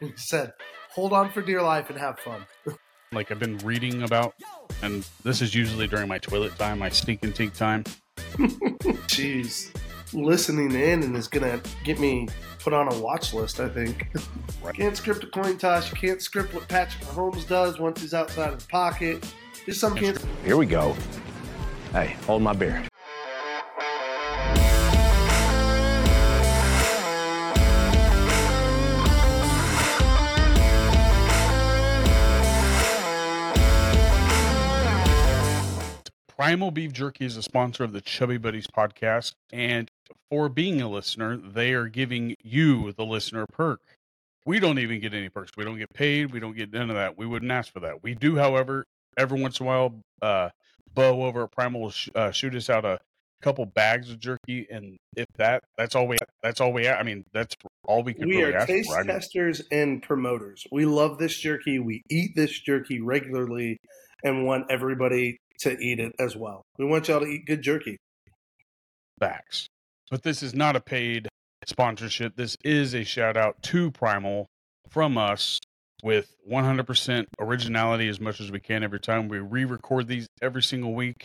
He said, "Hold on for dear life and have fun." Like I've been reading about, and this is usually during my toilet time, my sneak and take time. Jeez, listening in and is gonna get me put on a watch list. I think. Right. Can't script a coin toss. You can't script what Patrick Mahomes does once he's outside of the pocket. There's some can't. Here we go. Hey, hold my beer. Primal Beef Jerky is a sponsor of the Chubby Buddies podcast, and for being a listener, they are giving you the listener perk. We don't even get any perks. We don't get paid. We don't get none of that. We wouldn't ask for that. We do, however, every once in a while, uh, Bo over at Primal will sh- uh, shoot us out a couple bags of jerky, and if that, that's all we, that's all we. Have. I mean, that's all we can We really are ask taste for. I mean, testers and promoters. We love this jerky. We eat this jerky regularly and want everybody to eat it as well. We want y'all to eat good jerky. facts. But this is not a paid sponsorship. This is a shout out to Primal from us with 100% originality as much as we can every time. We re record these every single week.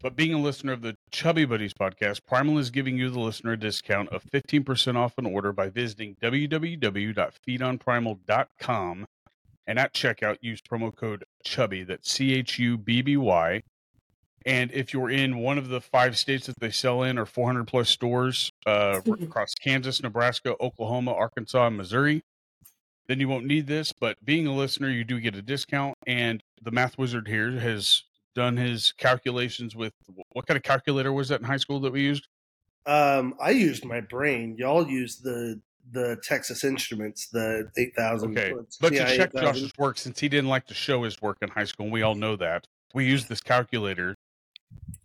But being a listener of the Chubby Buddies podcast, Primal is giving you, the listener, a discount of 15% off an order by visiting www.feedonprimal.com and at checkout use promo code chubby that's c-h-u-b-b-y and if you're in one of the five states that they sell in or 400 plus stores uh, across kansas nebraska oklahoma arkansas and missouri then you won't need this. But being a listener you do get a discount. And the math wizard here has done his calculations with what kind of calculator was that in high school that we used? Um, I used my brain. Y'all used the the Texas Instruments, the eight thousand. okay but to check josh's work since he didn't like to show his work in high school and we all know that we used this calculator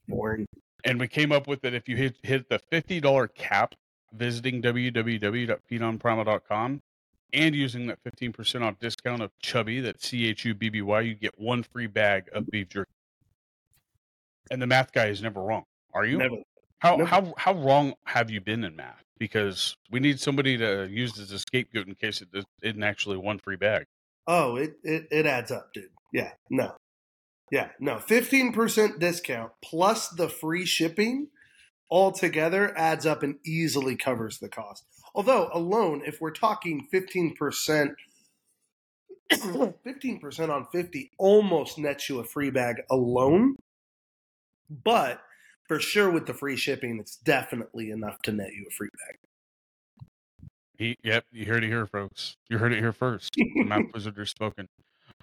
boring. and we came up with that if you hit hit the fifty dollar cap visiting www.feedonprimal.com and using that fifteen percent off discount of chubby that C H U B B Y, you get one free bag of beef jerky. And the math guy is never wrong. Are you? Never. How never. how how wrong have you been in math? Because we need somebody to use as a scapegoat in case it isn't actually one free bag. Oh, it, it it adds up, dude. Yeah, no, yeah, no. Fifteen percent discount plus the free shipping altogether adds up and easily covers the cost. Although alone, if we're talking fifteen percent. 15% on 50 almost nets you a free bag alone. But for sure, with the free shipping, it's definitely enough to net you a free bag. He, yep, you heard it here, folks. You heard it here first. Mouth Wizard has spoken.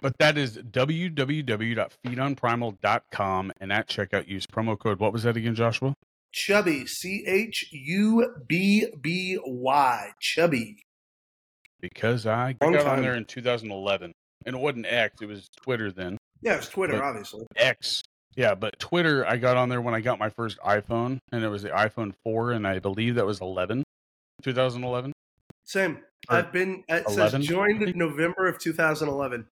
But that is www.feedonprimal.com and at checkout use promo code. What was that again, Joshua? Chubby, C H U B B Y, Chubby. Because I Long got on time. there in 2011, and it wasn't X; it was Twitter then. Yeah, it's Twitter, But- obviously. X, yeah, but Twitter. I got on there when I got my first iPhone, and it was the iPhone 4, and I believe that was 11, 2011. Same. Or I've been. It says 11, I joined in. November of 2011.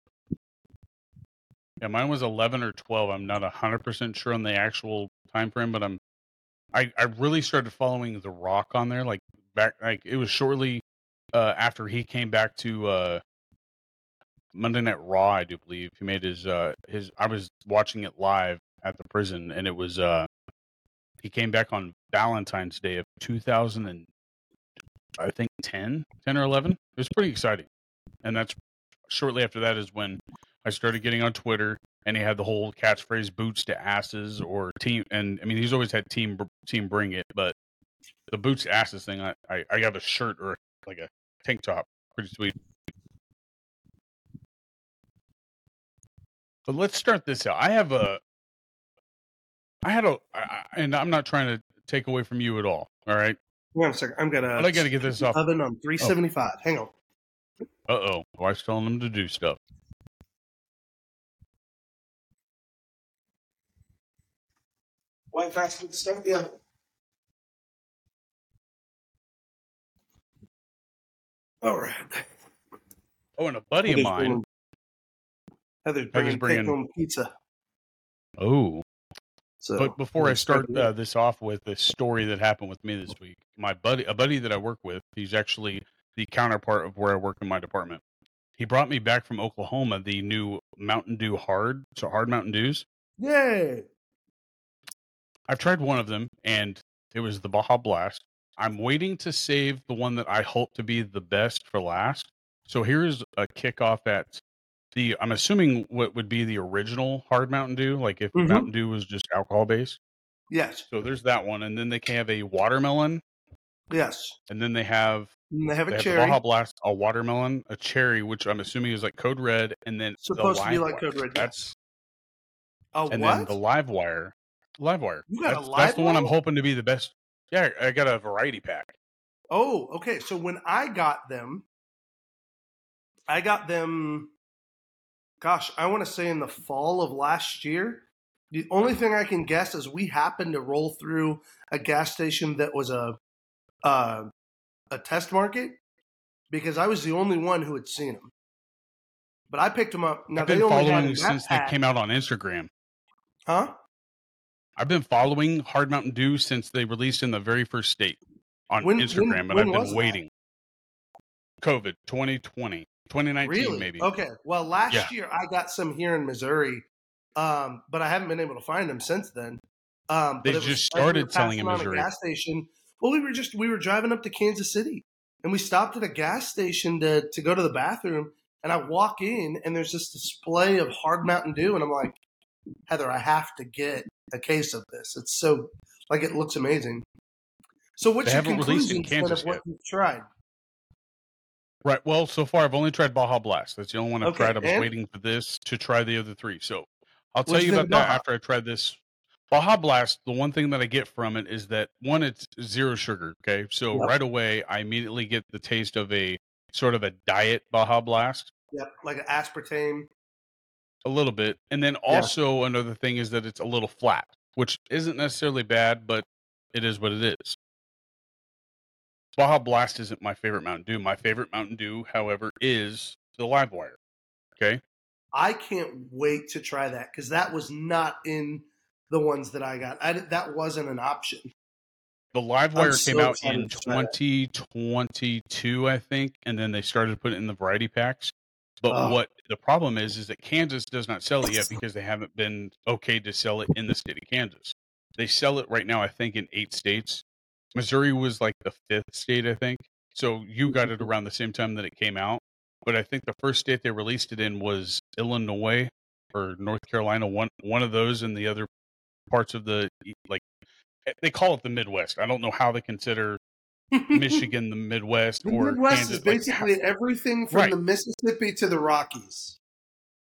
Yeah, mine was 11 or 12. I'm not 100% sure on the actual time frame, but I'm I I really started following The Rock on there like back like it was shortly uh after he came back to uh Monday Night Raw, I do believe. He made his uh his I was watching it live at the prison and it was uh he came back on Valentine's Day of 2000 and I think 10, 10 or 11. It was pretty exciting. And that's shortly after that is when I started getting on Twitter, and he had the whole catchphrase "boots to asses" or team. And I mean, he's always had team team bring it, but the boots asses thing, I I, I got a shirt or like a tank top, pretty sweet. But let's start this out. I have a, I had a, I, and I'm not trying to take away from you at all. All right, Hang on a second. I'm gonna. but I got to get this off. Oven on 375. Hang on. Uh oh, wife's telling him to do stuff. Why fast with the stuff? Yeah. All right. Oh, and a buddy of Heather's mine. bringing- Heather's bringing, bringing- home pizza. Oh, So, But before I start uh, this off with a story that happened with me this week, my buddy, a buddy that I work with, he's actually the counterpart of where I work in my department. He brought me back from Oklahoma the new Mountain Dew Hard, so Hard Mountain Dews. Yay! I've tried one of them, and it was the Baja Blast. I'm waiting to save the one that I hope to be the best for last. So here's a kickoff at the. I'm assuming what would be the original Hard Mountain Dew, like if Mhm. Mountain Dew was just alcohol based. Yes, So there's that one, and then they can have a watermelon, yes. and then they have And they have they a have cherry. Baja Blast, a watermelon, a cherry, which I'm assuming is like Code Red, and then Supposed the to be like Wire. Code Red, yes. That's A and what? then the Live Wire, Live Wire. You got a that's, Live that's the one I'm hoping to be the best. Yeah, I got a variety pack. Oh, okay. So when I got them, I got them. Gosh, I want to say in the fall of last year. The only thing I can guess is we happened to roll through a gas station that was a uh, a test market because I was the only one who had seen them. But I picked them up. Now I've they been only following in since they came out on Instagram. Huh? I've been following Hard Mountain Dew since they released in the very first state on When- when- Instagram, and when I've been that? waiting. COVID 2020, 2019 Really? maybe. Okay. Well, last Yeah. year I got some here in Missouri, um, but I haven't been able to find them since then. Um, but They was just were started selling in passing on a Missouri. gas station. Well, we were just we were driving up to Kansas City, and we stopped at a gas station to to go to the bathroom. And I walk in, and there's this display of Hard Mountain Dew, and I'm like, Heather, I have to get a case of this. It's so like it looks amazing. So, what's They your haven't released in conclusions then Kansas of what yet. you've tried? Right. Well, so far I've only tried Baja Blast. That's the only one I've Okay, tried. I was and? waiting for this to try the other three. So I'll tell you about that Baja? after I tried this. Baja Blast, the one thing that I get from it is that one, it's zero sugar. Okay. So Yep. right away, I immediately get the taste of a sort of a diet Baja Blast. Yep, like an aspartame. a little bit. And then also another thing is that it's a little flat, which isn't necessarily bad, but it is what it is. Baja Blast isn't my favorite Mountain Dew. My favorite Mountain Dew, however, is the Live Wire. Okay. I can't wait to try that because that was not in the ones that I got. I, that wasn't an option. The Live Wire so came out in to try 2022, I think, and then they started putting it in the variety packs. But Oh. what the problem is, is that Kansas does not sell it yet because they haven't been okay to sell it in the state of Kansas. They sell it right now, I think, in eight states. Missouri was like the fifth state, I think. So you got it around the same time that it came out. But I think the first state they released it in was Illinois or North Carolina, one one of those, and the other parts of the like eh, they call it the Midwest. I don't know how they consider Michigan the Midwest the or Midwest Kansas. is like, basically everything from Right. the Mississippi to the Rockies.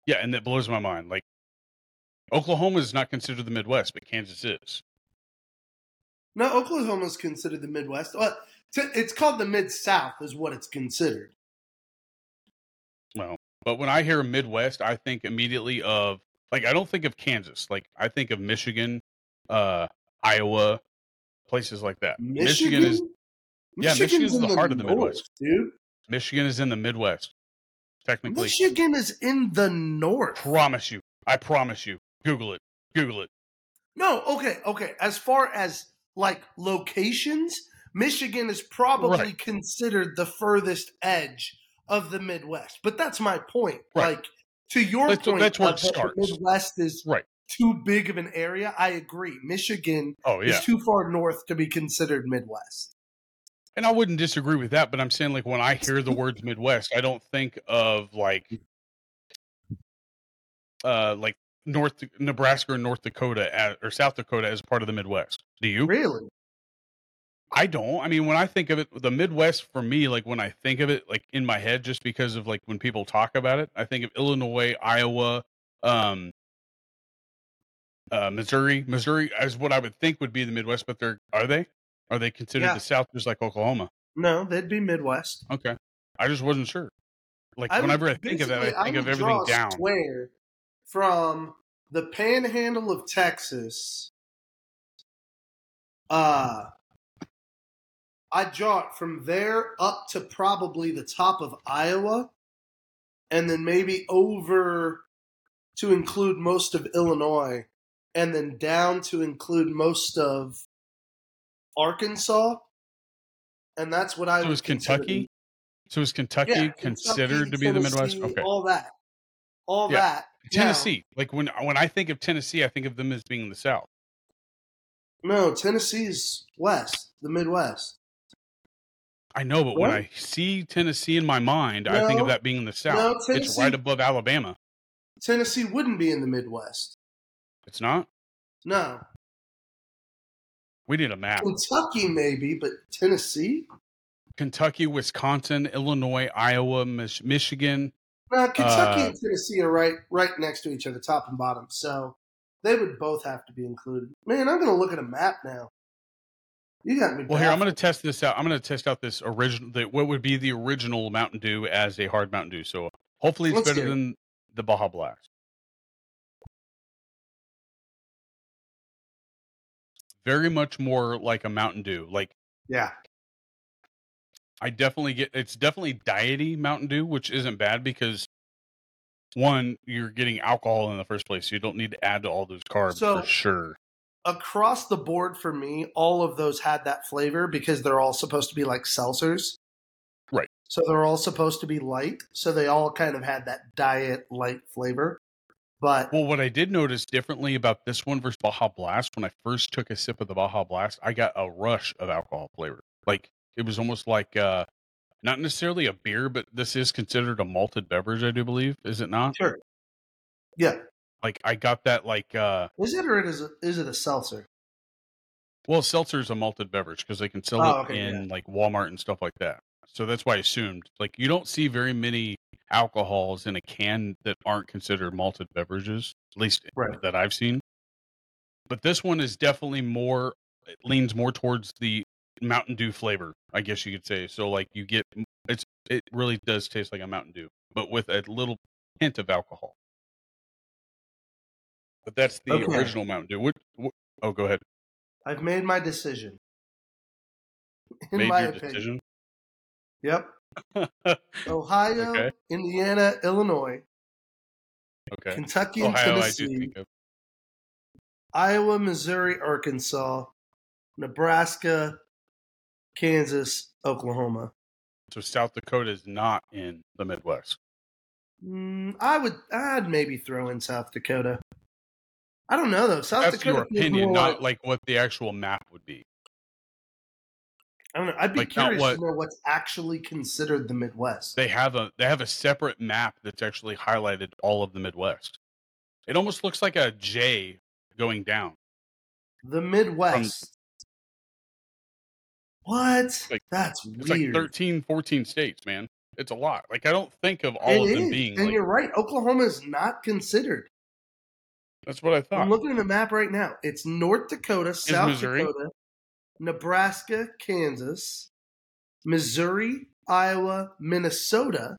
yeah, and that blows my mind. Like Oklahoma is not considered the Midwest, but Kansas is. No, Oklahoma is considered the Midwest. Well, it's called the Mid South, is what it's considered. Well, but when I hear Midwest, I think immediately of like I don't think of Kansas. Like I think of Michigan, uh, Iowa, places like that. Michigan, is yeah, Michigan's Michigan's in the heart of the Midwest. dude. Michigan is in the Midwest. Technically, Michigan is in the north. promise you. I promise you. Google it. Google it. No, okay, okay. As far as like locations, Michigan is probably Right. considered the furthest edge of the Midwest. But that's my point. Right. Like to your That's- point, that's where it starts. The Midwest is Right. too big of an area. I agree. Michigan Oh yeah. is too far north to be considered Midwest. And I wouldn't disagree with that, but I'm saying like when I hear the words Midwest, I don't think of like uh like North Nebraska or North Dakota as, or South Dakota as part of the Midwest. Do you? Really? I don't. I mean, when I think of it, the Midwest for me, like when I think of it, like in my head, just because of like when people talk about it, I think of Illinois, Iowa, um, uh, Missouri. Missouri is what I would think would be the Midwest, but they're are they? Are they considered Yeah. the South, just like Oklahoma? No, they'd be Midwest. Okay, I just wasn't sure. Like I would- whenever I think of that, I think would of everything down. Square from the panhandle of Texas. Uh I draw it from there up to probably the top of Iowa, and then maybe over to include most of Illinois, and then down to include most of Arkansas. And that's what I So would is consider Kentucky? So is Kentucky Yeah, considered Kentucky, to be the Midwest? Okay. All that. All Yeah. that. Now- Tennessee. Like when when I think of Tennessee, I think of them as being in the South. no, Tennessee's west, the Midwest. I know, but when I see Tennessee in my mind, I think of that being in the South. No, it's right above Alabama. Tennessee wouldn't be in the Midwest. It's not. No. We need a map. Kentucky maybe, but Tennessee? Kentucky, Wisconsin, Illinois, Iowa, Mich- Michigan. No, Kentucky Uh, and Tennessee are right right next to each other, top and bottom. So they would both have to be included. Man, I'm gonna look at a map now. You got me. Well, here I'm going to test this out. I'm going to test out this original. The, what would be the original Mountain Dew as a hard Mountain Dew? So hopefully it's Let's better than the Baja Blast. Very much more like a Mountain Dew. Like Yeah. I definitely get it's definitely diety Mountain Dew, which isn't bad because one, you're getting alcohol in the first place, so you don't need to add to all those carbs So- for sure. Across the board for me, all of those had that flavor because they're all supposed to be like seltzers. Right. So they're all supposed to be light. So they all kind of had that diet light flavor. But Well, what I did notice differently about this one versus Baja Blast, when I first took a sip of the Baja Blast, I got a rush of alcohol flavor. Like it was almost like uh not necessarily a beer, but this is considered a malted beverage, I do believe, is it not? sure. Yeah. Like I got that like uh Is it or is it, is it a seltzer? well, seltzer's a malted beverage because they can sell Oh, it okay, in like Walmart and stuff like that. So that's why I assumed like you don't see very many alcohols in a can that aren't considered malted beverages, at least Right. that I've seen. But this one is definitely more it leans more towards the Mountain Dew flavor, I guess you could say. So like you get it's it really does taste like a Mountain Dew, but with a little hint of alcohol. But that's the Okay. original Mountain Dew. What, what, oh, go ahead. I've made my decision. In Made my your opinion. decision. Yep. Ohio, Okay. Indiana, Illinois, Kentucky, and Ohio, I do Tennessee, think of. Iowa, Missouri, Arkansas, Nebraska, Kansas, Oklahoma. So South Dakota is not in the Midwest. Mm, I would, I'd maybe throw in South Dakota. I don't know though. South That's Dakota your opinion, not like, like what the actual map would be. I don't know. I'd be like, curious what- to know what's actually considered the Midwest. They have a they have a separate map that's actually highlighted all of the Midwest. It almost looks like a J going down. The Midwest. What? Like- That's It's weird. like 13, 14 states, man. It's a lot. Like I don't think of all It of them is, being and like you're right. Oklahoma is not considered. that's what I thought. I'm looking at the map right now. It's North Dakota, South Missouri? Dakota, Nebraska, Kansas, Missouri, Iowa, Minnesota,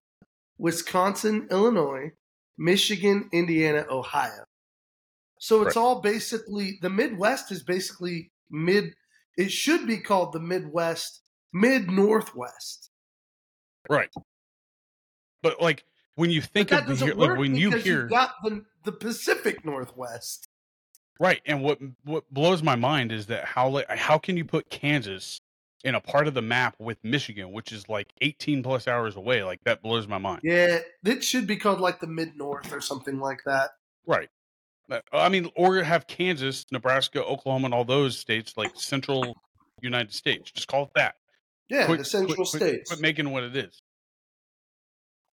Wisconsin, Illinois, Michigan, Indiana, Ohio. So it's Right. all basically the Midwest is basically mid. It should be called the Midwest, mid Northwest. Right. But like when you think of the doesn't here, work like when you hear you've got the the Pacific Northwest. Right, and what what blows my mind is that how li- how can you put Kansas in a part of the map with Michigan, which is like 18 plus hours away? Like that blows my mind. Yeah, it should be called like the Mid North or something like that. Right. Uh, I mean, or have Kansas, Nebraska, Oklahoma, and all those states like central United States. Just call it that. Yeah, Quit- the Central quit- States. Quit making what it is.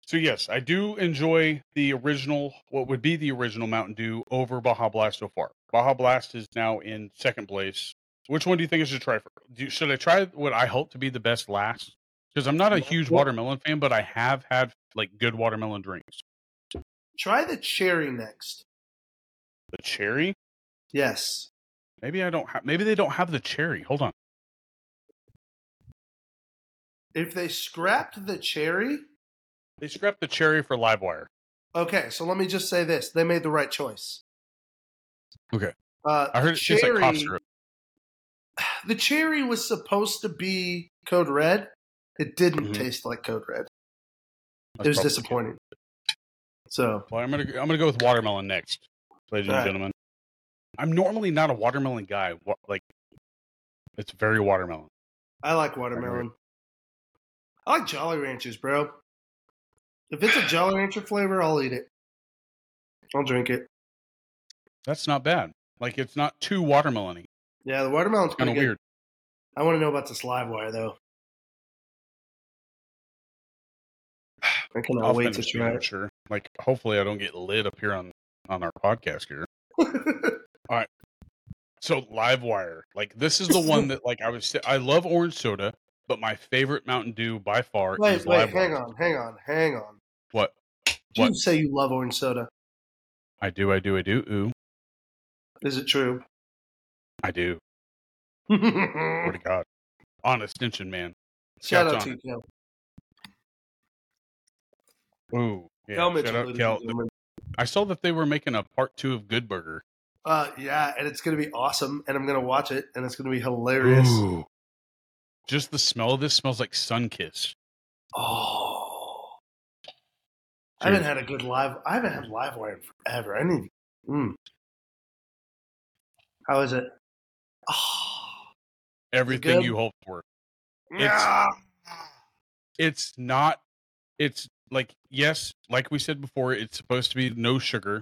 So yes, I do enjoy the original, what would be the original Mountain Dew over Baja Blast so far. Baja Blast is now in second place. Which one do you think I should try? For? Do, should I try what I hope to be the best last? Because I'm not a huge watermelon fan, but I have had like good watermelon drinks. Try the cherry next. The cherry, Yes. maybe I don't have. Maybe they don't have the cherry. Hold on. If they scrapped the cherry, They scrapped the cherry for Livewire. okay, so let me just say this. They made the right choice. Okay. Uh, I heard the it tastes like cough cherry- syrup. The cherry was supposed to be Code Red. It didn't Mhm. taste like Code Red. That's it was disappointing. So, Well, I'm gonna I'm gonna go with watermelon next, ladies and gentlemen. I'm normally not a watermelon guy. Like, it's very watermelon. I like watermelon. I like Jolly Ranchers, bro. If it's a Jolly Rancher flavor, I'll eat it. I'll drink it. That's not bad. Like it's not too watermelony. Yeah, the watermelon's Kind of weird. I want to know about this live wire though. I cannot I'll wait to try it. it. Sure. Like hopefully I don't get lit up here on on our podcast here. All right. So Livewire, like this is the one that like I was. I love orange soda, but my favorite Mountain Dew by far wait, is wait, Livewire. hang on, hang on, hang on. What? Did What? you say you love orange soda? I do, I do, I do. Ooh, Is it true? I do. Swear to God, honest tension, man. Shout out to you, Kel. Ooh, yeah. Kel shout out Kel. I saw that they were making a part two of Good Burger. Uh, yeah, and it's gonna be awesome, and I'm gonna watch it, and it's gonna be hilarious. Ooh. Just the smell of this smells like Sunkist. Oh, I haven't had a good live. I haven't had live wire in forever. I need. Mm. How is it? Oh, Everything good? you hoped for. yeah. It's not. It's like yes, like we said before, it's supposed to be no sugar,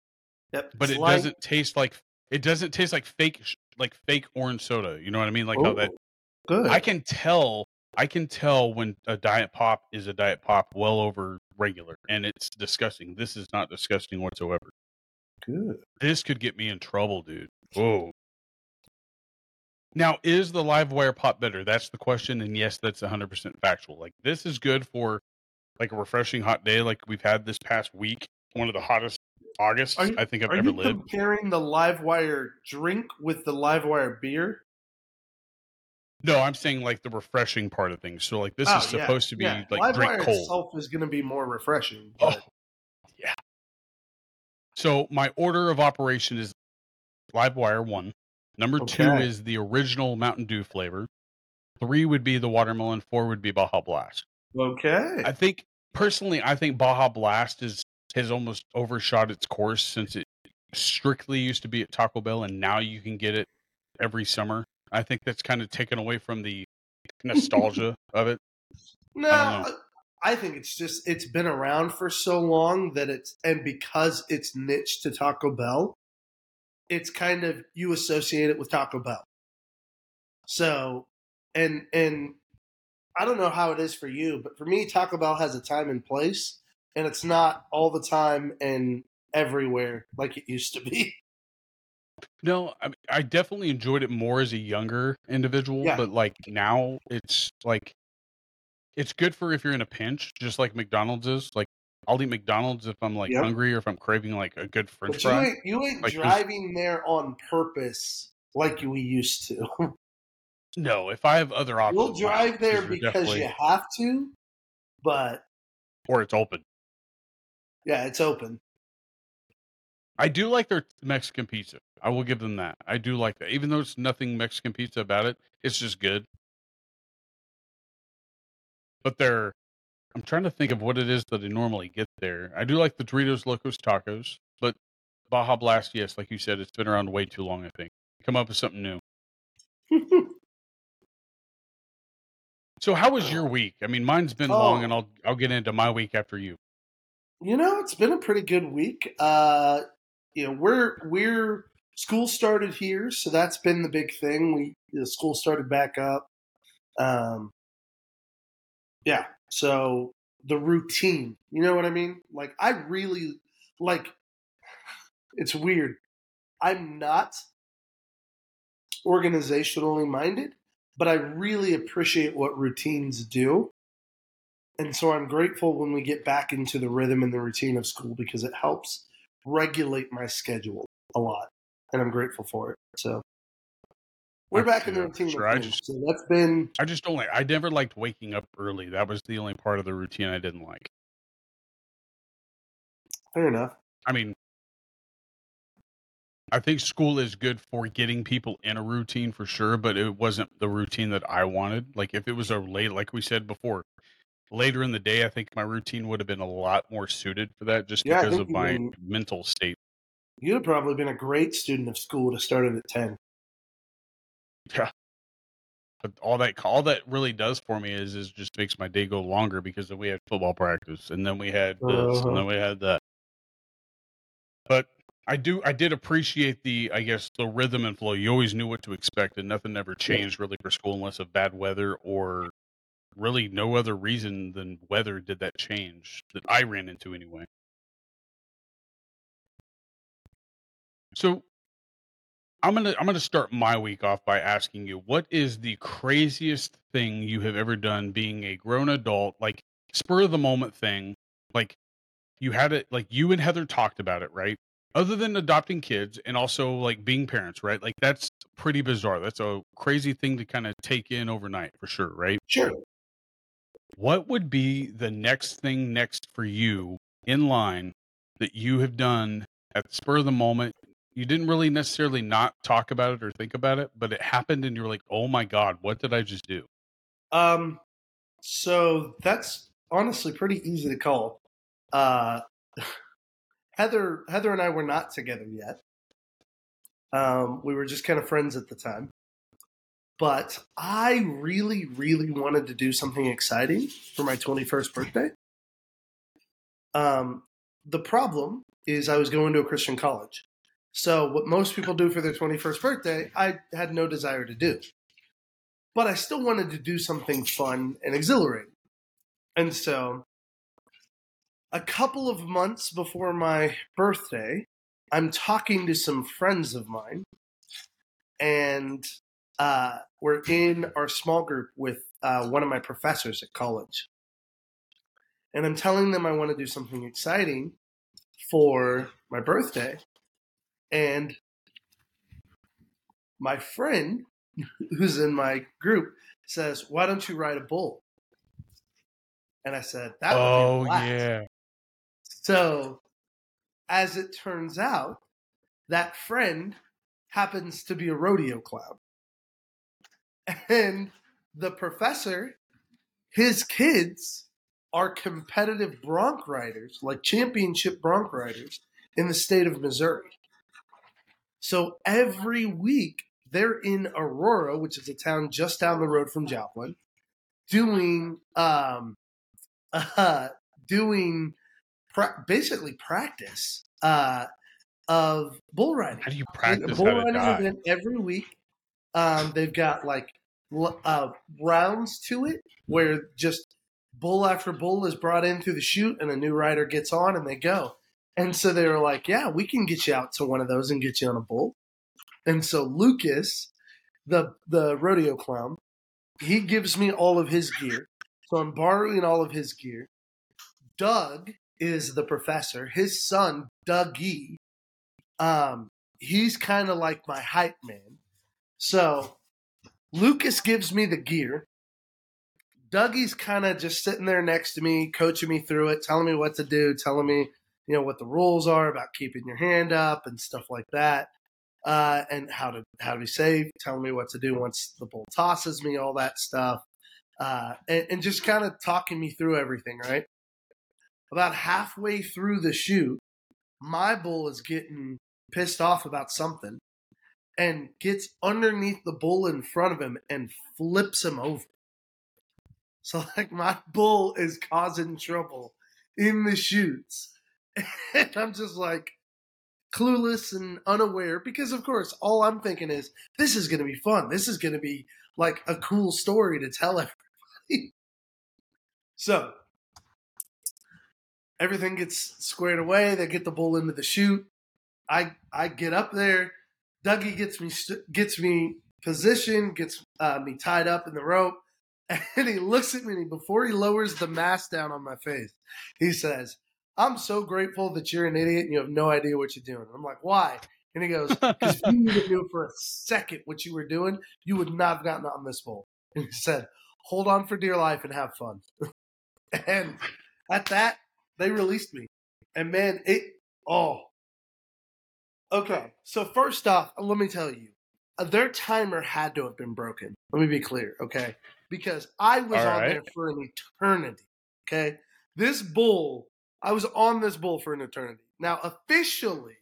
Yep, but it's it light. doesn't taste like it doesn't taste like fake like fake orange soda. You know what I mean? Like how that oh, good. I can tell I can tell when a diet pop is a diet pop well over regular and it's disgusting. This is not disgusting whatsoever. good. This could get me in trouble, dude. Whoa. Now, is the live wire pop better? That's the question. And yes, that's 100% factual. Like, this is good for like a refreshing hot day like we've had this past week. One of the hottest August you- I think I've Are ever you lived. comparing the live wire drink with the live wire beer? No, I'm saying like the refreshing part of things. So, like, this Oh, is yeah, supposed to be yeah. like live drink cold. itself is going to be more refreshing. Oh, yeah. So my order of operation is live wire one. Number two is the original Mountain Dew flavor. Three would be the watermelon. Four would be Baja Blast. Okay. I think personally, I think Baja Blast is has almost overshot its course since it strictly used to be at Taco Bell, and now you can get it every summer. I think that's kind of taken away from the nostalgia of it. No, I uh, I, think it's just it's been around for so long that it's and because it's niche to Taco Bell, it's kind of you associate it with Taco Bell. So, and and I don't know how it is for you, but for me, Taco Bell has a time and place, and it's not all the time and everywhere like it used to be. No, I, I definitely enjoyed it more as a younger individual, Yeah. but like now it's like it's good for if you're in a pinch, just like McDonald's is. Like I'll eat McDonald's if I'm like Yep. hungry or if I'm craving like a good French But you fry. ain't you ain't Like, driving there on purpose like we used to. No, if I have other options, We'll drive there because definitely- you have to, but or it's open. yeah, it's open. I do like their Mexican pizza. I will give them that. I do like that, even though it's nothing Mexican pizza about it. It's just good. But they're, I'm trying to think of what it is that I normally get there. I do like the Doritos Locos Tacos, but Baja Blast, yes, like you said, it's been around way too long. I think come up with something new. So, how was your week? I mean, mine's been long, Oh. and I'll I'll get into my week after you. you know, it's been a pretty good week. Uh, you know, we're we're school started here, so that's been the big thing. We the school started back up. Um, yeah, so the routine, you know what I mean? Like, I really like. It's weird. I'm not organizationally minded, but I really appreciate what routines do. And so I'm grateful when we get back into the rhythm and the routine of school because it helps regulate my schedule a lot. And I'm grateful for it. So we're I- back in the routine. sure. I just- so that's been I just don't like. I never liked waking up early. That was the only part of the routine I didn't like. fair enough. I mean, I think school is good for getting people in a routine for sure, but it wasn't the routine that I wanted. Like if it was a late, like we said before, later in the day, I think my routine would have been a lot more suited for that, just Yeah, because of my mental state. You'd have probably been a great student of school to start it at 10. Yeah, but all that all that really does for me is is just makes my day go longer because we had football practice and then we had this Uh-huh. and then we had that. But I do I did appreciate the I guess the rhythm and flow. You always knew what to expect and nothing ever changed really for school unless of bad weather or really no other reason than weather did that change that I ran into anyway. So I'm gonna I'm gonna start my week off by asking you what is the craziest thing you have ever done being a grown adult, like spur of the moment thing, like you had it like you and Heather talked about it, right? Other than adopting kids and also like being parents, right? Like that's pretty bizarre. That's a crazy thing to kind of take in overnight for sure, right? Sure. What would be the next thing next for you in line that you have done at the spur of the moment? You didn't really necessarily not talk about it or think about it, but it happened and you're like, oh my God, what did I just do? Um, so that's honestly pretty easy to call. Uh, Heather, Heather and I were not together yet. Um, we were just kind of friends at the time. But I really, really wanted to do something exciting for my 21st birthday. Um, the problem is I was going to a Christian college. So what most people do for their 21st birthday, I had no desire to do but I still wanted to do something fun and exhilarating. And so, a couple of months before my birthday, I'm talking to some friends of mine, and uh, we're in our small group with uh, one of my professors at college. And I'm telling them I want to do something exciting for my birthday. And my friend who's in my group says, "Why don't you ride a bull?" And I said, "That would be a oh blast." yeah. So, as it turns out, that friend happens to be a rodeo clown, and the professor, his kids are competitive bronc riders, like championship bronc riders in the state of Missouri. So every week they're in Aurora, which is a town just down the road from Joplin, doing um, uh, doing pra- basically practice uh, of bull riding. How do you practice bull riding event every week. Um, they've got like uh, rounds to it where just bull after bull is brought in through the chute, and a new rider gets on, and they go. And so they were like, "Yeah, we can get you out to one of those and get you on a bull." And so Lucas, the the rodeo clown, he gives me all of his gear. So I'm borrowing all of his gear. Doug is the professor. His son, Dougie, um, he's kind of like my hype man. So Lucas gives me the gear. Dougie's kind of just sitting there next to me, coaching me through it, telling me what to do, telling me, you know, what the rules are about keeping your hand up and stuff like that uh, and how to how to be safe, telling me what to do once the bull tosses me, all that stuff, uh, and, and just kind of talking me through everything. Right about halfway through the chute, my bull is getting pissed off about something and gets underneath the bull in front of him and flips him over. So like my bull is causing trouble in the chutes. And I'm just like, clueless and unaware because of course all i'm thinking is this is going to be fun this is going to be like a cool story to tell everybody so everything gets squared away they get the bull into the chute i i get up there dougie gets me gets me positioned gets uh, me tied up in the rope and he looks at me and before he lowers the mask down on my face he says I'm so grateful that you're an idiot and you have no idea what you're doing. I'm like, why? And he goes, because if you would knew for a second what you were doing, you would not have gotten on this bowl. And he said, hold on for dear life and have fun. and at that, they released me. And man, it, oh. Okay, so first off, let me tell you, uh, their timer had to have been broken. Let me be clear, okay? Because I was All on right. there for an eternity, okay? This bull I was on this bull for an eternity. Now, officially,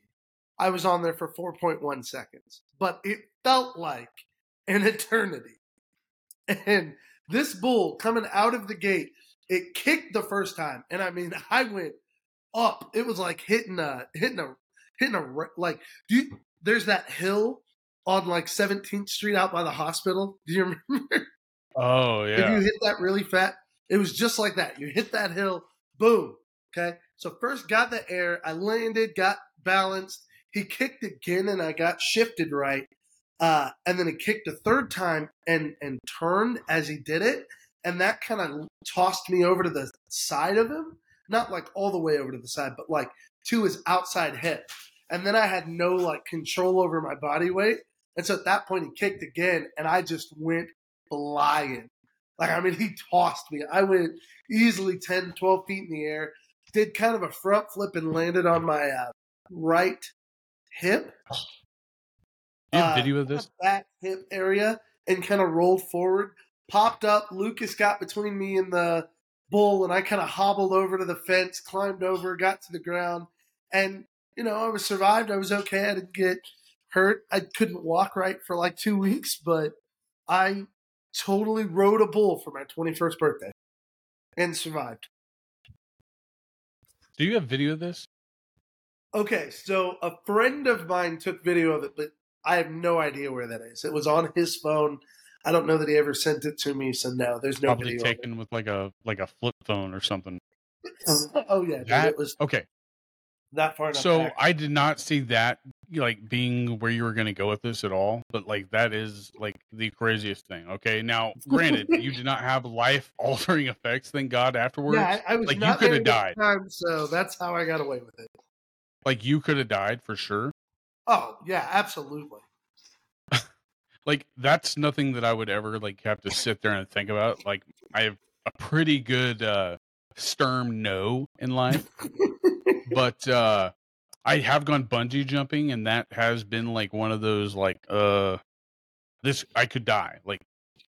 I was on there for 4.1 seconds, but it felt like an eternity. And this bull coming out of the gate, it kicked the first time, and I mean, I went up. It was like hitting a hitting a hitting a like. Do you, there's that hill on like 17th Street out by the hospital. Do you remember? Oh yeah. If you hit that really fat, it was just like that. You hit that hill, boom. Okay. So first got the air, I landed, got balanced. He kicked again, and I got shifted right. Uh, and then he kicked a third time and and turned as he did it, and that kind of tossed me over to the side of him, not like all the way over to the side, but like to his outside hip. And then I had no like control over my body weight, and so at that point he kicked again, and I just went flying. Like, I mean, he tossed me. I went easily 10, 12 feet in the air, did kind of a front flip and landed on my uh, right hip, Do you have uh, video of this? back hip area, and kind of rolled forward, popped up. Lucas got between me and the bull, and I kind of hobbled over to the fence, climbed over, got to the ground, and, you know, I was survived. I was okay. I didn't get hurt. I couldn't walk right for like two weeks, but I totally rode a bull for my 21st birthday and survived. Do you have video of this? Okay, so a friend of mine took video of it, but I have no idea where that is. It was on his phone. I don't know that he ever sent it to me, so no, there's no Probably video. taken with like a like a flip phone or something. Oh yeah, dude, That- it was Okay. that far enough. So back. I did not see that like being where you were going to go with this at all, but like that is like the craziest thing. Okay, now granted, you did not have life altering effects. Thank God afterwards. yeah, I, I was like, you coulda died. time, so that's how I got away with it. Like you could have died for sure. Oh yeah, absolutely. Like that's nothing that I would ever like have to sit there and think about. Like I have a pretty good uh stern no in life, but uh I have gone bungee jumping and that has been like one of those like uh this I could die. Like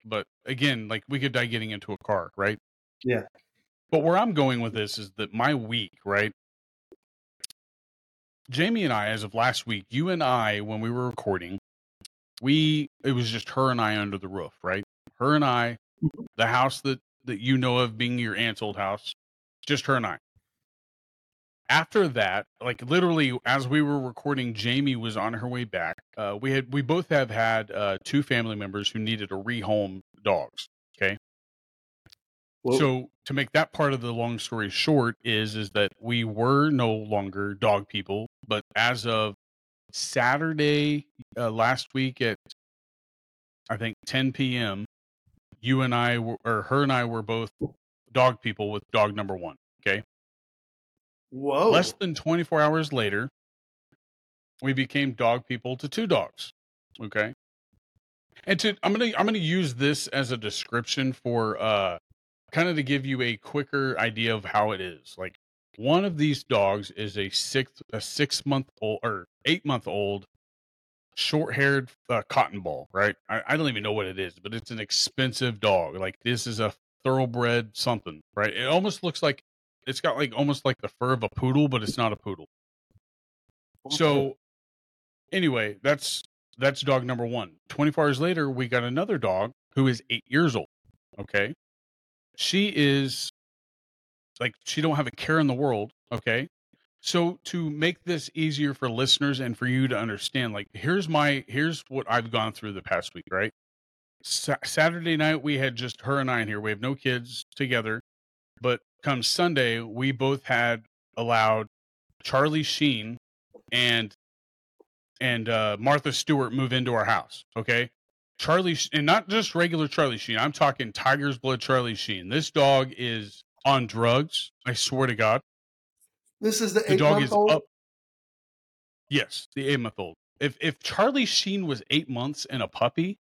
but again, like we could die getting into a car, right? Yeah. But where I'm going with this is that my week, right? Jamie and I, as of last week, you and I, when we were recording, we it was just her and I under the roof, right? Her and I, the house that that you know of being your aunt's old house, just her and I. After that, like literally as we were recording, Jamie was on her way back. Uh, we had we both have had uh, two family members who needed to rehome dogs. Whoa. So to make that part of the long story short is is that we were no longer dog people, but as of Saturday uh, last week at I think 10 p.m. You and I were, or her and I were both dog people with dog number one. Okay. Whoa. Less than 24 hours later, we became dog people to two dogs. Okay. And to I'm gonna I'm gonna use this as a description for uh kind of to give you a quicker idea of how it is. Like one of these dogs is a six a six month old or eight month old short haired uh, cotton ball, right? I, I don't even know what it is, but it's an expensive dog. Like this is a thoroughbred something, right? It almost looks like it's got like almost like the fur of a poodle, but it's not a poodle. So anyway, that's that's dog number one. 24 hours later, we got another dog who is eight years old. Okay. She is like she don't have a care in the world. Okay. So to make this easier for listeners and for you to understand, like here's my here's what I've gone through the past week, right? Sa- Saturday night we had just her and I in here. We have no kids together, but come Sunday we both had allowed Charlie Sheen and and uh, Martha Stewart move into our house. Okay, Charlie and not just regular Charlie Sheen. I'm talking Tiger's Blood Charlie Sheen. This dog is on drugs. I swear to God, this is the, the dog is old. up. Yes, the eight month old. If if Charlie Sheen was eight months and a puppy,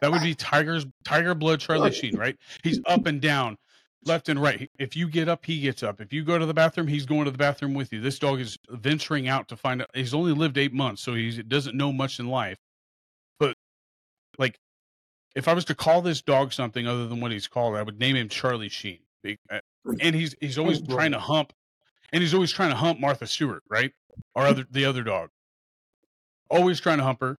that would be Tiger's Tiger Blood Charlie Sheen, right? He's up and down, left and right. If you get up, he gets up. If you go to the bathroom, he's going to the bathroom with you. This dog is venturing out to find out. He's only lived eight months, so he doesn't know much in life. But like, if I was to call this dog something other than what he's called, I would name him Charlie Sheen. Uh, And he's he's always Oh, trying to hump, and he's always trying to hump Martha Stewart, right? Or other the other dog. Always trying to hump her.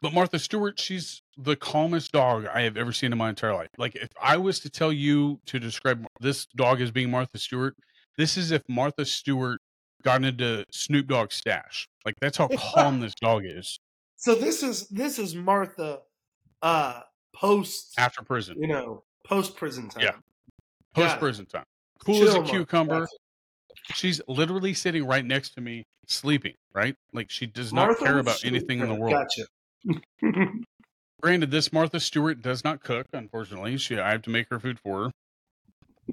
But Martha Stewart, she's the calmest dog I have ever seen in my entire life. Like if I was to tell you to describe this dog as being Martha Stewart, this is if Martha Stewart got into Snoop Dogg's stash. Like that's how calm this dog is So this is this is Martha uh post after prison. you know, post prison time. Yeah. Post prison time. Cool Chill as a cucumber. She's literally sitting right next to me, sleeping, right? Like she does not Martha care about anything in the world. Gotcha. Granted, this Martha Stewart does not cook, unfortunately. She I have to make her food for her.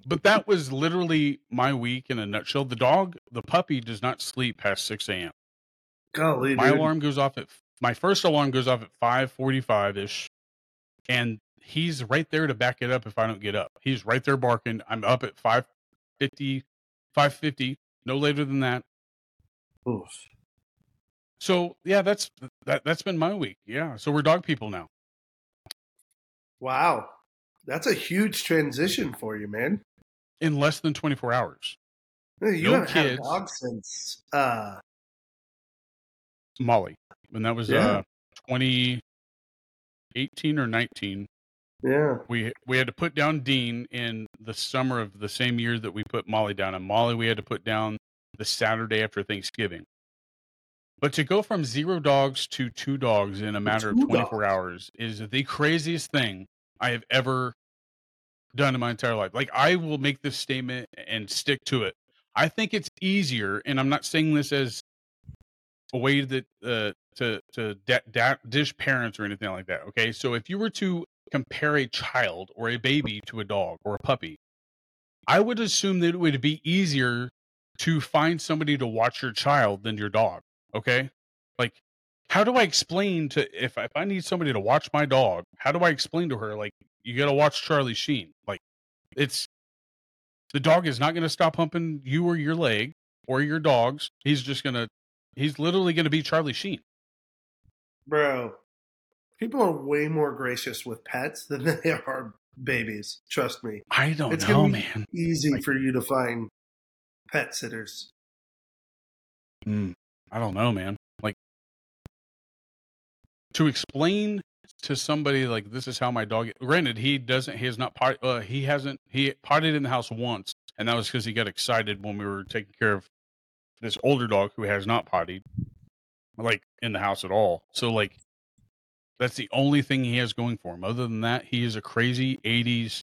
But that was literally my week in a nutshell. The dog, the puppy, does not sleep past six a.m. Golly, My dude. alarm goes off at my first alarm goes off at five forty-five ish, and he's right there to back it up if I don't get up. He's right there barking. I'm up at 550, 550, no later than that. Oof. So yeah, that's that. That's been my week. Yeah. So we're dog people now. Wow. That's a huge transition for you, man. in less than 24 hours. You No haven't had a dog since uh Molly, When that was Yeah. uh 2018 or 19. Yeah. We we had to put down Dean in the summer of the same year that we put Molly down, and Molly we had to put down the Saturday after Thanksgiving. But to go from zero dogs to two dogs in a matter of 24 dogs. hours is the craziest thing I have ever done in my entire life. Like I will make this statement and stick to it. I think it's easier, and I'm not saying this as a way that uh, to to da- da- dish parents or anything like that. Okay, so if you were to compare a child or a baby to a dog or a puppy, I would assume that it would be easier to find somebody to watch your child than your dog. Okay, like how do I explain to if if I need somebody to watch my dog? How do I explain to her like you got to watch Charlie Sheen? Like it's the dog is not going to stop humping you or your leg or your dogs. He's just going to he's literally going to be Charlie Sheen. Bro. People are way more gracious with pets than they are babies. Trust me. I don't It's know, man. Easy Like- for you to find pet sitters. Mm, I don't know, man. Like to explain to somebody like this is how my dog. Granted, he doesn't. He has not pot. Uh, he hasn't. He potted in the house once, and that was because he got excited when we were taking care of this older dog who has not pottied, like in the house at all. So like. That's the only thing he has going for him. Other than that, he is a crazy '80s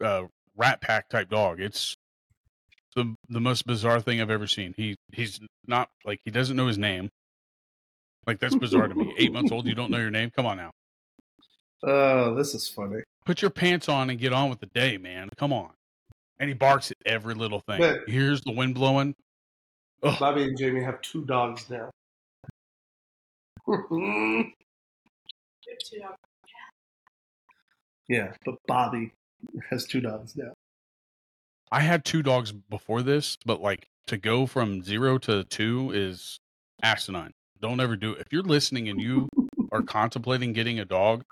uh, Rat Pack type dog. It's the the most bizarre thing I've ever seen. He he's not like he doesn't know his name. Like that's bizarre to me. Eight months old, you don't know your name. Come on now, Oh, this is funny. put your pants on and get on with the day, man. Come on. And he barks at every little thing. But- Here's the wind blowing. Ugh. Bobby and Jamie have two dogs now. yeah, but Bobby has two dogs now. I had two dogs before this, but like to go from zero to two is asinine. Don't ever do it. If you're listening and you are contemplating getting a dog,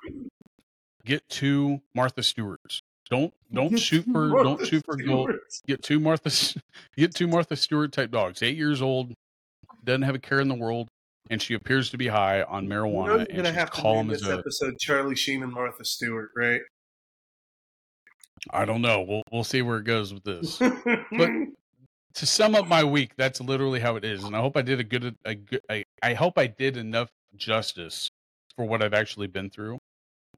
get two Martha Stewarts. Don't don't shoot for don't shoot for gold. Get two Martha get two Martha Stewart type dogs. Eight years old, doesn't have a care in the world, and she appears to be high on You marijuana know you're gonna have to name this a episode Charlie Sheen and Martha Stewart, right? I don't know. We'll we'll see where it goes with this. But to sum up my week, that's literally how it is, and I hope I did a good, a good, I, I hope I did enough justice for what I've actually been through.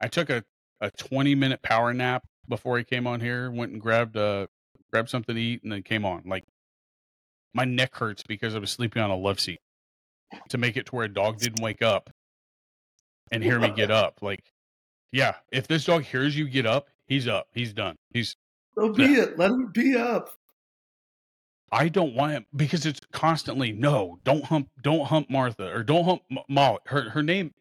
I took a, a twenty minute power nap before I came on here. Went and grabbed a grabbed something to eat, and then came on. Like my neck hurts because I was sleeping on a love seat to make it to where a dog didn't wake up and hear me get up. Like, yeah, if this dog hears you get up, he's up. He's done. He's Go be it. Let him be up. I don't want him because it's constantly no, don't hump, don't hump Martha or don't hump M- Molly. Her her name.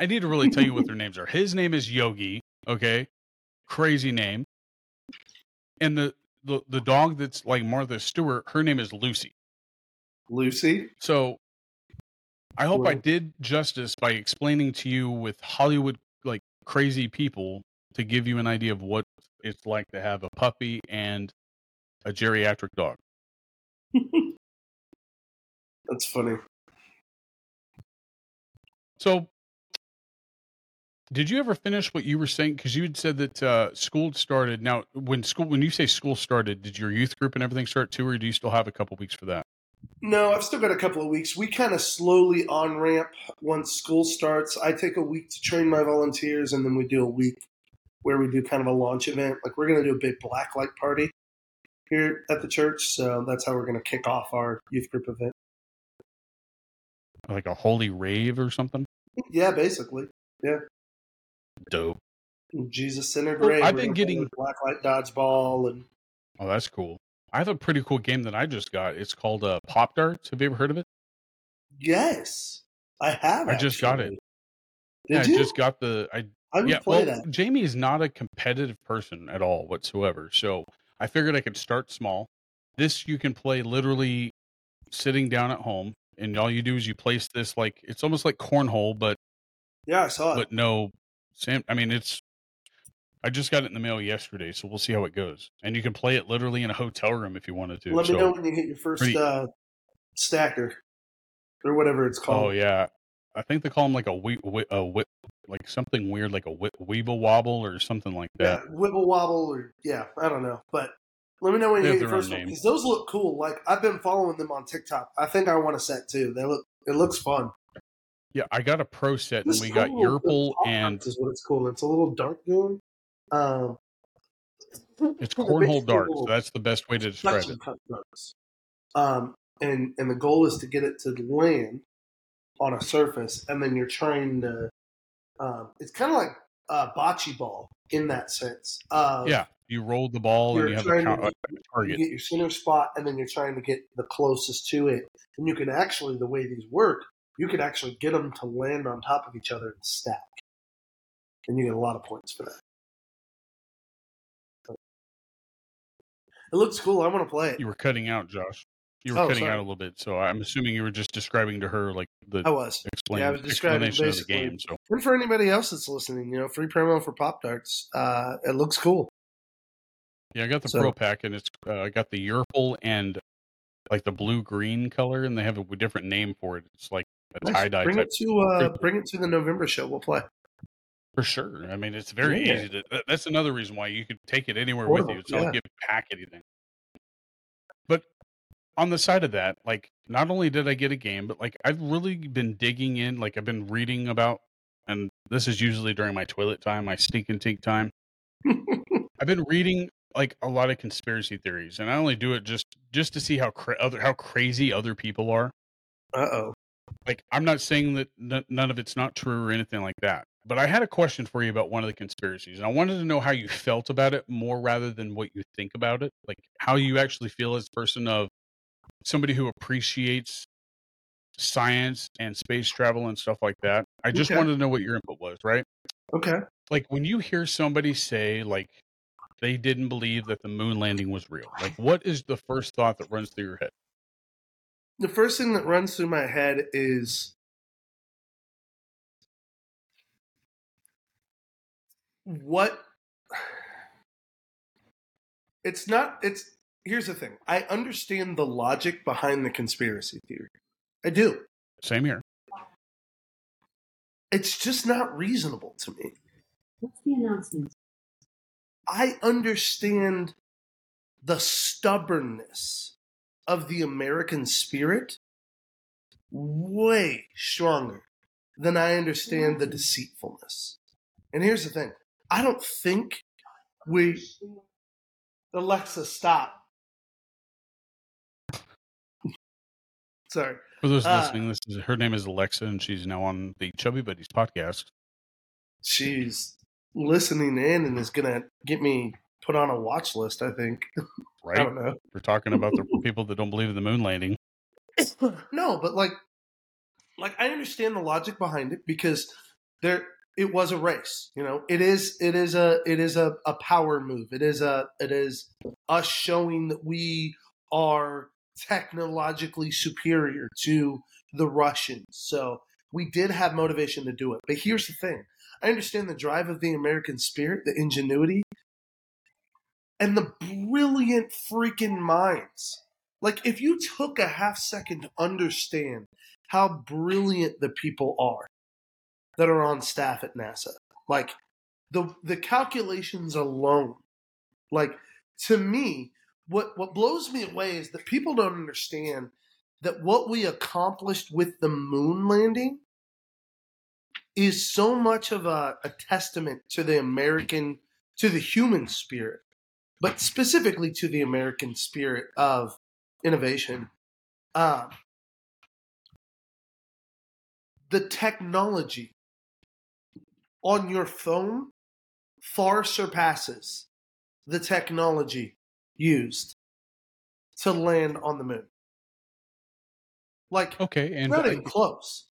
I need to really tell you what their names are. His name is Yogi. Okay, crazy name. And the the the dog that's like Martha Stewart, her name is Lucy. Lucy. So I hope I did justice by explaining to you with Hollywood like crazy people to give you an idea of what it's like to have a puppy and a geriatric dog. That's funny. So Did you ever finish what you were saying? Because you had said that uh, school started. Now, when school, when you say school started, did your youth group and everything start too, or do you still have a couple weeks for that? No, I've still got a couple of weeks. We kind of slowly on ramp once school starts. I take a week to train my volunteers, and then we do a week where we do kind of a launch event. Like we're going to do a big black light party here at the church, so that's how we're going to kick off our youth group event. Like a holy rave or something? Yeah, basically. Yeah. Dope. Jesus centered Well, rave. I've been getting- black light dodgeball and Oh, that's cool. I have a pretty cool game that I just got. It's called uh, Pop Darts. Have you ever heard of it? yes, I have. I just got it. actually. yeah, Did you? I just got the. I I yeah. play Well, that. Jamie is not a competitive person at all whatsoever. So I figured I could start small. This you can play literally sitting down at home, and all you do is you place this like it's almost like cornhole, but Yeah, I saw it. but no Sam I mean it's I just got it in the mail yesterday, so we'll see how it goes. And you can play it literally in a hotel room if you wanted to. Let so, me know when you hit your first pretty- uh, stacker or whatever it's called. oh yeah, I think they call them like a a we, like something weird like a we, weeble wobble or something like Yeah, that. Wibble Wobble, or yeah, I don't know. But let me know when They you hit your first one because those look cool. Like I've been following them on TikTok. I think I want a set too. They look. It looks fun. Yeah, I got a pro set and we got Yerple and is what it's called. It's a little dark goon. Um, it's cornhole darts. little That's the best way to describe it. Um, and and the goal is to get it to land on a surface, and then you're trying to. Um, it's kind of like uh, bocce ball in that sense. Uh, Yeah, you roll the ball and you have a to count, get- a you get your center spot, and then you're trying to get the closest to it. And you can actually, the way these work, you could actually get them to land on top of each other and stack, and you get a lot of points for that. It looks cool. I want to play it. You were cutting out, Josh. You were Oh, cutting sorry. out a little bit, so I'm assuming you were just describing to her like the I was. explain, yeah, I was describing explanation of the game. So And for anybody else that's listening, you know, free promo for Pop Darts. Uh, it looks cool. yeah, I got the So- pro pack, and it's uh, I got the Yerple and like the blue green color, and they have a different name for it. It's like a Nice. tie dye Bring it to uh, bring it to the November show. We'll play. For sure. I mean, it's very Yeah. easy to. that- That's another reason why you could take it anywhere with you. It's not like you pack anything. But on the side of that, like, not only did I get a game, but like I've really been digging in. Like I've been reading about, and this is usually during my toilet time, my sneak and take time. I've been reading like a lot of conspiracy theories, and I only do it just just to see how cra- other how crazy other people are. Uh oh. Like I'm not saying that n- none of it's not true or anything like that, but I had a question for you about one of the conspiracies, and I wanted to know how you felt about it more rather than what you think about it. Like how you actually feel as a person of somebody who appreciates science and space travel and stuff like that. I just Okay. wanted to know what your input was, right? Okay. like when you hear somebody say like they didn't believe that the moon landing was real like what is the first thought that runs through your head The first thing that runs through my head is what it's not it's here's the thing. I understand the logic behind the conspiracy theory. I do. Same here. It's just not reasonable to me. What's the announcement? i understand the stubbornness of the american spirit way stronger than i understand the deceitfulness. And here's the thing i don't think we alexa stop. Sorry. For those Uh, listening this is her name is alexa and she's now on the chubby buddies podcast. She's listening in and is gonna get me put on a watch list i think. Right. i don't know. We're talking about the people that don't believe in the moon landing. No, but like, like I understand the logic behind it because there it was a race. You know, it is it is a it is a, a power move. It is a it is us showing that we are technologically superior to the Russians. So we did have motivation to do it. But here's the thing: I understand the drive of the American spirit, the ingenuity, and the brilliant freaking minds like if you took a half second to understand how brilliant the people are that are on staff at NASA, Like the the calculations alone, like to me, what what blows me away is that people don't understand that what we accomplished with the moon landing is so much of a, a testament to the American to the human spirit, but specifically to the American spirit of innovation. Um, the technology on your phone far surpasses the technology used to land on the moon. Like, Okay, and not even close.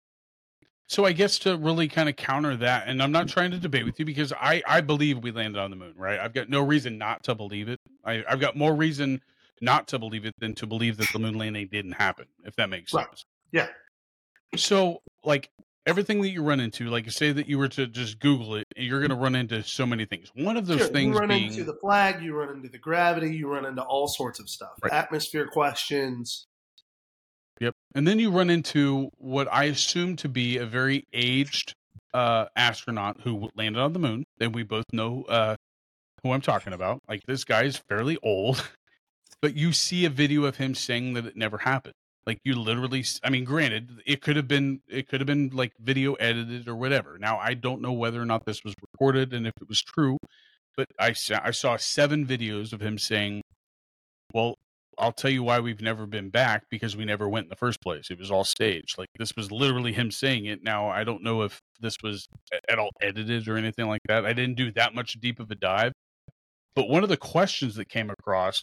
so I guess to really kind of counter that, and I'm not trying to debate with you because I I believe we landed on the moon, right? I've got no reason not to believe it. I, I've got more reason not to believe it than to believe that the moon landing didn't happen, if that makes Right. sense. Yeah. So, like everything that you run into, like say that you were to just Google it, you're going to run into so many things. One of those Sure, things you run being into the flag, you run into the gravity, you run into all sorts of stuff. Right. Atmosphere questions. Yep. And then you run into what I assume to be a very aged uh, astronaut who landed on the moon. And we both know uh, who I'm talking about. Like this guy is fairly old, but you see a video of him saying that it never happened. Like you literally, I mean, granted, it could have been, it could have been like video edited or whatever. Now I don't know whether or not this was recorded and if it was true, but I saw, I saw seven videos of him saying, "Well, I'll tell you why we've never been back because we never went in the first place. It was all staged. Like this was literally him saying it. Now I don't know if this was at all edited or anything like that. I didn't do that much deep of a dive. But one of the questions that came across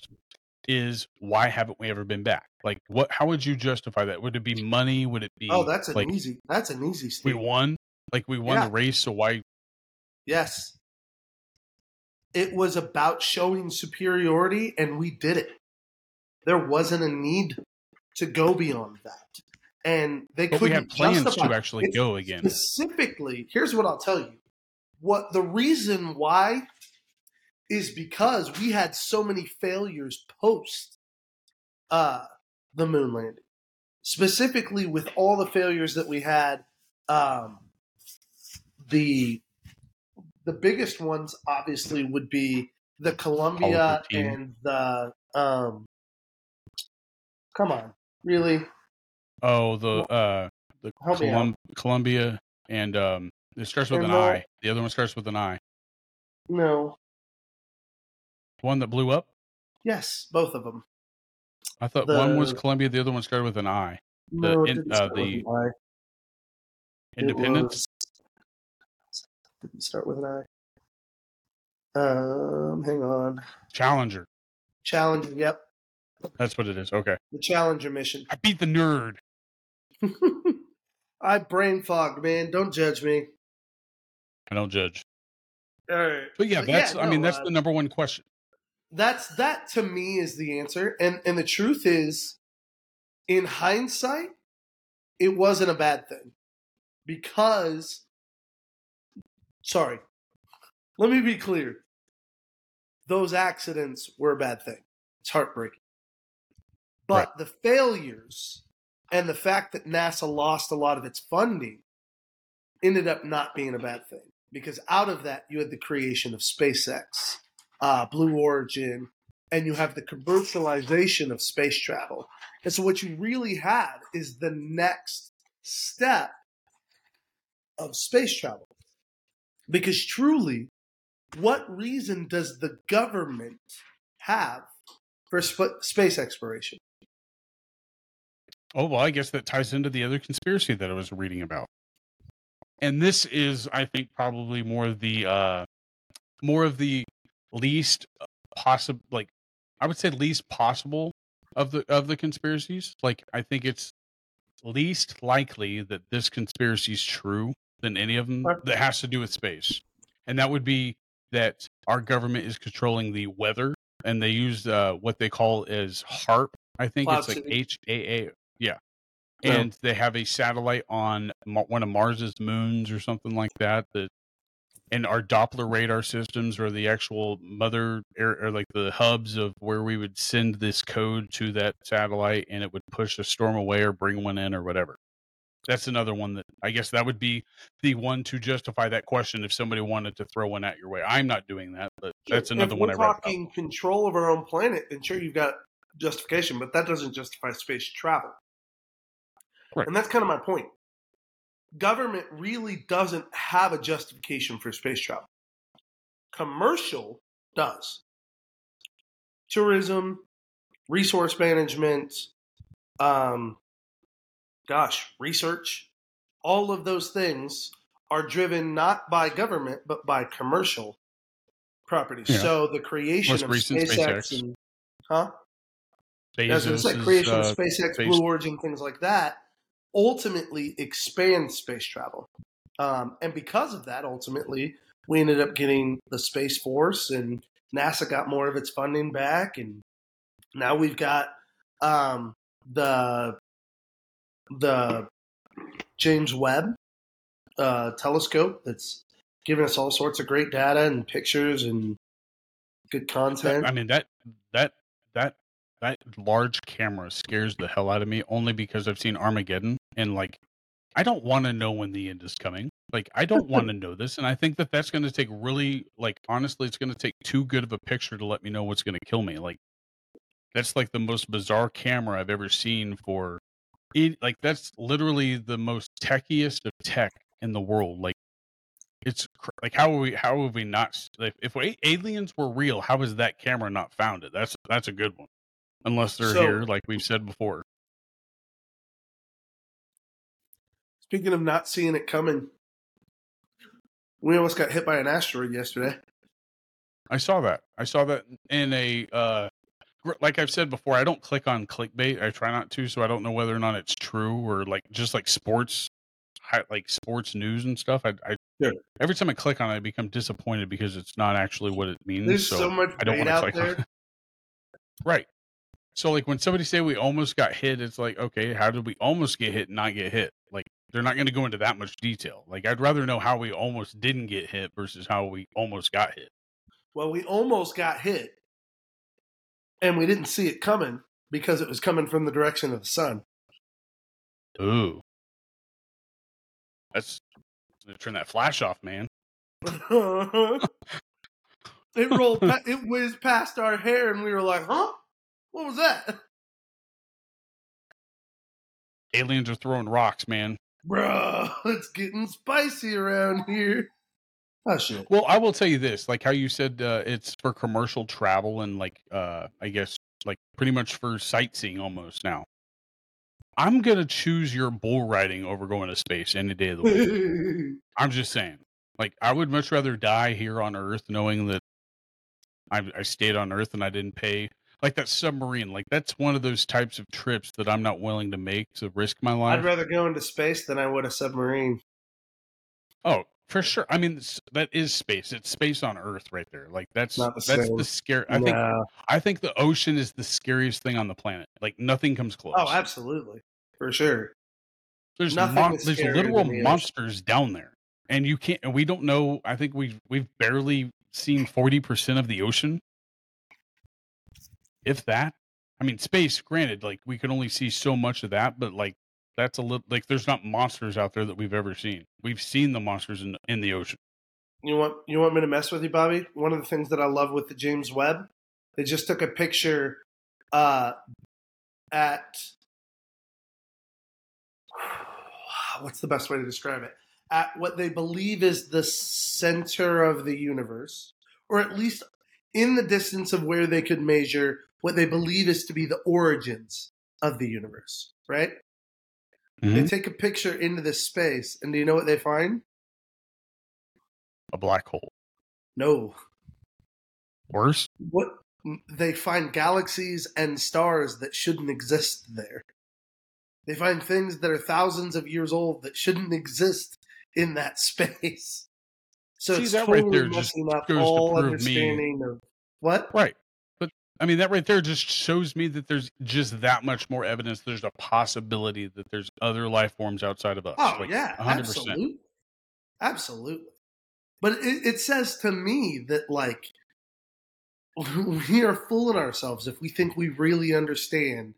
is why haven't we ever been back? Like what how would you justify that? Would it be money? Would it oh, be Oh, that's an like easy. That's an easy. we won? Like we won Yeah. the race, so why Yes. It was about showing superiority, and we did it. There wasn't a need to go beyond that, and they but couldn't had plans justify. to actually It's go again. Specifically, here's what I'll tell you. What the reason why is because we had so many failures post uh, the moon landing. Specifically, with all the failures that we had, um, the the biggest ones obviously would be the Columbia 13. and the um. Come on, really? Oh, the uh the Help me out. Colum- Columbia and um it starts with And an the- I. The other one starts with an I. No. The one that blew up? Yes, both of them. I thought one was Columbia, the other one started with an I. No, it in- didn't uh, start with the an I. Independence? was- didn't start with an I. Um, hang on. Challenger. Challenger. Yep, That's what it is. Okay. the Challenger mission. I beat the nerd. I brain fogged, man. Don't judge me. I don't judge. All right. But yeah, But that's yeah, I mean that's uh, the number one question. That's that to me is the answer. And and the truth is, in hindsight, it wasn't a bad thing. Because sorry. Let me be clear. Those accidents were a bad thing. It's heartbreaking. But the failures and the fact that NASA lost a lot of its funding ended up not being a bad thing. Because out of that, you had the creation of SpaceX, uh, Blue Origin, and you have the commercialization of space travel. And so, what you really had is the next step of space travel. Because truly, what reason does the government have for sp- space exploration? Oh well, I guess that ties into the other conspiracy that I was reading about. And this is, I think, probably more of the uh more of the least possible like I would say least possible of the of the conspiracies. Like I think it's least likely that this conspiracy is true than any of them that has to do with space. And that would be that our government is controlling the weather and they use uh, what they call as HAARP. I think Cloud it's like H A A. Yeah. Yeah. And they have a satellite on one of Mars's moons or something like that. That and our Doppler radar systems are the actual mother air, or like the hubs of where we would send this code to that satellite, and it would push a storm away or bring one in or whatever. That's another one that I guess that would be the one to justify that question if somebody wanted to throw one at your way. I'm not doing that, but that's another if one I we're talking control of our own planet, then sure you've got justification, but that doesn't justify space travel. Right. And that's kind of my point. Government really doesn't have a justification for space travel. Commercial does. Tourism, resource management, um, gosh, research, all of those things are driven not by government but by commercial properties. Yeah. So the creation Most of SpaceX SpaceX. and huh? As I said, creation uh, of SpaceX, space- Blue Origin, things like that, ultimately expand space travel. Um, and because of that, ultimately, we ended up getting the Space Force, and NASA got more of its funding back, and now we've got um, the the James Webb uh, telescope that's giving us all sorts of great data and pictures and good content. I mean that that that that large camera scares the hell out of me only because I've seen Armageddon and like I don't want to know when the end is coming. Like I don't want to know this, and I think that that's going to take really like honestly, it's going to take too good of a picture to let me know what's going to kill me. Like that's like the most bizarre camera I've ever seen for it. Like that's literally the most techiest of tech in the world. Like it's like how are we how have we not like if aliens were real how is that camera not found it that's that's a good one unless they're So- here like we've said before. Speaking of not seeing it coming, we almost got hit by an asteroid yesterday. i saw that. I saw that in a uh like i've said before i don't click on clickbait. I try not to so i don't know whether or not it's true or like just like sports like sports news and stuff. I, I every time i click on it i become disappointed because it's not actually what it means There's so so, much i don't bait want to out click on there. it. Right so like when somebody say we almost got hit it's like okay how did we almost get hit and not get hit? Like they're not going to go into that much detail. Like i'd rather know how we almost didn't get hit versus how we almost got hit. Well, we almost got hit, and we didn't see it coming because it was coming from the direction of the sun. ooh. That's turn that flash off man. It rolled, it whizzed past our hair, and we were like, "Huh? What was that, aliens are throwing rocks man bro? It's getting spicy around here." Oh shit! Well, I will tell you this, like how you said uh, it's for commercial travel and like uh I guess like pretty much for sightseeing almost now. I'm going to choose your bull riding over going to space any day of the week. I'm just saying. Like I would much rather die here on earth knowing that I I stayed on earth and I didn't pay like that submarine. Like that's one of those types of trips that I'm not willing to make to risk my life. I'd rather go into space than I would a submarine. Oh, for sure. I mean, that is space. It's space on Earth, right there. Like that's Not the that's same. the scare. I think I think the ocean is the scariest thing on the planet. Like nothing comes oh, close. Oh, absolutely, for sure. there's nothing mon- there's literal the ocean. monsters down there, and you can't. And we don't know. I think we've we've barely seen forty percent of the ocean, if that. I mean, space. Granted, like we can only see so much of that, but like that's a little like there's not monsters out there that we've ever seen. We've seen the monsters in in the ocean. You want you want me to mess with you, Bobby? One of the things that I love with the James Webb, they just took a picture uh, at what's the best way to describe it? At what they believe is the center of the universe, or at least in the distance of where they could measure what they believe is to be the origins of the universe. Right? They Mhm. take a picture into this space, and do you know what they find? A black hole. No. Worse. what they find galaxies and stars that shouldn't exist there. They find things that are thousands of years old that shouldn't exist in that space. So See, it's that right totally there just messing up goes to all prove me- understanding of what? Right. I mean, that right there just shows me that there's just that much more evidence. There's a possibility that there's other life forms outside of us. Oh Like, yeah, 100%. absolutely, absolutely. But it, it says to me that like we are fooling ourselves if we think we really understand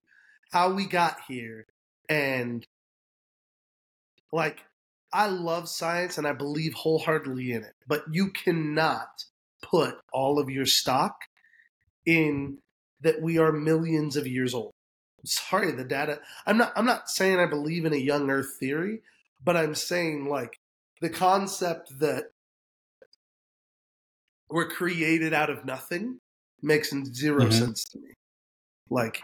how we got here and like I love science and I believe wholeheartedly in it, but you cannot put all of your stock in that we are millions of years old. Sorry, the data. I'm not. I'm not saying I believe in a young Earth theory, but I'm saying like the concept that we're created out of nothing makes 0 Mhm. sense to me. Like,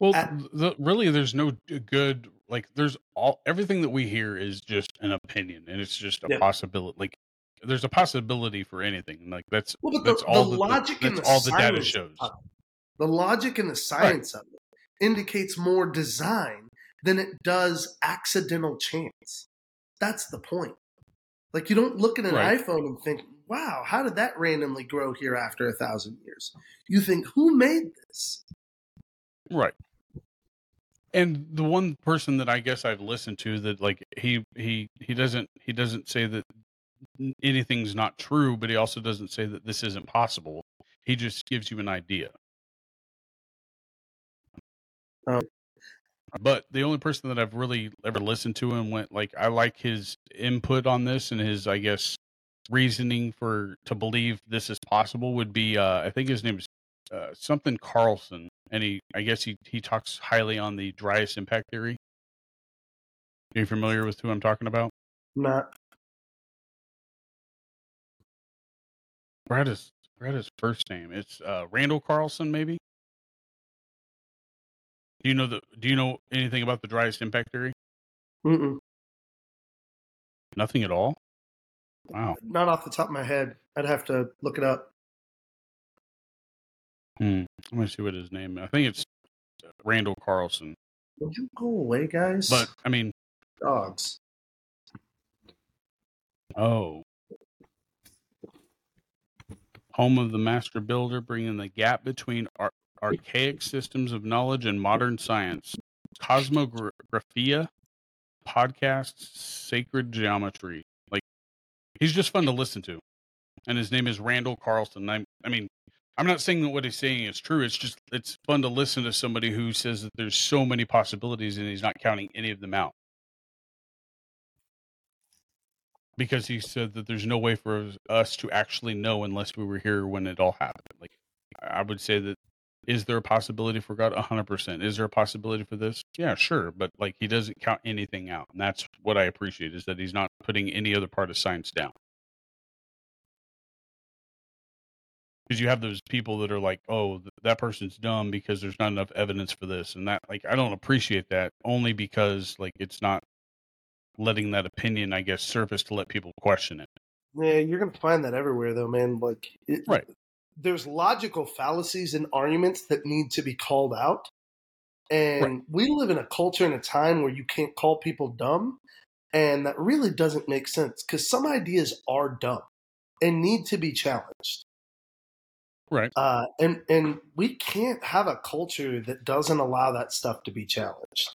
Well, At- the, really, there's no good like. There's all everything that we hear is just an opinion, and it's just a Yeah. possibility. Like, there's a possibility for anything. Like that's well, but the, that's all the logic the, and the all the data science shows. it, the logic and the science of it indicates more design than it does accidental chance. That's the point. Like, you don't look at an Right. iPhone and think, "Wow, how did that randomly grow here after a thousand years?" You think, "Who made this?" Right. And the one person that I guess I've listened to that like he he he doesn't he doesn't say that anything's not true, but he also doesn't say that this isn't possible. He just gives you an idea. Oh. But the only person that I've really ever listened to and went like I like his input on this and his I guess reasoning for to believe this is possible would be uh I think his name is uh, something Carlson, and he I guess he he talks highly on the Dryas impact theory. Are you familiar with who I'm talking about? Not. Brad is Brad is first name. It's uh, Randall Carlson, maybe. Do you know the Do you know anything about the Dryas impact theory? Mm-mm. Nothing at all. Wow. Not off the top of my head. I'd have to look it up. Hmm. Let me see what his name. I think it's Randall Carlson. Would you go away, guys? But I mean, dogs. Oh. Home of the master builder, bringing the gap between ar- archaic systems of knowledge and modern science. Cosmographia, podcasts, sacred geometry. Like, he's just fun to listen to. And his name is Randall Carlson. I, I mean, I'm not saying that what he's saying is true. It's just, it's fun to listen to somebody who says that there's so many possibilities and he's not counting any of them out. Because he said that there's no way for us to actually know unless we were here when it all happened. Like, I would say that is there a possibility for God? hundred percent. Is there a possibility for this? Yeah, sure. But like, he doesn't count anything out, and that's what I appreciate is that he's not putting any other part of science down. Because you have those people that are like, oh, th- that person's dumb because there's not enough evidence for this and that. Like, I don't appreciate that only because like it's not letting that opinion, I guess, surface to let people question it. Yeah, you're gonna find that everywhere, though, man. Like, it, Right. There's logical fallacies and arguments that need to be called out, and Right. we live in a culture and a time where you can't call people dumb, and that really doesn't make sense because some ideas are dumb and need to be challenged. Right. Uh, and and we can't have a culture that doesn't allow that stuff to be challenged.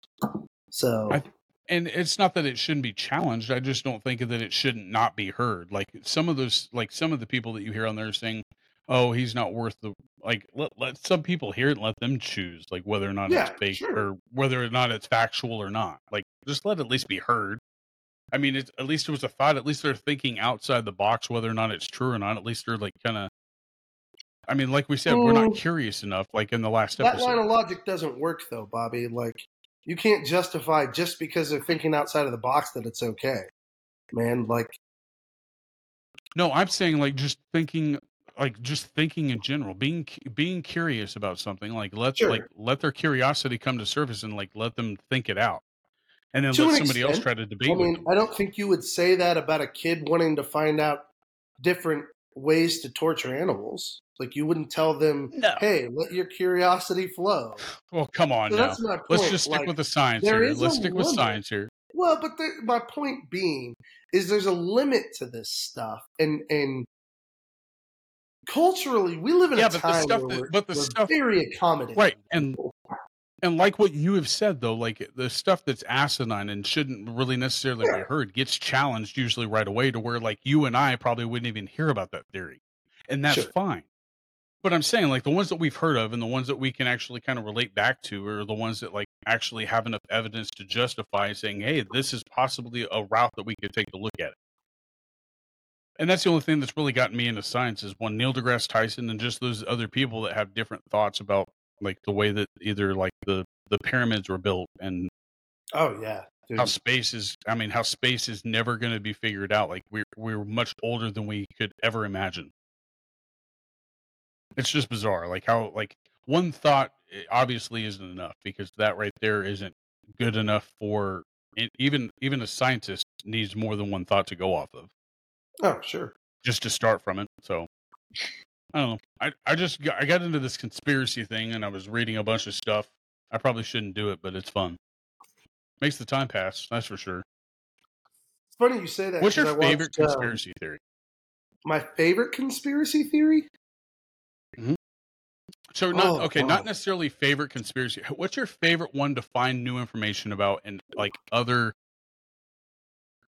So I- and it's not that it shouldn't be challenged i just don't think that it shouldn't not be heard like some of those like some of the people that you hear on there saying oh he's not worth the like let, let some people hear it and let them choose like whether or not Yeah, it's fake sure. or whether or not it's factual or not like just let it at least be heard i mean it's at least it was a thought at least they're thinking outside the box whether or not it's true or not at least they're like kind of i mean like we said we're not Mm. curious enough like in the last episode that episode line of logic doesn't work, though, Bobby. Like you can't justify just because they're thinking outside of the box that it's okay, man. Like No, I'm saying like just thinking, like just thinking in general, being being curious about something. Like let Sure. like let their curiosity come to surface and like let them think it out, and then To let somebody else try to debate I mean. I don't think you would say that about a kid wanting to find out different ways to torture animals. Like you wouldn't tell them, No. "Hey, let your curiosity flow." Well, come on So now. that's my point. Let's just stick like, with the science there here. is Let's a stick with science here. Well, but the, my point being is there's a limit to this stuff, and and culturally we live in Yeah, a but the time stuff where that- we're, but the we're stuff- very accommodating, Right, and and like what you have said though, like the stuff that's asinine and shouldn't really necessarily be heard gets challenged usually right away to where like you and I probably wouldn't even hear about that theory, and that's Sure. fine. But I'm saying like the ones that we've heard of and the ones that we can actually kind of relate back to are the ones that like actually have enough evidence to justify saying, hey, this is possibly a route that we could take a look at it. And that's the only thing that's really gotten me into science is one Neil deGrasse Tyson and just those other people that have different thoughts about like the way that either like the the pyramids were built and Oh yeah. Dude. how space is i mean how space is never going to be figured out like we're we're much older than we could ever imagine it's just bizarre like how like one thought eh, obviously isn't enough because that right there isn't good enough for e- even even a scientist needs more than one thought to go off of Oh sure. just to start from it so i don't know i i just got, i got into this conspiracy thing and i was reading a bunch of stuff i probably shouldn't do it but it's fun makes the time pass that's for sure It's funny you say that. What's your favorite watched, um, conspiracy theory? my favorite conspiracy theory? So not Oh, okay, wow. not necessarily favorite conspiracy. What's your favorite one to find new information about and like other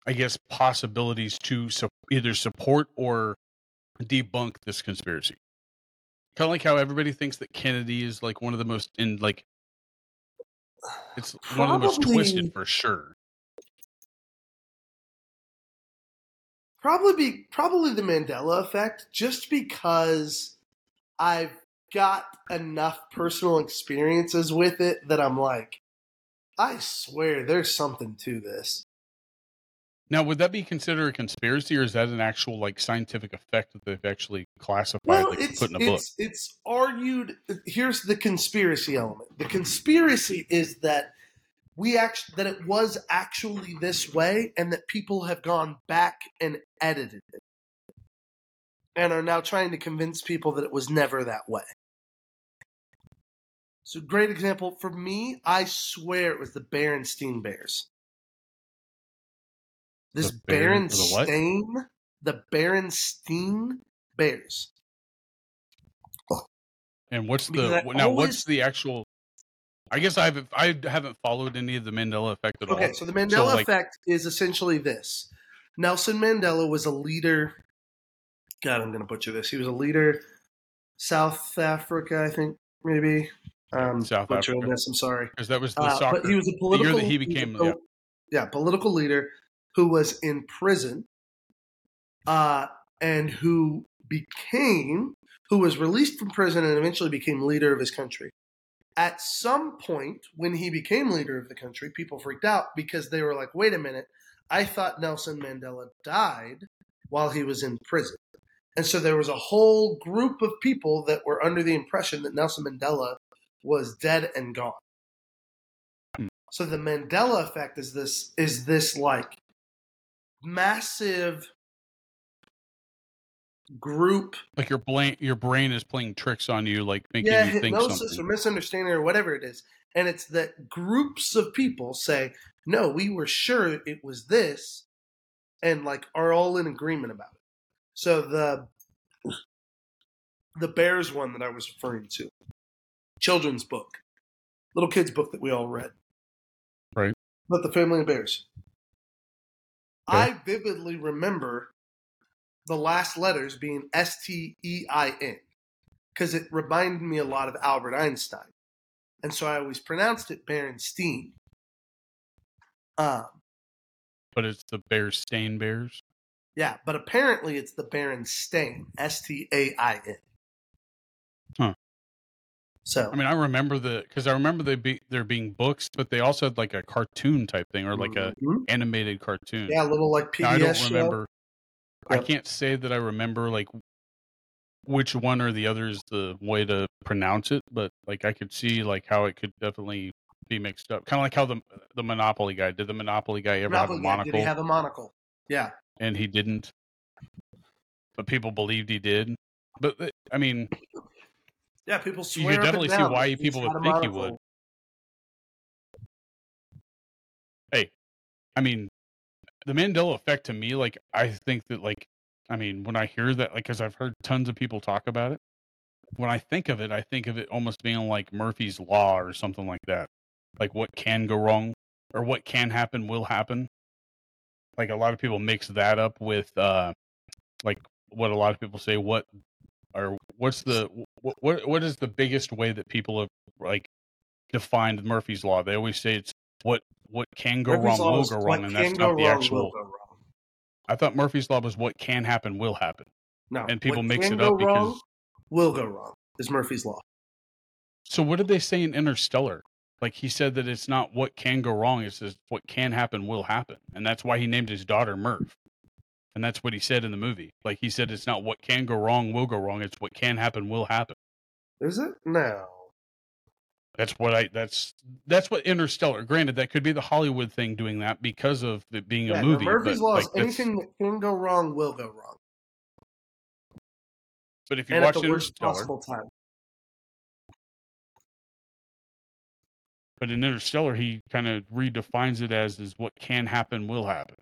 I guess possibilities to su- either support or debunk this conspiracy? Kind of like how everybody thinks that Kennedy is like one of the most in like it's one of the most twisted for sure. Probably be probably the Mandela effect, just because I've got enough personal experiences with it that I'm like, I swear there's something to this. Now, would that be considered a conspiracy, or is that an actual like scientific effect that they've actually classified, Well, like it's put in a book? it's it's argued. Here's the conspiracy element. The conspiracy is that we actually that it was actually this way, and that people have gone back and edited it, and are now trying to convince people that it was never that way. So, great example for me. I swear it was the Berenstein Bears. This The bear- the? Berenstain, the Berenstein Bears. And what's the now? always- What's the actual? I guess I haven't I haven't followed any of the Mandela effect at Okay, all. Okay, so the Mandela like- effect is essentially this. Nelson Mandela was a leader. God, I'm going to butcher this. He was a leader, South Africa, I think, maybe. Um, South butchering Africa. this. I'm sorry. Because that was the Uh, soccer. but he was a the political. year that he a became. po- yeah. yeah, political leader who was in prison, uh, and who became, who was released from prison and eventually became leader of his country. At some point, when he became leader of the country, people freaked out because they were like, "Wait a minute! I thought Nelson Mandela died while he was in prison." And so there was a whole group of people that were under the impression that Nelson Mandela was dead and gone. So the Mandela effect is this is this like massive group Like your brain, your brain is playing tricks on you, like making yeah, you think hypnosis something. or misunderstanding or whatever it is. And it's that groups of people say, no, we were sure it was this, and like are all in agreement about it. So the the Bears one that I was referring to, children's book, little kids book that we all read, Right. About the family of bears. Okay. I vividly remember the last letters being S T E I N because it reminded me a lot of Albert Einstein. And so I always pronounced it Berenstein. Um, but it's the Bear Stain Bears. yeah, but apparently it's the Berenstain, S T A I N. So, I mean, I remember the because I remember they be there being books, but they also had like a cartoon type thing or like a Mhm. animated cartoon. yeah, a little like PBS Now, I don't show. remember. I can't say that I remember like which one or the other is the way to pronounce it, but like I could see like how it could definitely be mixed up. Kind of like how the the Monopoly guy did. The Monopoly guy ever Monopoly have a monocle? Did he have a monocle? Yeah. and he didn't. But people believed he did. But uh, I mean, Yeah, people You swear and definitely see why people would think he would. hey, I mean, the Mandela effect to me, like I think that, like, I mean, when I hear that, like, because I've heard tons of people talk about it. When I think of it, I think of it almost being like Murphy's Law or something like that. Like what can go wrong or what can happen will happen. Like a lot of people mix that up with, uh, like what a lot of people say, what or what's the what what, is the biggest way that people have like defined Murphy's law? They always say it's what what can go Murphy's wrong will go wrong, and that's not the actual. wrong. I thought Murphy's law was what can happen will happen, No, and people mix it up because. will go wrong. Is Murphy's law? So what did they say in Interstellar? Like he said that it's not what can go wrong; it's just what can happen will happen, and that's why he named his daughter Murph. And that's what he said in the movie. Like he said, it's not what can go wrong will go wrong; it's what can happen will happen. Is it? now? That's what I. That's that's what Interstellar. Granted, that could be the Hollywood thing doing that because of it being Yeah, a movie. Murphy's but, law like, anything that can go wrong will go wrong, But if you and at watch the worst Interstellar, possible time. but in Interstellar, he kind of redefines it as is what can happen will happen.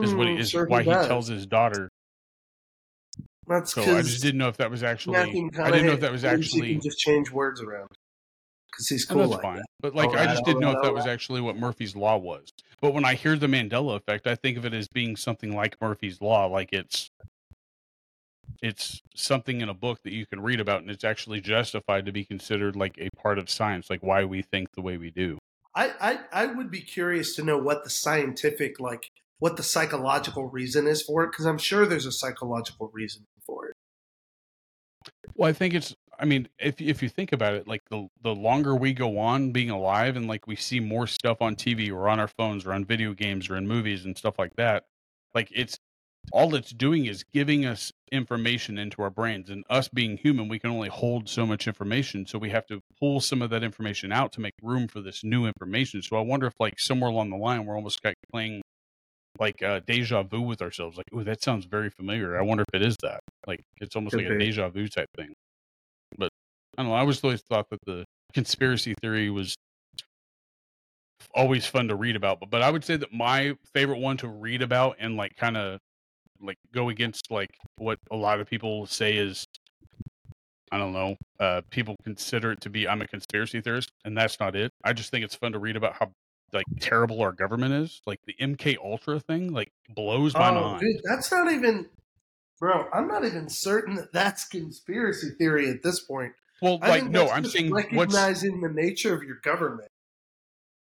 Is what he, Mm, is sure why he, does. tells his daughter. That's So I just didn't know if that was actually. I didn't know if that was he actually. can just change words around because he's Oh, cool that's like fine. that. But like, I Alright, just didn't know if alright, that was actually what Murphy's Law was. But when I hear the Mandela effect, I think of it as being something like Murphy's Law, like it's it's something in a book that you can read about, and it's actually justified to be considered like a part of science, like why we think the way we do. I, I I would be curious to know what the scientific like what the psychological reason is for it because I'm sure there's a psychological reason for it. Well, I think it's. I mean, if if you think about it, like the the longer we go on being alive, and like we see more stuff on TV or on our phones or on video games or in movies and stuff like that, like it's all it's doing is giving us information into our brains. And us being human, we can only hold so much information, so we have to pull some of that information out to make room for this new information. So I wonder if, like, somewhere along the line, we're almost like playing like uh, deja vu with ourselves. Like, oh, that sounds very familiar. I wonder if it is that. Like, it's almost like a deja vu type thing. But I don't know. I always always thought that the conspiracy theory was always fun to read about. But but I would say that my favorite one to read about and like kind of like go against like what a lot of people say is I don't know. Uh, people consider it to be I'm a conspiracy theorist, and that's not it. I just think it's fun to read about how like terrible our government is. Like the MK Ultra thing, like blows my oh, mind. dude, that's not even, bro. I'm not even certain that that's conspiracy theory at this point. Well, I like no, I'm saying what's recognizing the nature of your government.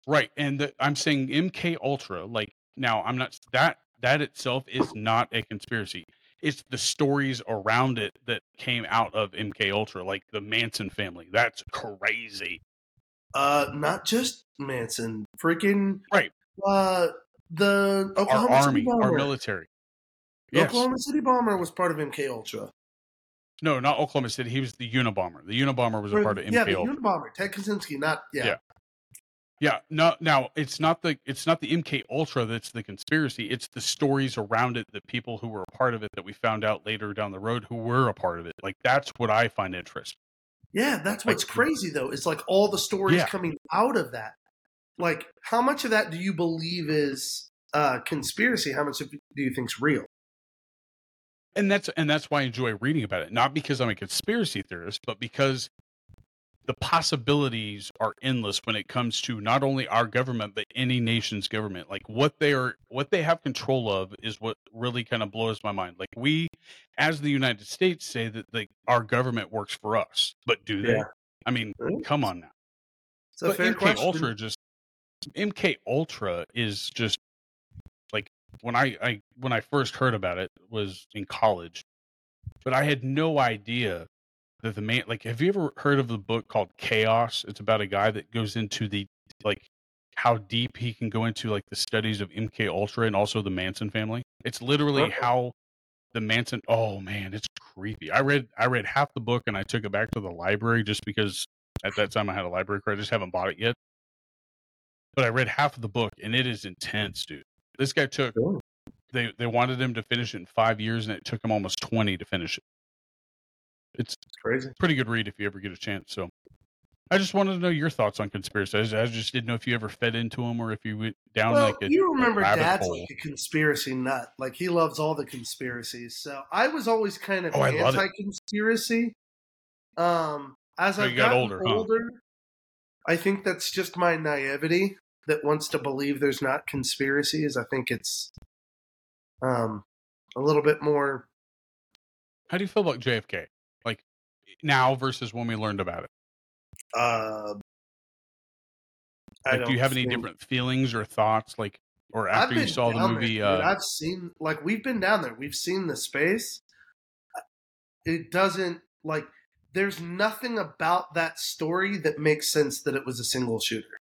right, and the, I'm saying MK Ultra. Like now, I'm not that that itself is not a conspiracy. It's the stories around it that came out of MK Ultra, like the Manson family. That's crazy. Uh, not just Manson, freaking Right. Uh, the Our Oklahoma City army, our military. The Yes. Oklahoma City bomber was part of MK Ultra. No, not Oklahoma City. He was the Unabomber. The Unabomber was a part of MK yeah, the Ultra. Unabomber, Ted Kaczynski, not yeah. Yeah. Yeah, no, now it's not the it's not the MK Ultra that's the conspiracy. It's the stories around it, the people who were a part of it that we found out later down the road who were a part of it. Like that's what I find interesting. Yeah, that's what's Like- crazy though. It's like all the stories Yeah. coming out of that. Like, how much of that do you believe is uh, conspiracy? How much of do you think's real? And that's and that's why I enjoy reading about it. Not because I'm a conspiracy theorist, but because the possibilities are endless when it comes to not only our government but any nation's government. Like what they are what they have control of is what really kind of blows my mind. Like we as the United States say that like our government works for us, but do they? Yeah. I mean, mm-hmm. come on now. It's a But fair MK question. Ultra just MK Ultra is just like when I, I when I first heard about it was in college, but I had no idea that the man like have you ever heard of the book called Chaos? It's about a guy that goes into the like how deep he can go into like the studies of MK Ultra and also the Manson family. It's literally Okay. how the Manson oh man, it's creepy. I read I read half the book and I took it back to the library just because at that time I had a library card. I just haven't bought it yet. But I read half of the book and it is intense, dude. This guy took they they wanted him to finish it in five years and it took him almost 20 to finish it it's crazy. pretty good read if you ever get a chance so i just wanted to know your thoughts on conspiracy I just, I just didn't know if you ever fed into them or if you went down Well, like a, you remember rabbit Dad's hole. like a conspiracy nut. Like he loves all the conspiracies. So I was always kind of Oh, I anti-conspiracy. Um, as So I've got gotten older, huh? older, I think that's just my naivety that wants to believe there's not conspiracies. I think it's um a little bit more. how do you feel about jfk now versus when we learned about it? Uh, Like, do you have any different feelings or thoughts, like, or after you saw the there, movie? uh, I've seen like we've been down there. We've seen the space. It doesn't like. There's nothing about that story that makes sense that it was a single shooter.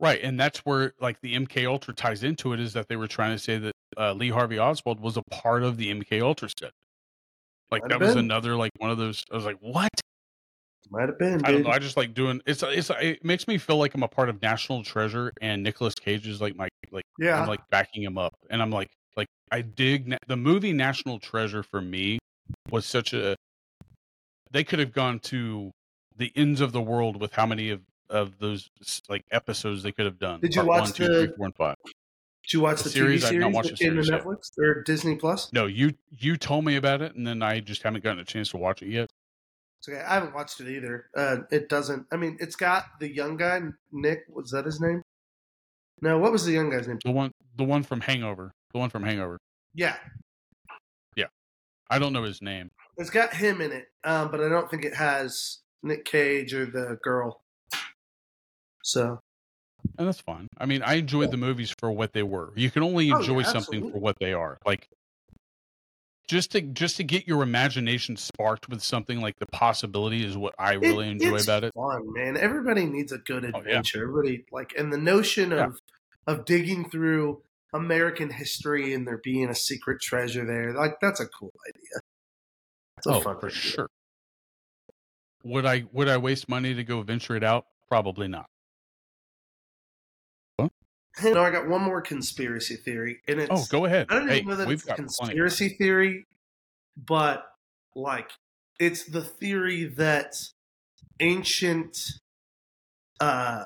Right, and that's where like the MK Ultra ties into it is that they were trying to say that uh, Lee Harvey Oswald was a part of the MK Ultra set. Like Might that was been. another like one of those. I was like, what? Might have been. Dude. I don't know. I just like doing it's. It's it makes me feel like I'm a part of National Treasure, and Nicolas Cage is like my like yeah. I'm like backing him up, and I'm like like I dig Na- the movie National Treasure for me was such a. They could have gone to the ends of the world with how many of of those like episodes they could have done. Did you watch one, two, the- three, four, and five? Did you watch the the, series? TV I've not series watched the to series yet. Netflix or Disney Plus? No, you you told me about it, and then I just haven't gotten a chance to watch it yet. It's okay. I haven't watched it either. Uh, it doesn't. I mean, it's got the young guy Nick. Was that his name? No. What was the young guy's name? The one the one from Hangover, the one from Hangover. Yeah. Yeah, I don't know his name. it's got him in it, um, but I don't think it has Nick Cage or the girl. So And that's fine. I mean, I enjoyed the movies for what they were. You can only Oh, yeah, enjoy something for what they are. Like just to just to get your imagination sparked with something like the possibility is what I really It- enjoy about it. Fun, man. Everybody needs a good Oh, yeah. adventure. Everybody like, and the notion Yeah. of of digging through American history and there being a secret treasure there, like that's a cool idea. It's a Oh, fun for idea. sure. Would I would I waste money to go venture it out? Probably not. Know, I got one more conspiracy theory, and it's Oh, go ahead. I don't hey, even know that it's a got plenty. conspiracy theory, but like it's the theory that ancient uh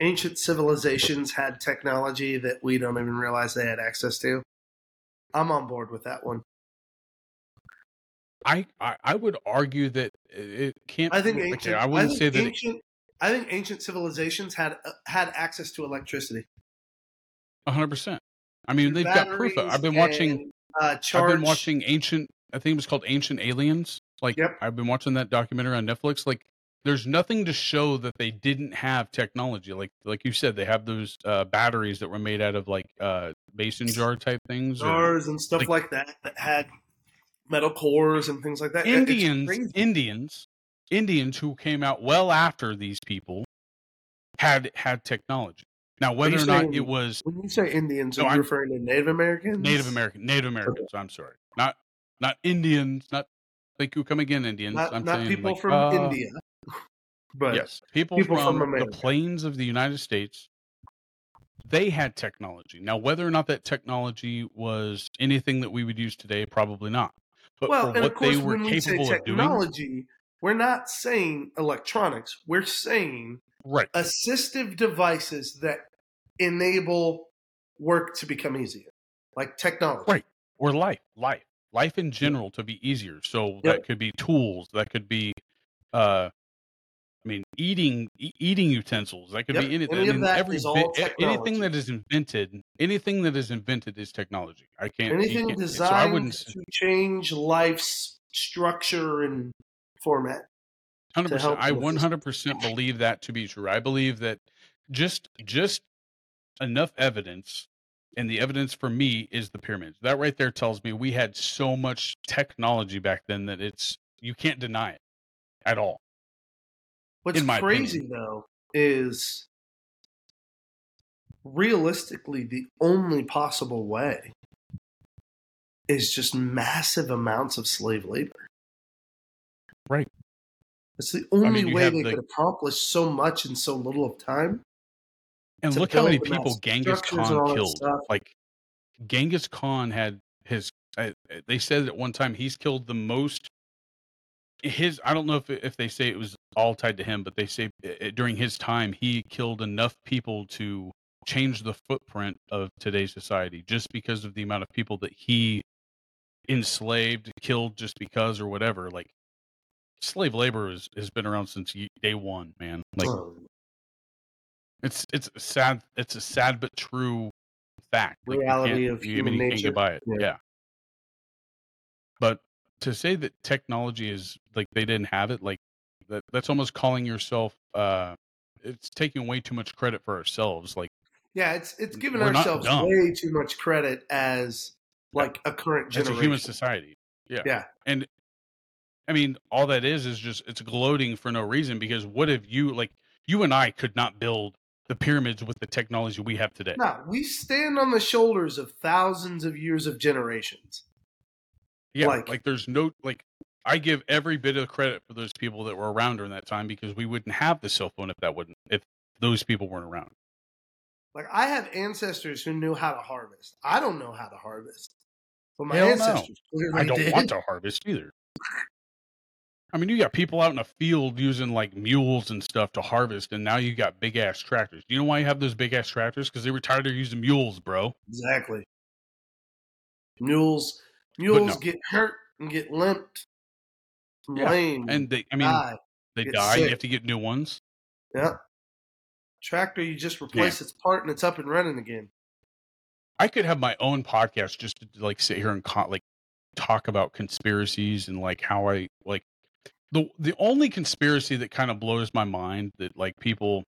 ancient civilizations had technology that we don't even realize they had access to. I'm on board with that one. I, I I would argue that it can't. I think okay, ancient I wouldn't think say that. it- I think ancient civilizations had uh, had access to electricity. A hundred percent. I mean, they've got proof. Of, I've been watching. and, uh, I've been watching ancient. I think it was called Ancient Aliens. Like Yep. I've been watching that documentary on Netflix. Like there's nothing to show that they didn't have technology. Like like you said, they have those uh, batteries that were made out of like uh, mason jar type things. or- and stuff like- like, that that had metal cores and things like that. Indians. Indians, Indians who came out well after these people had had technology. Now, whether or not saying- it was When you say Indians, No, are you I'm- referring to Native Americans? Native American, Native Americans. I'm sorry, not not Indians, not thank you, come again, Indians. not, I'm not saying people like, from uh, India. But yes, people, people from from, the plains of the United States. They had technology. Now, whether or not that technology was anything that we would use today, probably not. But well, for and of what course, they were when we say capable of doing, technology, we're not saying electronics. We're saying right? assistive devices that enable work to become easier, like technology. Right. or life, life, life in general to be easier. So that could be tools, that could be, uh, I mean, eating e- eating utensils. That could Yep, be anything. any I mean, every bit- anything that is invented, anything that is invented is technology. I can't. Anything can't- designed So I wouldn't. to change life's structure and format. Hundred percent. I one hundred percent believe that to be true. I believe that just just enough evidence, and the evidence for me is the pyramids. That right there tells me we had so much technology back then that it's you can't deny it at all. What's crazy though is realistically the only possible way is just massive amounts of slave labor. Right. It's the only mean, way they the- could accomplish so much in so little of time. And look how many people Genghis structures and all Khan killed. Like Genghis Khan had his. Uh, they said at one time he's killed the most. His I don't know if if they say it was all tied to him, but they say uh, during his time he killed enough people to change the footprint of today's society just because of the amount of people that he enslaved, killed just because or whatever. Like slave labor has, has been around since day one, man. Like it's it's a sad. It's a sad but true fact. Like, you Reality of you, I human mean, you can't nature. get by it. Yeah. Yeah. But to say that technology is like they didn't have it, like that that's almost calling yourself uh it's taking way too much credit for ourselves. Like Yeah, it's it's giving ourselves way too much credit as like a current generation, as a human society. Yeah. Yeah. And I mean, all that is is just it's gloating for no reason because what if you like you and I could not build the pyramids with the technology we have today. No, we stand on the shoulders of thousands of years of generations. Yeah, Like- like, there's no like I give every bit of credit for those people that were around during that time because we wouldn't have the cell phone if that wouldn't if those people weren't around. Like I have ancestors who knew how to harvest. I don't know how to harvest, but my Hell ancestors clearly I don't did. want to harvest either. I mean, you got people out in the field using like mules and stuff to harvest, and now you got big ass tractors. Do you know why you have those big ass tractors? Because they were tired of using mules, bro. Exactly. Mules, mules no. get hurt and get limped, Yeah, lame, And they, I mean, die. they die. You have to get new ones. Yeah. Tractor, you just replace its part and it's up and running again. I could have my own podcast just to like sit here and con- like talk about conspiracies and like how I like the the only conspiracy that kind of blows my mind that like people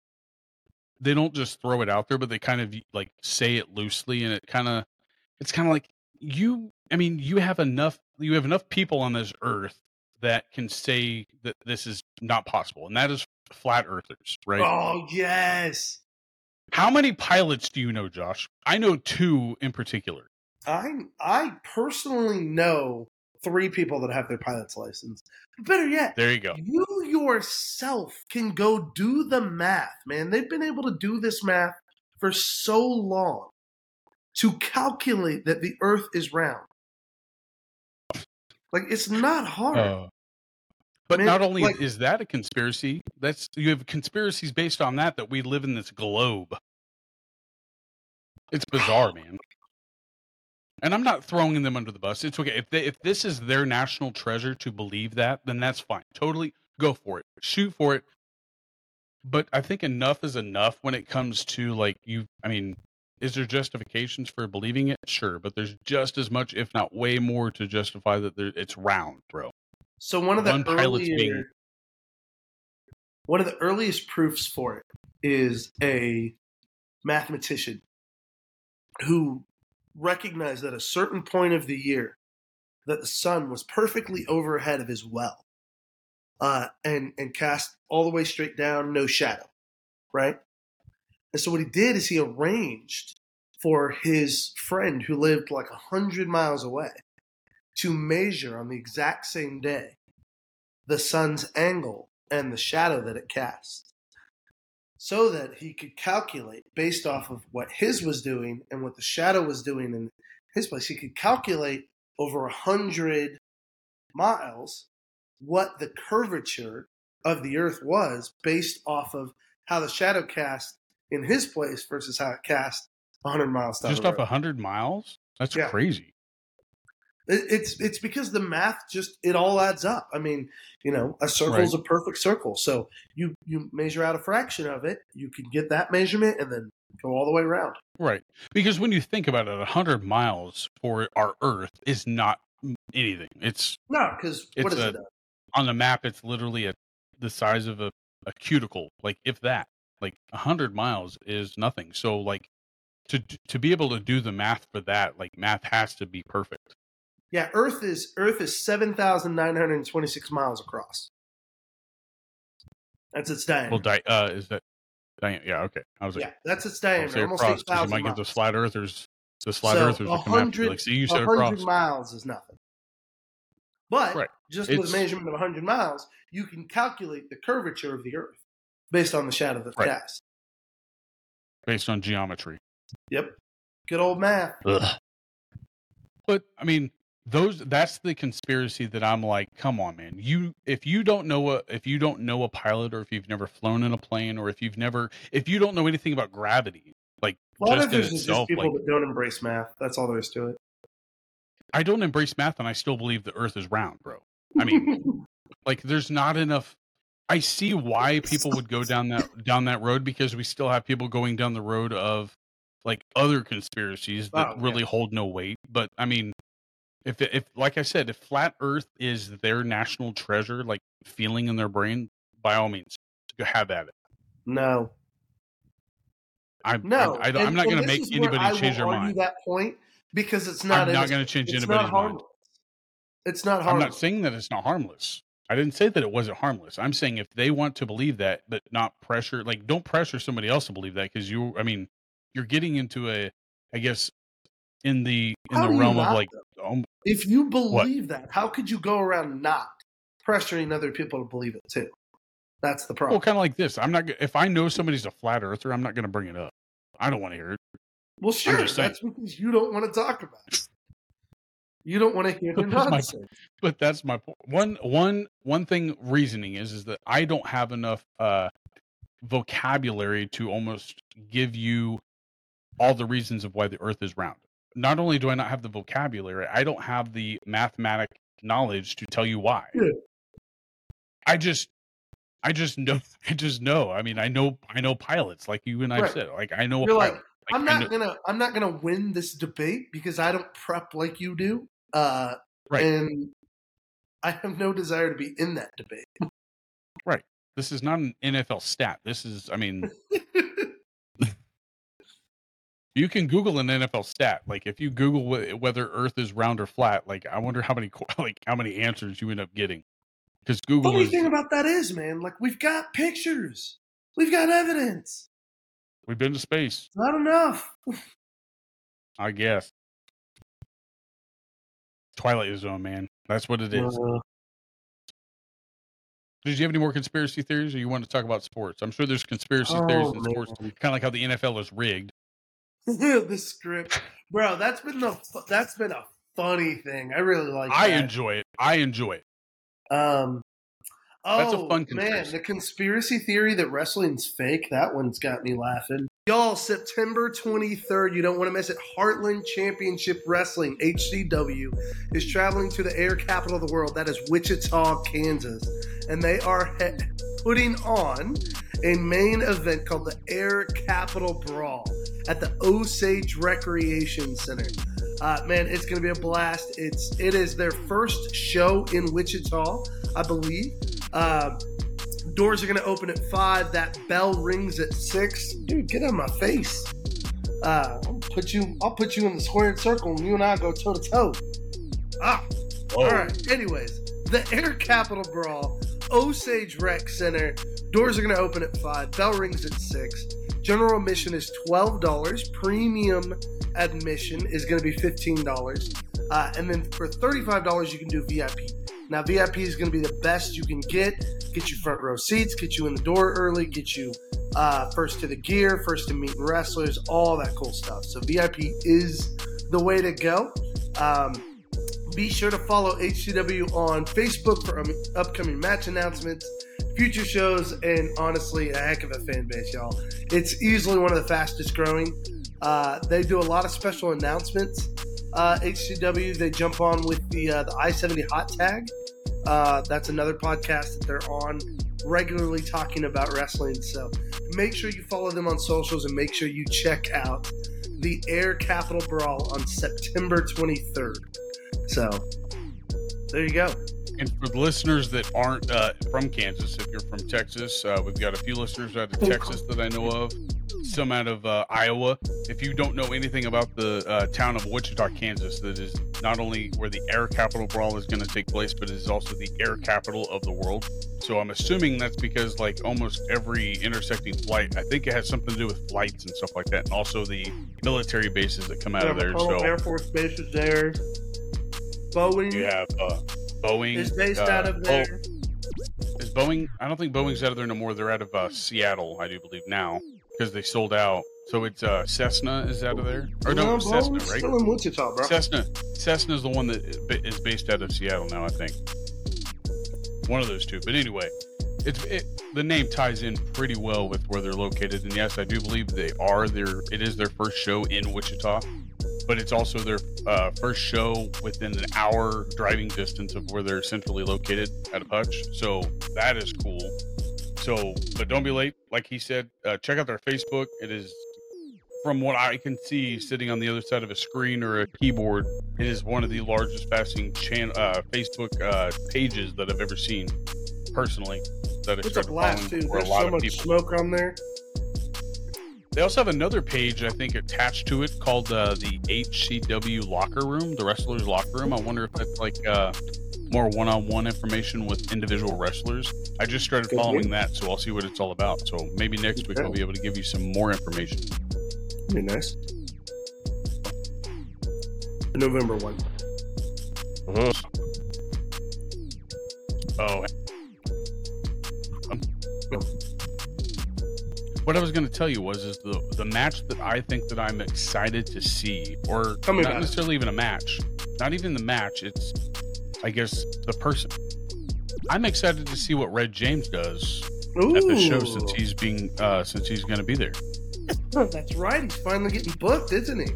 they don't just throw it out there but they kind of like say it loosely and it kind of it's kind of like you I mean you have enough you have enough people on this earth that can say that this is not possible and that is flat earthers right? Oh yes. how many pilots do you know josh? I know two in particular. I I personally know three people that have their pilot's license. Better yet, there you go you yourself can go do the math, man. They've been able to do this math for so long to calculate that the earth is round. Like it's not hard. Uh, but Man, not only like- is that a conspiracy, that's you have conspiracies based on that that we live in this globe. It's bizarre, man. And I'm not throwing them under the bus. It's okay if they, if this is their national treasure to believe that, then that's fine. Totally go for it. Shoot for it. But I think enough is enough when it comes to like you. I mean, is there justifications for believing it? Sure, but there's just as much, if not way more, to justify that there, it's round, bro. So one of the One pilot's earlier, being- one of the earliest proofs for it is a mathematician who recognized at a certain point of the year that the sun was perfectly overhead of his well, uh, and and cast all the way straight down, no shadow, right? And so what he did is he arranged for his friend who lived like a hundred miles away to measure on the exact same day the sun's angle and the shadow that it casts so that he could calculate based off of what his was doing and what the shadow was doing in his place he could calculate over a hundred miles what the curvature of the earth was based off of how the shadow cast in his place versus how it cast 100 miles down Just off road. a hundred miles? That's Yeah. crazy. It- It's it's because the math just it all adds up. I mean, you know, a circle is a perfect circle. So you you measure out a fraction of it, you can get that measurement and then go all the way around. Right. Because when you think about it, a hundred miles for our Earth is not anything. It's No, because what is a- it? on the map. It's literally a, the size of a, a cuticle, like if that. Like a hundred miles is nothing. So like to to be able to do the math for that, like math has to be perfect. Yeah, Earth is Earth is seven thousand nine hundred twenty six miles across. That's its diameter. Well, di- uh, is that? di- Yeah. Okay. I was like, yeah, that's its diameter. Almost across eight 'cause you thousand might get the flat earthers. The flat So, earthers that come after you. Like, see, you A said across. miles is nothing. But Right. just with It's- a measurement of hundred miles, you can calculate the curvature of the Earth based on the shadow that's Right. cast. based on geometry. Yep. Good old math. But I mean, those that's the conspiracy that I'm like, come on, man. You if you don't know a if you don't know a pilot or if you've never flown in a plane or if you've never if you don't know anything about gravity, like A lot just of this is just people like that don't embrace math. That's all there is to it. I don't embrace math and I still believe the earth is round, bro. I mean, like there's not enough I see why people would go down that down that road because we still have people going down the road of like other conspiracies that Oh, yeah. really hold no weight. But I mean, If if like I said, if flat Earth is their national treasure, like feeling in their brain, by all means, go have at it. No, I'm no. I, am not going to make anybody change their mind. That point because it's not. I'm not going to change It's anybody's not mind. It's not harmless. I'm not saying that it's not harmless. I didn't say that it wasn't harmless. I'm saying if they want to believe that, but not pressure, like don't pressure somebody else to believe that because you, I mean, you're getting into a, I guess, in the in How the realm of like, though? Um, If you believe that, how could you go around not pressuring other people to believe it too? That's the problem. well, kind of like this. I'm not if I know somebody's a flat earther, I'm not going to bring it up. I don't want to hear it. Well, sure. That's because you don't want to talk about it. You don't want to hear the But that's my- but that's my point. One one one thing reasoning is is that I don't have enough uh vocabulary to almost give you all the reasons of why the earth is round. Not only do I not have the vocabulary, I don't have the mathematic knowledge to tell you why. Yeah. I just I just know I just know. I mean, I know I know pilots like you and I've Right. said. Like I know You're pilot. like, Like, I'm not gonna I'm not gonna win this debate because I don't prep like you do. Uh Right. and I have no desire to be in that debate. Right. This is not an NFL stat. This is I mean You can Google an NFL stat. Like if you Google wh- whether Earth is round or flat, like I wonder how many like how many answers you end up getting. Because Google Funny is thing about that is, man, like we've got pictures. We've got evidence. we've been to space. Not enough. I guess. Twilight Zone, man. That's what it is. Uh, Did you have any more conspiracy theories, or you want to talk about sports? I'm sure there's conspiracy theories oh, in sports, kind of like how the NFL is rigged. the script, bro. That's been the that's been a funny thing. I really like. It. I that. enjoy it. I enjoy it. Um, oh, That's a fun man, the conspiracy theory that wrestling's fake. That one's got me laughing. Y'all, September 23rd, you don't want to miss it. Heartland Championship Wrestling, HCW, is traveling to the air capital of the world. That is Wichita, Kansas. And they are he- putting on a main event called the Air Capital Brawl at the Osage Recreation Center. Uh, man, it's going to be a blast. It's it is their first show in Wichita, I believe. Uh, doors are going to open at five. That bell rings at six. Dude, get out of my face. Uh, I'll put you. I'll put you in the squared circle, and you and I go toe to toe. Ah, all right. Anyways, the Air Capital Brawl, Osage Rec Center. Doors are going to open at five. Bell rings at six. General admission is twelve dollars. Premium admission is going to be fifteen dollars. Uh, and then for thirty-five dollars, you can do VIP. Now VIP is going to be the best you can get. Get you front row seats. Get you in the door early. Get you uh, first to the gear. First to meet wrestlers. All that cool stuff. So VIP is the way to go. Um, be sure to follow HCW on Facebook for um, upcoming match announcements, future shows, and honestly, a heck of a fan base, y'all. It's easily one of the fastest growing. Uh, they do a lot of special announcements. Uh, HCW, they jump on with the uh, the I seventy hot tag. Uh, that's another podcast that they're on regularly talking about wrestling. So make sure you follow them on socials and make sure you check out the Air Capital Brawl on September 23rd. So there you go. And for the listeners that aren't uh, from Kansas, if you're from Texas, uh, we've got a few listeners out of Texas that I know of, some out of uh, Iowa. If you don't know anything about the uh, town of Wichita, Kansas, that is not only where the air capital brawl is going to take place, but it is also the air capital of the world. So I'm assuming that's because like almost every intersecting flight, I think it has something to do with flights and stuff like that, and also the military bases that come out of there. So Air Force Base is there. Boeing you have uh, Boeing is based uh, out of there. Is Boeing? I don't think Boeing's out of there no more. They're out of uh, Seattle, I do believe now, because they sold out. So it's uh, Cessna is out of there, or no, No, Cessna, right? Still in Wichita, bro. Cessna. Cessna is the one that is based out of Seattle now, I think. One of those two. But anyway, it's it, the name ties in pretty well with where they're located. And yes, I do believe they are their. It is their first show in Wichita, but it's also their uh, first show within an hour driving distance of where they're centrally located at a Hutch. So that is cool. So, but don't be late. Like he said, uh, check out their Facebook. It is from what I can see, sitting on the other side of a screen or a keyboard, it is one of the largest fasting chan- uh, Facebook uh, pages that I've ever seen, personally. That It's a blast following too. for a There's lot so of much people. smoke on there. They also have another page, I think, attached to it called uh, the HCW Locker Room, the Wrestlers Locker Room. I wonder if that's like uh, more one-on-one information with individual wrestlers. I just started Could following that, so I'll see what it's all about. So maybe next week I'll be able to give you some more information. Be nice. November one. Oh. Um, what I was going to tell you was is the the match that I think that I'm excited to see, or Tell not it. necessarily even a match, not even the match. It's, I guess, the person. I'm excited to see what Red James does Ooh, at the show since he's being uh since he's going to be there. that's right. He's finally getting booked, isn't he?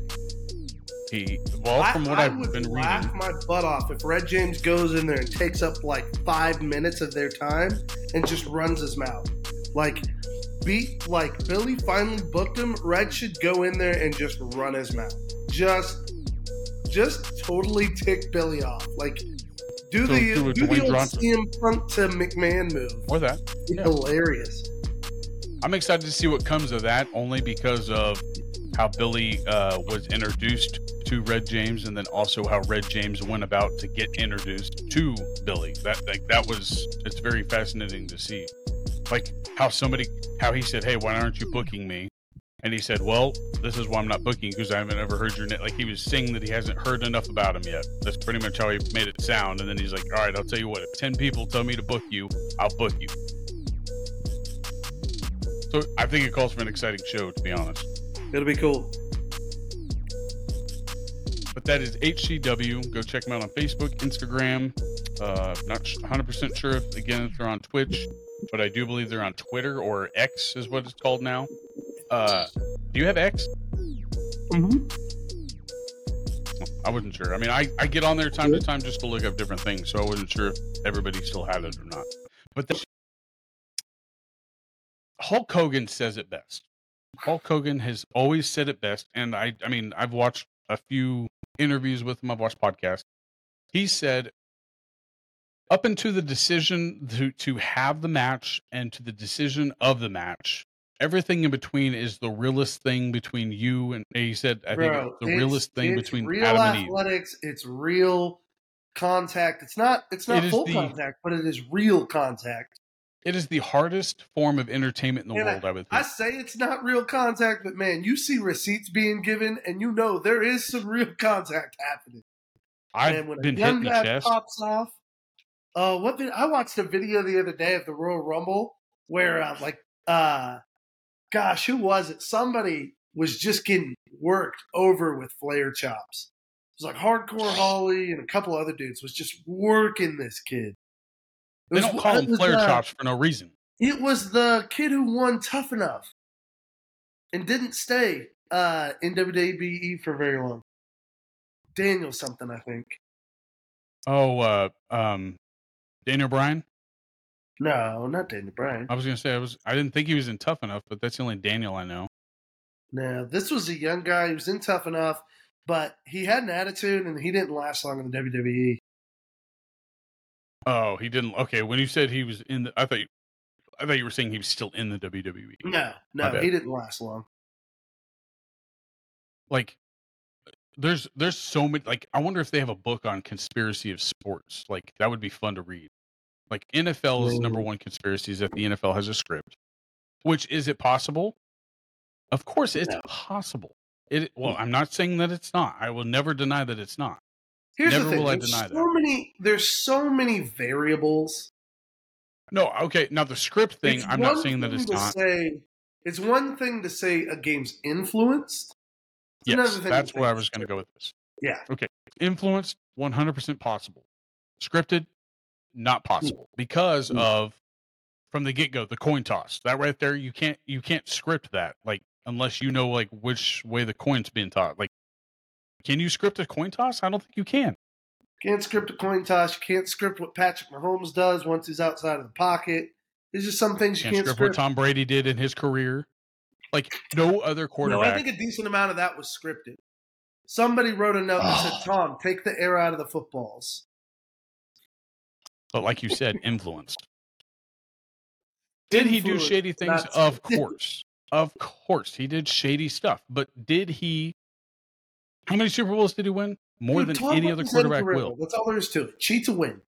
He well, I, from what I have would been laugh reading, my butt off if Red James goes in there and takes up like five minutes of their time and just runs his mouth. Like, beat like Billy finally booked him. Red should go in there and just run his mouth. Just, just totally tick Billy off. Like, do So the do a do the Dwayne old Johnson. CM Punk to McMahon move. or that. Yeah. Hilarious. I'm excited to see what comes of that, only because of how Billy uh, was introduced to Red James, and then also how Red James went about to get introduced to Billy. That like that was it's very fascinating to see, like how somebody how he said, "Hey, why aren't you booking me?" And he said, "Well, this is why I'm not booking because I haven't ever heard your name." Like he was saying that he hasn't heard enough about him yet. That's pretty much how he made it sound. And then he's like, "All right, I'll tell you what. If ten people tell me to book you, I'll book you." So I think it calls for an exciting show, to be honest. It'll be cool. But that is HCW. Go check them out on Facebook, Instagram. Uh, not 100% sure if, again, if they're on Twitch, but I do believe they're on Twitter or X is what it's called now. Uh, do you have X? Mm-hmm. I wasn't sure. I mean, I, I get on there time to time just to look up different things, so I wasn't sure if everybody still had it or not. But the, Hulk Hogan says it best. Hulk Hogan has always said it best, and I I mean I've watched a few interviews with him. I've watched podcasts. He said up into the decision to to have the match and to the decision of the match, everything in between is the realest thing between you and he said I think Bro, it's the realest thing between real Adam and Eve. athletics. It's real contact. It's not. It's not It full the- contact, but it is real contact. It is the hardest form of entertainment in the And world, I would say. I say it's not real contact, but man, you see receipts being given, and you know there is some real contact happening. I've and when been a hit in the chest. pops off. Uh, what did I watched a video the other day of the Royal Rumble where uh, like uh, gosh, who was it? Somebody was just getting worked over with flair chops. It was like Hardcore Holly and a couple other dudes was just working this kid. It They was- don't call was, flair uh, chops for no reason. It was the kid who won Tough Enough and didn't stay uh, in WWE for very long. Daniel something, I think. Oh, uh, um, Daniel Bryan. No, not Daniel Bryan. I was gonna say I was. I didn't think he was in Tough Enough, but that's the only Daniel I know. No, this was a young guy He was in Tough Enough, but he had an attitude and he didn't last long in the. WWE. Oh, he didn't. Okay, when you said he was in the, I thought, you, I thought you were saying he was still in the WWE. No, no, he didn't last long. Like, there's there's so many. Like, I wonder if they have a book on conspiracy of sports. Like, that would be fun to read. Like, NFL is number one conspiracy is that the NFL has a script. Which is it possible? Of course, it's No. possible. It well, mm. I'm not saying that it's not. I will never deny that it's not. Here's Never the thing: will I there's deny so that. many, there's so many variables. No, okay. Now the script thing, It's I'm not saying that it's to not. Say, it's one thing to say a game's influenced. It's Yes, thing that's where I was going to go with this. Yeah, Okay. Influenced, 100% possible. Scripted, not possible because Mm. of from the get go the coin toss. That right there, you can't you can't script that like unless you know like which way the coin's being tossed. Like, can you script a coin toss? I don't think you can. can't script a coin toss. You can't script what Patrick Mahomes does once he's outside of the pocket. There's just some things you Can't can't script what. Tom Brady did in his career. Like no other quarterback. No. I think a decent amount of that was scripted. Somebody wrote a note and said, "Tom, take the air out of the footballs." But like you said, influenced. Did he do shady things? not Of course. Of course. He did shady stuff. But did he how many Super Bowls did he win? More Dude, than any other quarterback will. That's all there is to it. Cheat to win.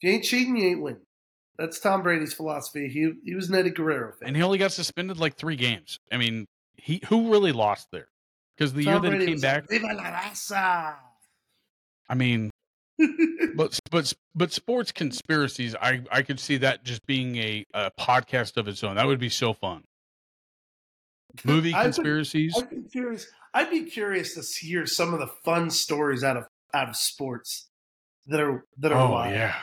If you ain't cheating, you ain't winning. That's Tom Brady's philosophy. He he was an Eddie Guerrero fan. And he only got suspended like three games. I mean, he who really lost there? Because the year that Brady he came back, Viva la raza. I mean, but but but sports conspiracies, I I could see that just being a, a podcast of its own. That would be so fun. Movie I would- conspiracies. I'd be curious. I'd be curious to hear some of the fun stories out of out of sports that are that are Oh wild. yeah,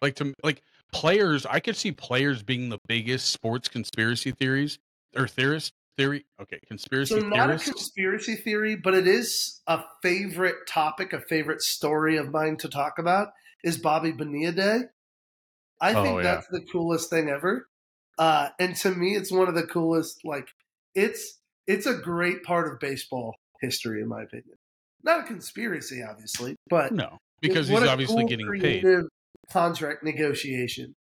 like to like players. I could see players being the biggest sports conspiracy theories or theorist theory. Okay, conspiracy So not a conspiracy theory, but it is a favorite topic, a favorite story of mine to talk about is Bobby Bonilla Day. I Oh, think yeah. that's the coolest thing ever. Uh, and to me, it's one of the coolest. Like it's it's a great part of baseball history, in my opinion. Not a conspiracy, obviously, but no, because he's obviously cool, getting paid. Contract negotiation,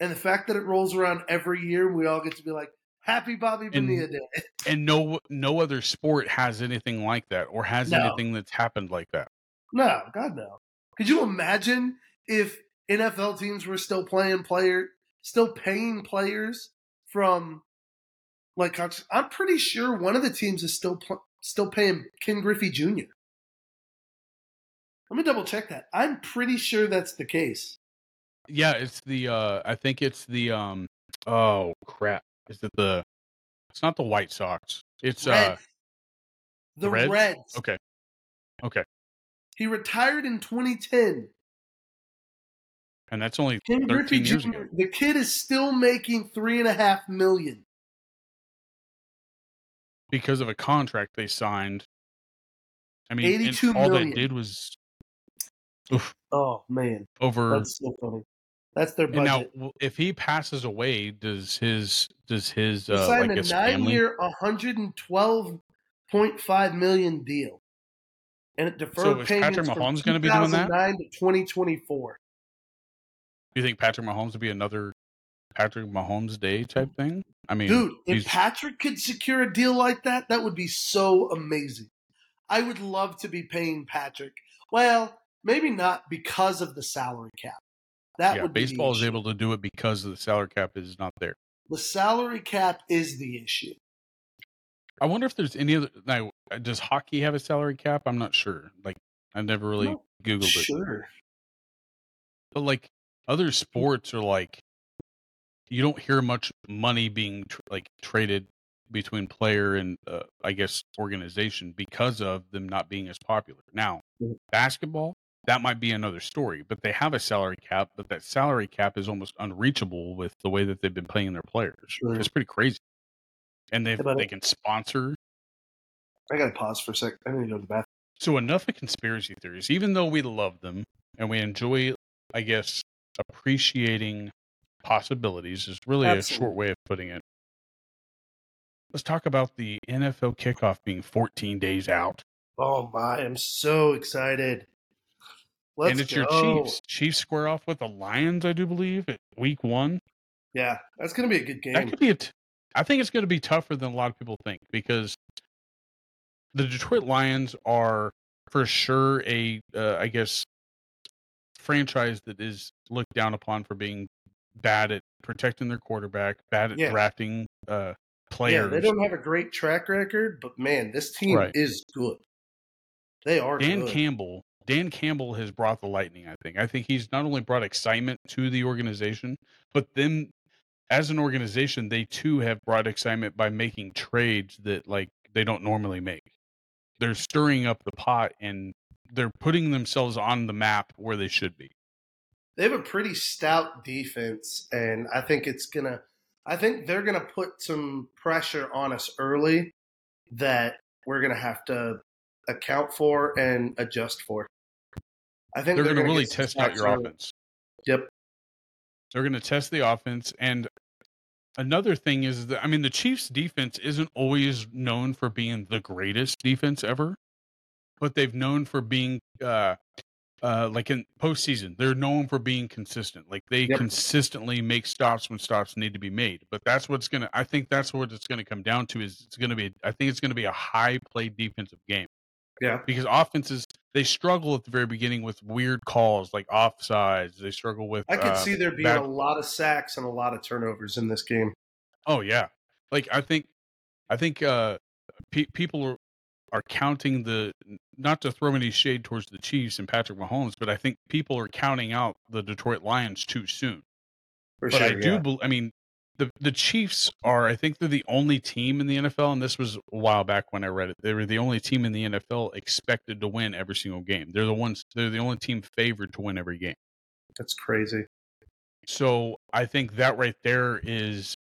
and the fact that it rolls around every year, we all get to be like, "Happy Bobby And- Bonilla Day." and no no other sport has anything like that or has No. anything that's happened like that. No, God no. Could you imagine if NFL teams were still playing player, still paying players from like I'm pretty sure one of the teams is still still paying Ken Griffey Jr. Let me double check that. I'm pretty sure that's the case. Yeah, it's the uh I think it's the um oh crap. Is it the it's not the White Sox. It's uh the Reds? Reds. okay. Okay. He retired in 2010. And that's only Ken Griffey 13 years Jr. ago. The kid is still making three and a half million. because of a contract they signed. I mean, and 82 all million. that did was oof, Oh man, over. that's so funny. That's their and budget. now, if he passes away, does his does his uh, signed like a his family? nine-year, 112.5 million deal, and it deferred So is payments Patrick Mahomes gonna be doing that? 2009 to 2024. Do you think Patrick Mahomes would be another Patrick Mahomes day type thing? I mean, Dude, if Patrick could secure a deal like that, that would be so amazing. I would love to be paying Patrick. Well, maybe not because of the salary cap. That yeah, baseball is able to do it because the salary cap is not there. The salary cap is the issue. I wonder if there's any other. Now, uh, does hockey have a salary cap? I'm not sure. Like, I've never really googled it. Sure. but like other sports are like you don't hear much money being tr- like traded between player and uh, i guess organization because of them not being as popular now Mhm. basketball that might be another story but they have a salary cap but that salary cap is almost unreachable with the way that they've been paying their players Sure. it's pretty crazy and they they can sponsor I gotta pause for a sec. I need to go to the bathroom. So enough of conspiracy theories. Even though we love them and we enjoy, I guess, appreciating possibilities is really a short way of putting it. Let's talk about the NFL kickoff being 14 days out, Oh my, I'm so excited. Let's and it's go. your Chiefs. Chiefs square off with the Lions, I do believe, at Week One. Yeah, that's gonna be a good game. That could be a. T- I think it's going to be tougher than a lot of people think because the Detroit Lions are for sure a, uh, I guess, franchise that is looked down upon for being bad at protecting their quarterback, bad at Yeah. drafting uh, yeah, players. they don't have a great track record, but man, this team Right. is good. They are Dan good. Campbell. Dan Campbell has brought the lightning. I think. I think he's not only brought excitement to the organization, but then, as an organization, they too have brought excitement by making trades that like they don't normally make. They're stirring up the pot and they're putting themselves on the map where they should be. They have a pretty stout defense, and I think it's gonna. I think they're gonna put some pressure on us early that we're gonna have to account for and adjust for. I think They're, going to really test out your offense. Yep. They're going to test the offense, and another thing is that I mean the Chiefs defense isn't always known for being the greatest defense ever, but they've known for being uh uh like in postseason, they're known for being consistent. Like they Yep. consistently make stops when stops need to be made. But that's what's gonna I think that's what it's gonna come down to is it's gonna be I think it's gonna be a high play defensive game. Yeah. Because offenses they struggle at the very beginning with weird calls like offsides. They struggle with I could uh, see there being a lot of sacks and a lot of turnovers in this game. Oh yeah, like I think, I think uh, pe- people are are counting the not to throw any shade towards the Chiefs and Patrick Mahomes, but I think people are counting out the Detroit Lions too soon. For but sure. I do, yeah. bel I mean, the the Chiefs are. I think they're the only team in the NFL, and this was a while back when I read it. They were the only team in the NFL expected to win every single game. They're the ones. They're the only team favored to win every game. That's crazy. So I think that right there is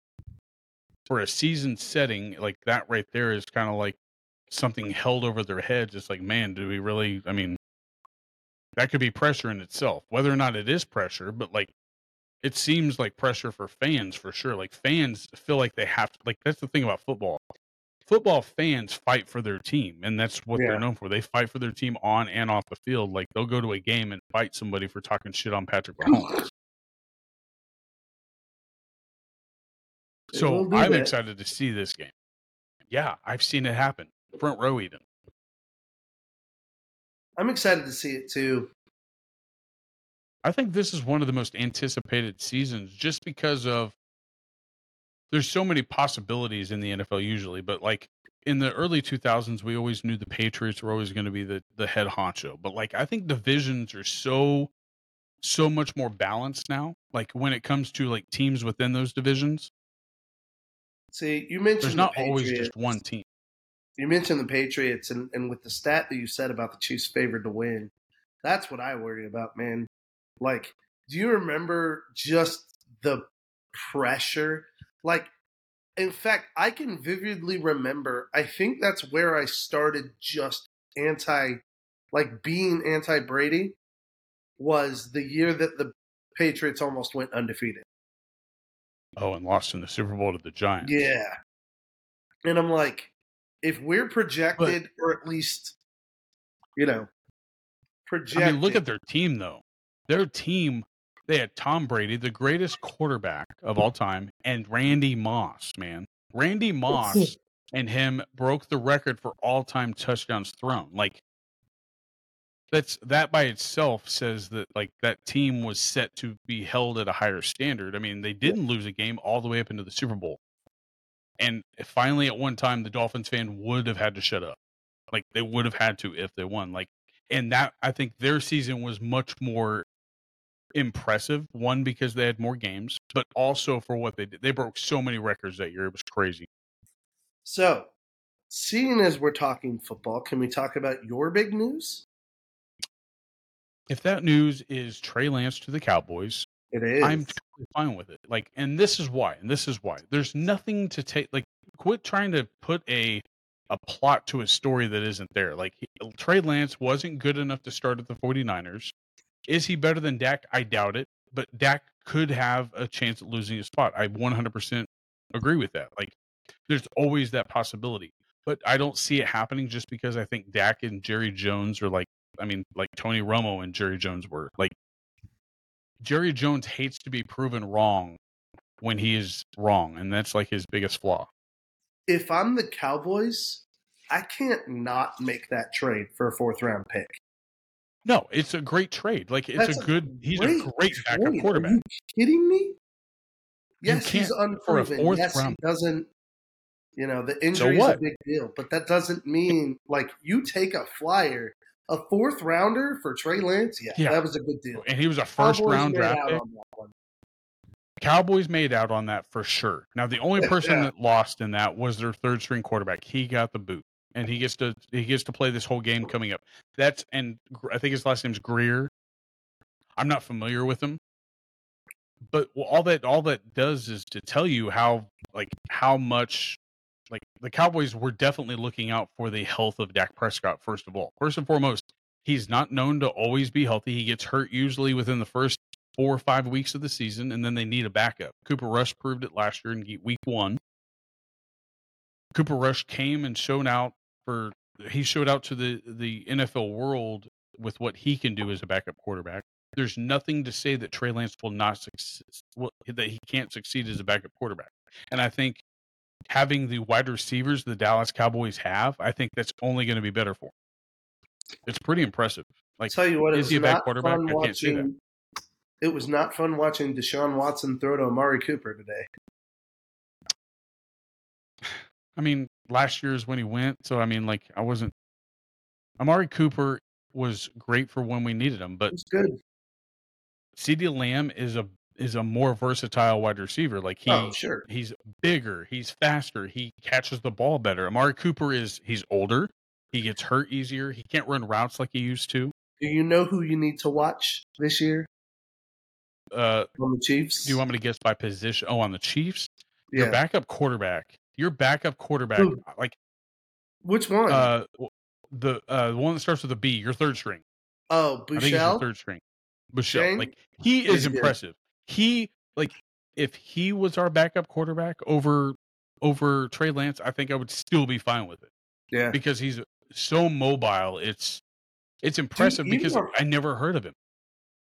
for a season setting, like that right there is kind of like something held over their heads. It's like, man, do we really? I mean, that could be pressure in itself, whether or not it is pressure, but like it seems like pressure for fans for sure. Like fans feel like they have to, like, that's the thing about football. Football fans fight for their team, and that's what Yeah. they're known for. They fight for their team on and off the field. Like they'll go to a game and fight somebody for talking shit on Patrick Mahomes. So I'm that. excited to see this game. Yeah, I've seen it happen. Front row even. I'm excited to see it too. I think this is one of the most anticipated seasons just because of there's so many possibilities in the NFL usually, but like in the early 2000s we always knew the Patriots were always going to be the the head honcho. But like I think divisions are so so much more balanced now. Like when it comes to like teams within those divisions, See, you mentioned there's the not always just one team. You mentioned the Patriots, and, and with the stat that you said about the Chiefs favored to win, that's what I worry about, man. Like, do you remember just the pressure? Like, in fact, I can vividly remember, I think that's where I started just anti, like being anti Brady, was the year that the Patriots almost went undefeated. Oh, and lost in the Super Bowl to the Giants. Yeah. And I'm like, if we're projected, or at least, you know, projected. I mean, look at their team though. Their team, they had Tom Brady, the greatest quarterback of all time, and Randy Moss, man. Randy Moss and him broke the record for all-time touchdowns thrown. Like that's that by itself says that like that team was set to be held at a higher standard. I mean, they didn't lose a game all the way up into the Super Bowl. And finally at one time the Dolphins fan would have had to shut up. Like they would have had to if they won. Like and that I think their season was much more impressive. One because they had more games, but also for what they did. They broke so many records that year. It was crazy. So, seeing as we're talking football, can we talk about your big news? If that news is Trey Lance to the Cowboys, It is. I'm totally fine with it. Like, and this is why. And this is why. There's nothing to take. Like, quit trying to put a a plot to a story that isn't there. Like, he, Trey Lance wasn't good enough to start at the 49ers. Is he better than Dak? I doubt it. But Dak could have a chance at losing his spot. I 100% agree with that. Like, there's always that possibility. But I don't see it happening just because I think Dak and Jerry Jones are like, I mean, like Tony Romo and Jerry Jones were. Like, Jerry Jones hates to be proven wrong when he is wrong, and that's like his biggest flaw. if I'm the Cowboys, I can't not make that trade for a fourth round pick. No, it's a great trade. Like it's That's a good. He's a great great backup trade. quarterback. Are you kidding me? Yes, he's unproven. Yes, round- he doesn't. You know, the injury is a big deal, but that doesn't mean like you take a flyer, a fourth rounder for Trey Lance. Yeah, Yeah. that was a good deal. And he was a first Cowboys round draft pick. on. Cowboys made out on that for sure. Now the only person Yeah. that lost in that was their third string quarterback. He got the boot, and he gets to he gets to play this whole game coming up. That's and I think his last name's Grier. I'm not familiar with him, but all that all that does is to tell you how like how much like the Cowboys were definitely looking out for the health of Dak Prescott first of all. First and foremost, he's not known to always be healthy. He gets hurt usually within the first four or five weeks of the season, and then they need a backup. Cooper Rush proved it last year in week one. Cooper Rush came and showed out for he showed out to the the NFL world with what he can do as a backup quarterback. There's nothing to say that Trey Lance will not succeed, well, that he can't succeed as a backup quarterback. And I think having the wide receivers the Dallas Cowboys have, I think that's only going to be better for. Him. It's pretty impressive. Like, tell you what, is he a bad quarterback? I can't say that. It was not fun watching Deshaun Watson throw to Amari Cooper today. I mean, last year is when he went, so I mean, like, I wasn't. Amari Cooper was great for when we needed him, but It was good. CeeDee Lamb is a is a more versatile wide receiver. Like he oh, sure. he's bigger, he's faster, he catches the ball better. Amari Cooper is he's older, he gets hurt easier, he can't run routes like he used to. Do you know who you need to watch this year Uh, on the Chiefs? do you want me to guess by position? Oh, on the Chiefs, yeah. your backup quarterback, your backup quarterback, Who? like Which one? uh the uh the one that starts with a B, your third string. oh, I think he's your Buechele. third string. Buechele. Like he He's is good. impressive. He like if he was our backup quarterback over over Trey Lance, I think I would still be fine with it Yeah. because he's so mobile. It's it's impressive even because our- I never heard of him.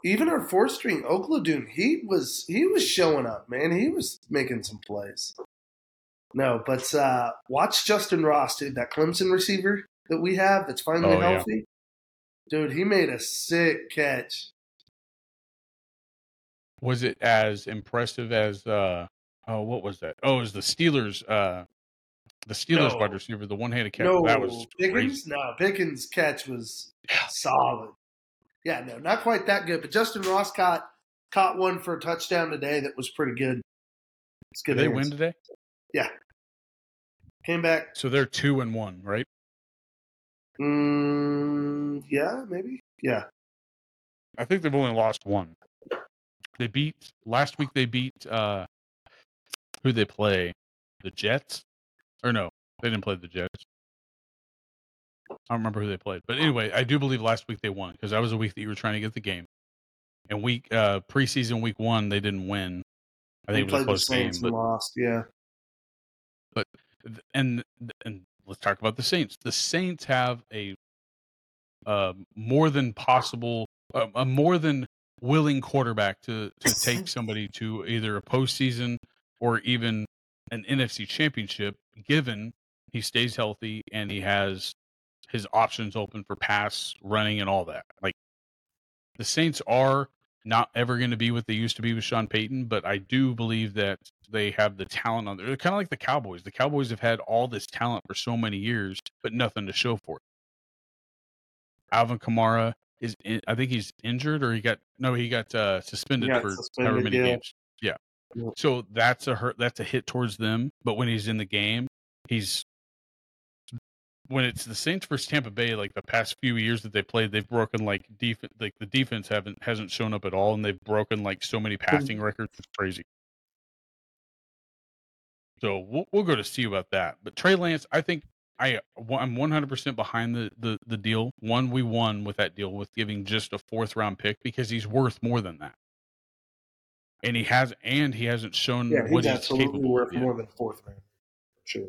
Even our fourth string Oladokun, he was he was showing up, man. He was making some plays. No, but uh watch Justyn Ross, dude, that Clemson receiver that we have that's finally Oh, yeah. healthy. Dude, he made a sick catch. Was it as impressive as uh oh what was that? Oh, it was the Steelers uh the Steelers No. wide receiver, the one handed catch. No, that was crazy. Pickens. No, Pickens' catch was Yeah. solid. Yeah, no, not quite that good. But Justyn Ross caught caught one for a touchdown today that was pretty good. It's good. Did they win today? Yeah, came back. So they're two and one, right? Mm, yeah, maybe. Yeah, I think they've only lost one. They beat last week. They beat uh who they play? The Jets? Or no, they didn't play the Jets. I don't remember who they played, but anyway, I do believe last week they won because that was a week that you were trying to get the game. And week uh preseason week one they didn't win. I they think it was a played the close game, Saints but lost. Yeah, th- and and let's talk about the Saints. The Saints have a uh, more than possible, uh, a more than willing quarterback to to take somebody to either a postseason or even an NFC Championship, given he stays healthy and he has his options open for pass, running, and all that. Like the Saints are not ever going to be what they used to be with Sean Payton, but I do believe that they have the talent on there. They're kind of like the Cowboys. The Cowboys have had all this talent for so many years, but nothing to show for it. Alvin Kamara is, in, I think he's injured or he got no, he got uh, suspended got for suspended, however many yeah. games. Yeah. So that's a hurt. That's a hit towards them. But when he's in the game, he's when it's the Saints versus Tampa Bay, like the past few years that they played, they've broken like defense. Like the defense haven't hasn't shown up at all, and they've broken like so many passing records. It's crazy. So we'll we'll go to see about that. But Trey Lance, I think I I'm 100 percent behind the, the the deal. One, we won with that deal with giving just a fourth round pick because he's worth more than that, and he has and he hasn't shown yeah, what he's he's absolutely capable worth more than fourth round. Sure.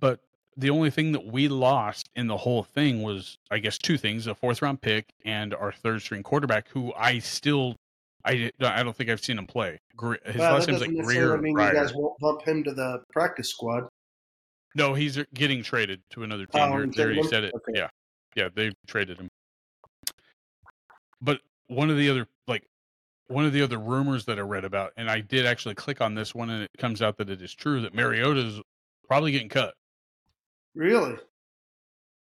But the only thing that we lost in the whole thing was i guess two things a fourth round pick and our third string quarterback who i still i, I don't think i've seen him play his well, last name's like Grier mean Pryor. you guys won't bump him to the practice squad. no he's er, getting traded to another team Oh, They- already said it Okay. yeah yeah they traded him but one of the other like one of the other rumors that i read about and i did actually click on this one and it comes out that it is true that mariota's probably getting cut Really?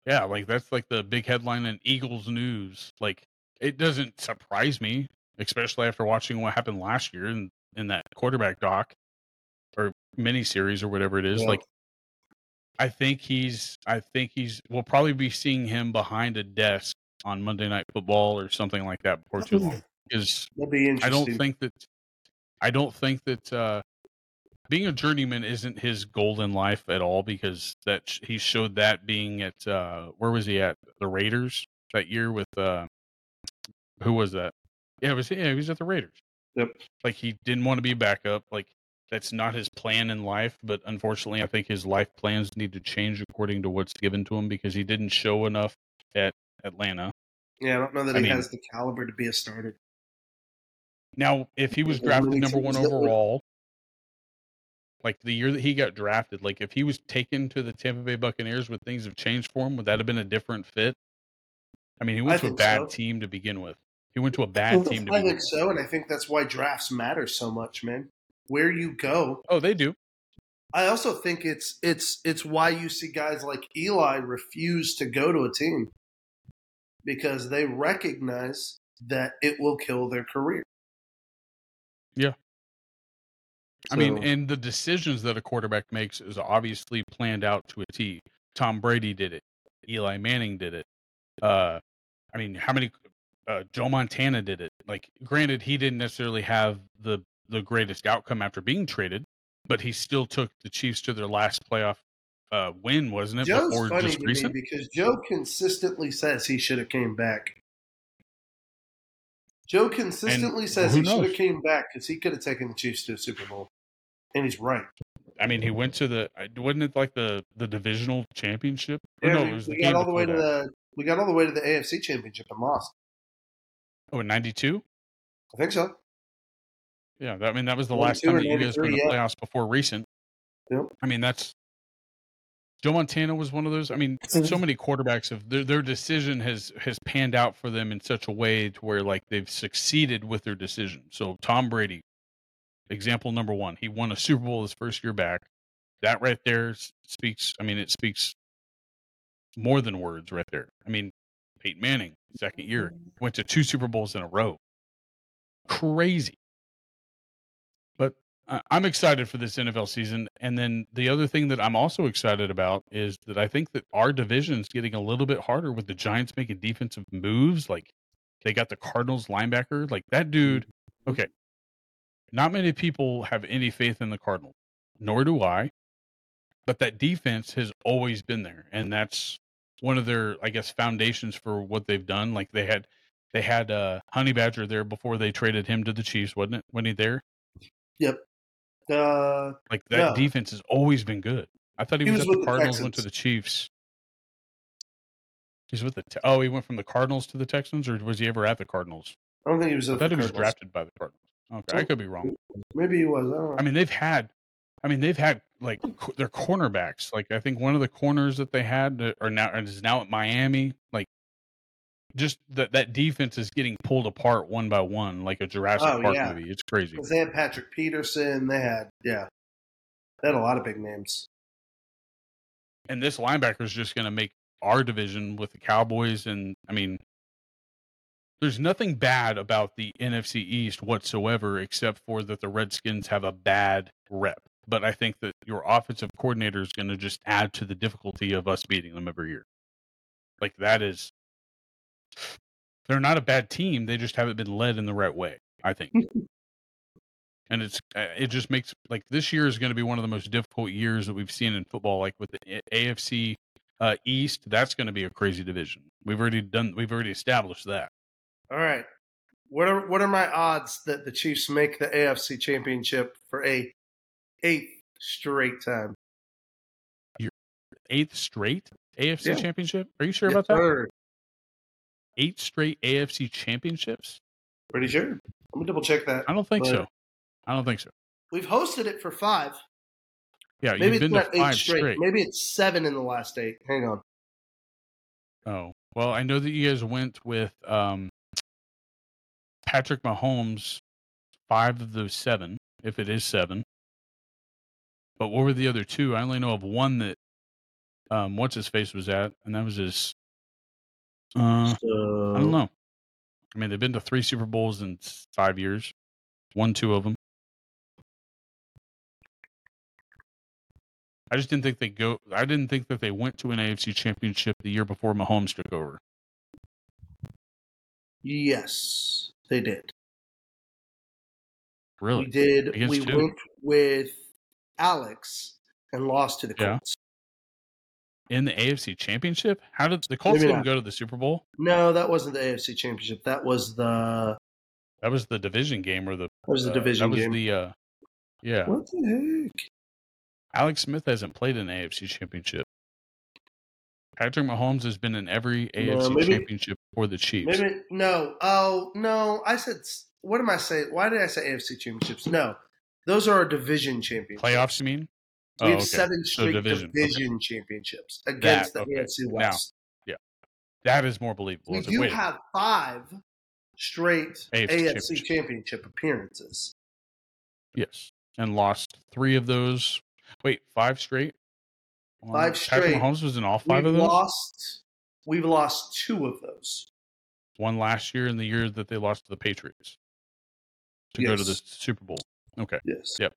Yeah, like that's like the big headline in Eagles news. Like it doesn't surprise me, especially after watching what happened last year in, in that quarterback doc or mini series or whatever it is. Yeah. Like I think he's I think he's we'll probably be seeing him behind a desk on Monday night football or something like that before too long. Because I don't think that I don't think that uh being a journeyman isn't his goal in life at all because that sh- he showed that being at uh where was he at the Raiders that year with uh who was that Yeah, it was yeah, he was at the Raiders. Yep. Like he didn't want to be backup. Like that's not his plan in life. But unfortunately, I think his life plans need to change according to what's given to him because he didn't show enough at Atlanta. Yeah, I don't know that I he mean- has the caliber to be a starter. Now, if he was drafted number one teams that would- overall, like the year that he got drafted, like if he was taken to the Tampa Bay Buccaneers, would things have changed for him? Would that have been a different fit? I mean, he went I to a bad so. team to begin with. He went to a bad team to I begin think with. so, and I think that's why drafts matter so much, man. Where you go, Oh, they do. I also think it's it's it's why you see guys like Eli refuse to go to a team because they recognize that it will kill their career. I mean, and the decisions that a quarterback makes is obviously planned out to a T. Tom Brady did it. Eli Manning did it. Uh, I mean, how many? Uh, Joe Montana did it. Like, granted, he didn't necessarily have the the greatest outcome after being traded, but he still took the Chiefs to their last playoff uh, win, wasn't it? Joe's Before funny to me because Joe consistently says he should have came back. Joe consistently says who he should have came back because he could have taken the Chiefs to a Super Bowl, and he's right. I mean, he went to the wasn't it like the the divisional championship? Yeah, no, we, we got all the way to that. the we got all the way to the AFC Championship and lost. oh, in '92. I think so. Yeah, that, I mean that was the last time and that you guys were in the 83, yeah. playoffs before recent. Yep. I mean that's Joe Montana was one of those. I mean, mm-hmm. so many quarterbacks have their their decision has has panned out for them in such a way to where like they've succeeded with their decision. So Tom Brady, example number one, he won a Super Bowl his first year back. That right there speaks. I mean, it speaks more than words right there. I mean, Peyton Manning, second year, mm-hmm. went to two Super Bowls in a row. Crazy. I'm excited for this NFL season. And then the other thing that I'm also excited about is that I think that our division is getting a little bit harder with the Giants making defensive moves. Like they got the Cardinals linebacker. Like that dude. Okay. Not many people have any faith in the Cardinals, nor do I. But that defense has always been there. And that's one of their, I guess, foundations for what they've done. Like they had they had uh Honey Badger there before they traded him to the Chiefs, wasn't it? When he there? Uh, Like that No. defense has always been good. I thought he, He was, was at the the Cardinals, went to the Chiefs. He's with the Te- oh, he went from the Cardinals to the Texans, or was he ever at the Cardinals? I don't think he was. I thought he was drafted by the Cardinals. Okay, I could be wrong. Maybe he was. I don't know. I mean, they've had, I mean, they've had like co- their cornerbacks. Like I think one of the corners that they had that are now is now at Miami. Like just that that defense is getting pulled apart one by one, like a Jurassic Oh, Park yeah. movie. It's crazy. they had Patrick Peterson. They had yeah, they had a lot of big names. and this linebacker is just going to make our division with the Cowboys. And I mean, there's nothing bad about the NFC East whatsoever, except for that the Redskins have a bad rep. But I think that your offensive coordinator is going to just add to the difficulty of us beating them every year. Like that is, they're not a bad team. They just haven't been led in the right way. I think. And it's uh, it just makes like this year is going to be one of the most difficult years that we've seen in football. Like with the AFC uh, East, that's going to be a crazy division. We've already done. We've already established that. All right, what are what are my odds that the Chiefs make the AFC Championship for a eighth straight time? Your Eighth straight AFC Yeah. championship. Are you sure Yes, about that? sir. Eight straight AFC championships. Pretty sure. Let me double check that. I don't think so. I don't think so. We've hosted it for five. Yeah, Maybe you've it's been not to eight straight. straight. Maybe it's seven in the last eight. Hang on. Oh well, I know that you guys went with um, Patrick Mahomes five of those seven, if it is seven. But what were the other two? I only know of one that um, what's his face was at, and that was his. Uh, So, I don't know. I mean, they've been to three Super Bowls in five years, won two of them. I just didn't think they go. I didn't think that they went to an AFC Championship the year before Mahomes took over. Yes, they did. Really? We did. Against we went with Alex and lost to the. Colts. In the AFC Championship? How did the Colts didn't go to the Super Bowl? No, that wasn't the AFC Championship. That was the That was the division game or the That was the uh, division was game. the uh yeah. What the heck? Alex Smith hasn't played in an AFC championship. Patrick Mahomes has been in every No, AFC maybe- championship for the Chiefs. Maybe no. Oh no, I said. What am I saying? Why did I say AFC championships? No, those are our division championships. Playoffs, you mean? We Oh, have okay. seven So straight division, division, okay. championships against That, the okay. AFC Now, West. That is more believable. we do have five straight AFC AFC, championship. championship appearances. yes, and lost three of those. Wait, five straight. Five Patrick straight. Mahomes was in all 5 we've of those. lost. We've lost two of those. One last year, and the year that they lost to the Patriots to go to the Super Bowl. Okay. Yes. Yep.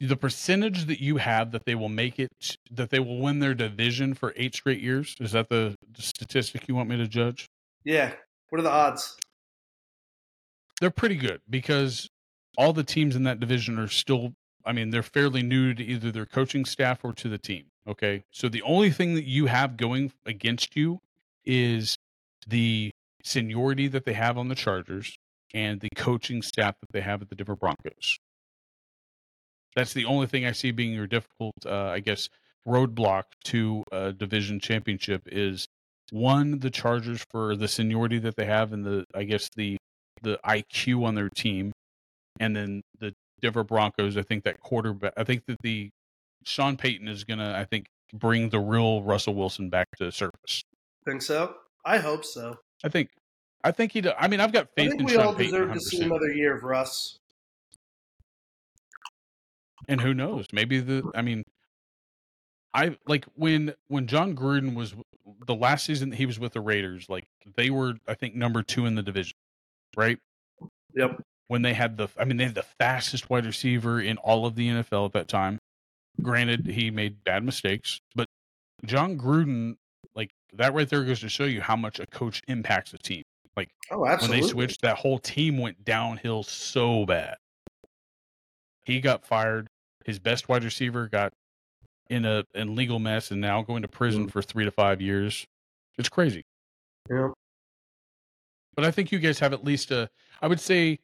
The percentage that you have that they will make it that they will win their division for eight straight years is that the, statistic you want me to judge Yeah. What are the odds? they're pretty good because all the teams in that division are still i mean they're fairly new to either their coaching staff or to the team okay so the only thing that you have going against you is the seniority that they have on the chargers and the coaching staff that they have at the denver broncos that's the only thing i see being your difficult uh, i guess roadblock to a division championship is one the chargers for the seniority that they have and the i guess the the IQ on their team, and then the Denver Broncos. I think that quarterback. I think that the Sean Payton is gonna. I think bring the real Russell Wilson back to the surface. Think so? I hope so. I think. I think he. do- I mean, I've got I faith think in we all deserve to see another year of Russ. And who knows? Maybe the. I mean, I like when when Jon Gruden was the last season that he was with the Raiders. Like they were, I think, number two in the division, right? Yep. when they had the I mean they had the fastest wide receiver in all of the NFL at that time. Granted, he made bad mistakes, but Jon Gruden, like that right there goes to show you how much a coach impacts a team. Like Oh, absolutely. when they switched, that whole team went downhill so bad. He got fired. His best wide receiver got in a in legal mess and now going to prison Mm. for three to five years. It's crazy. Yeah. But I think you guys have at least a. I would say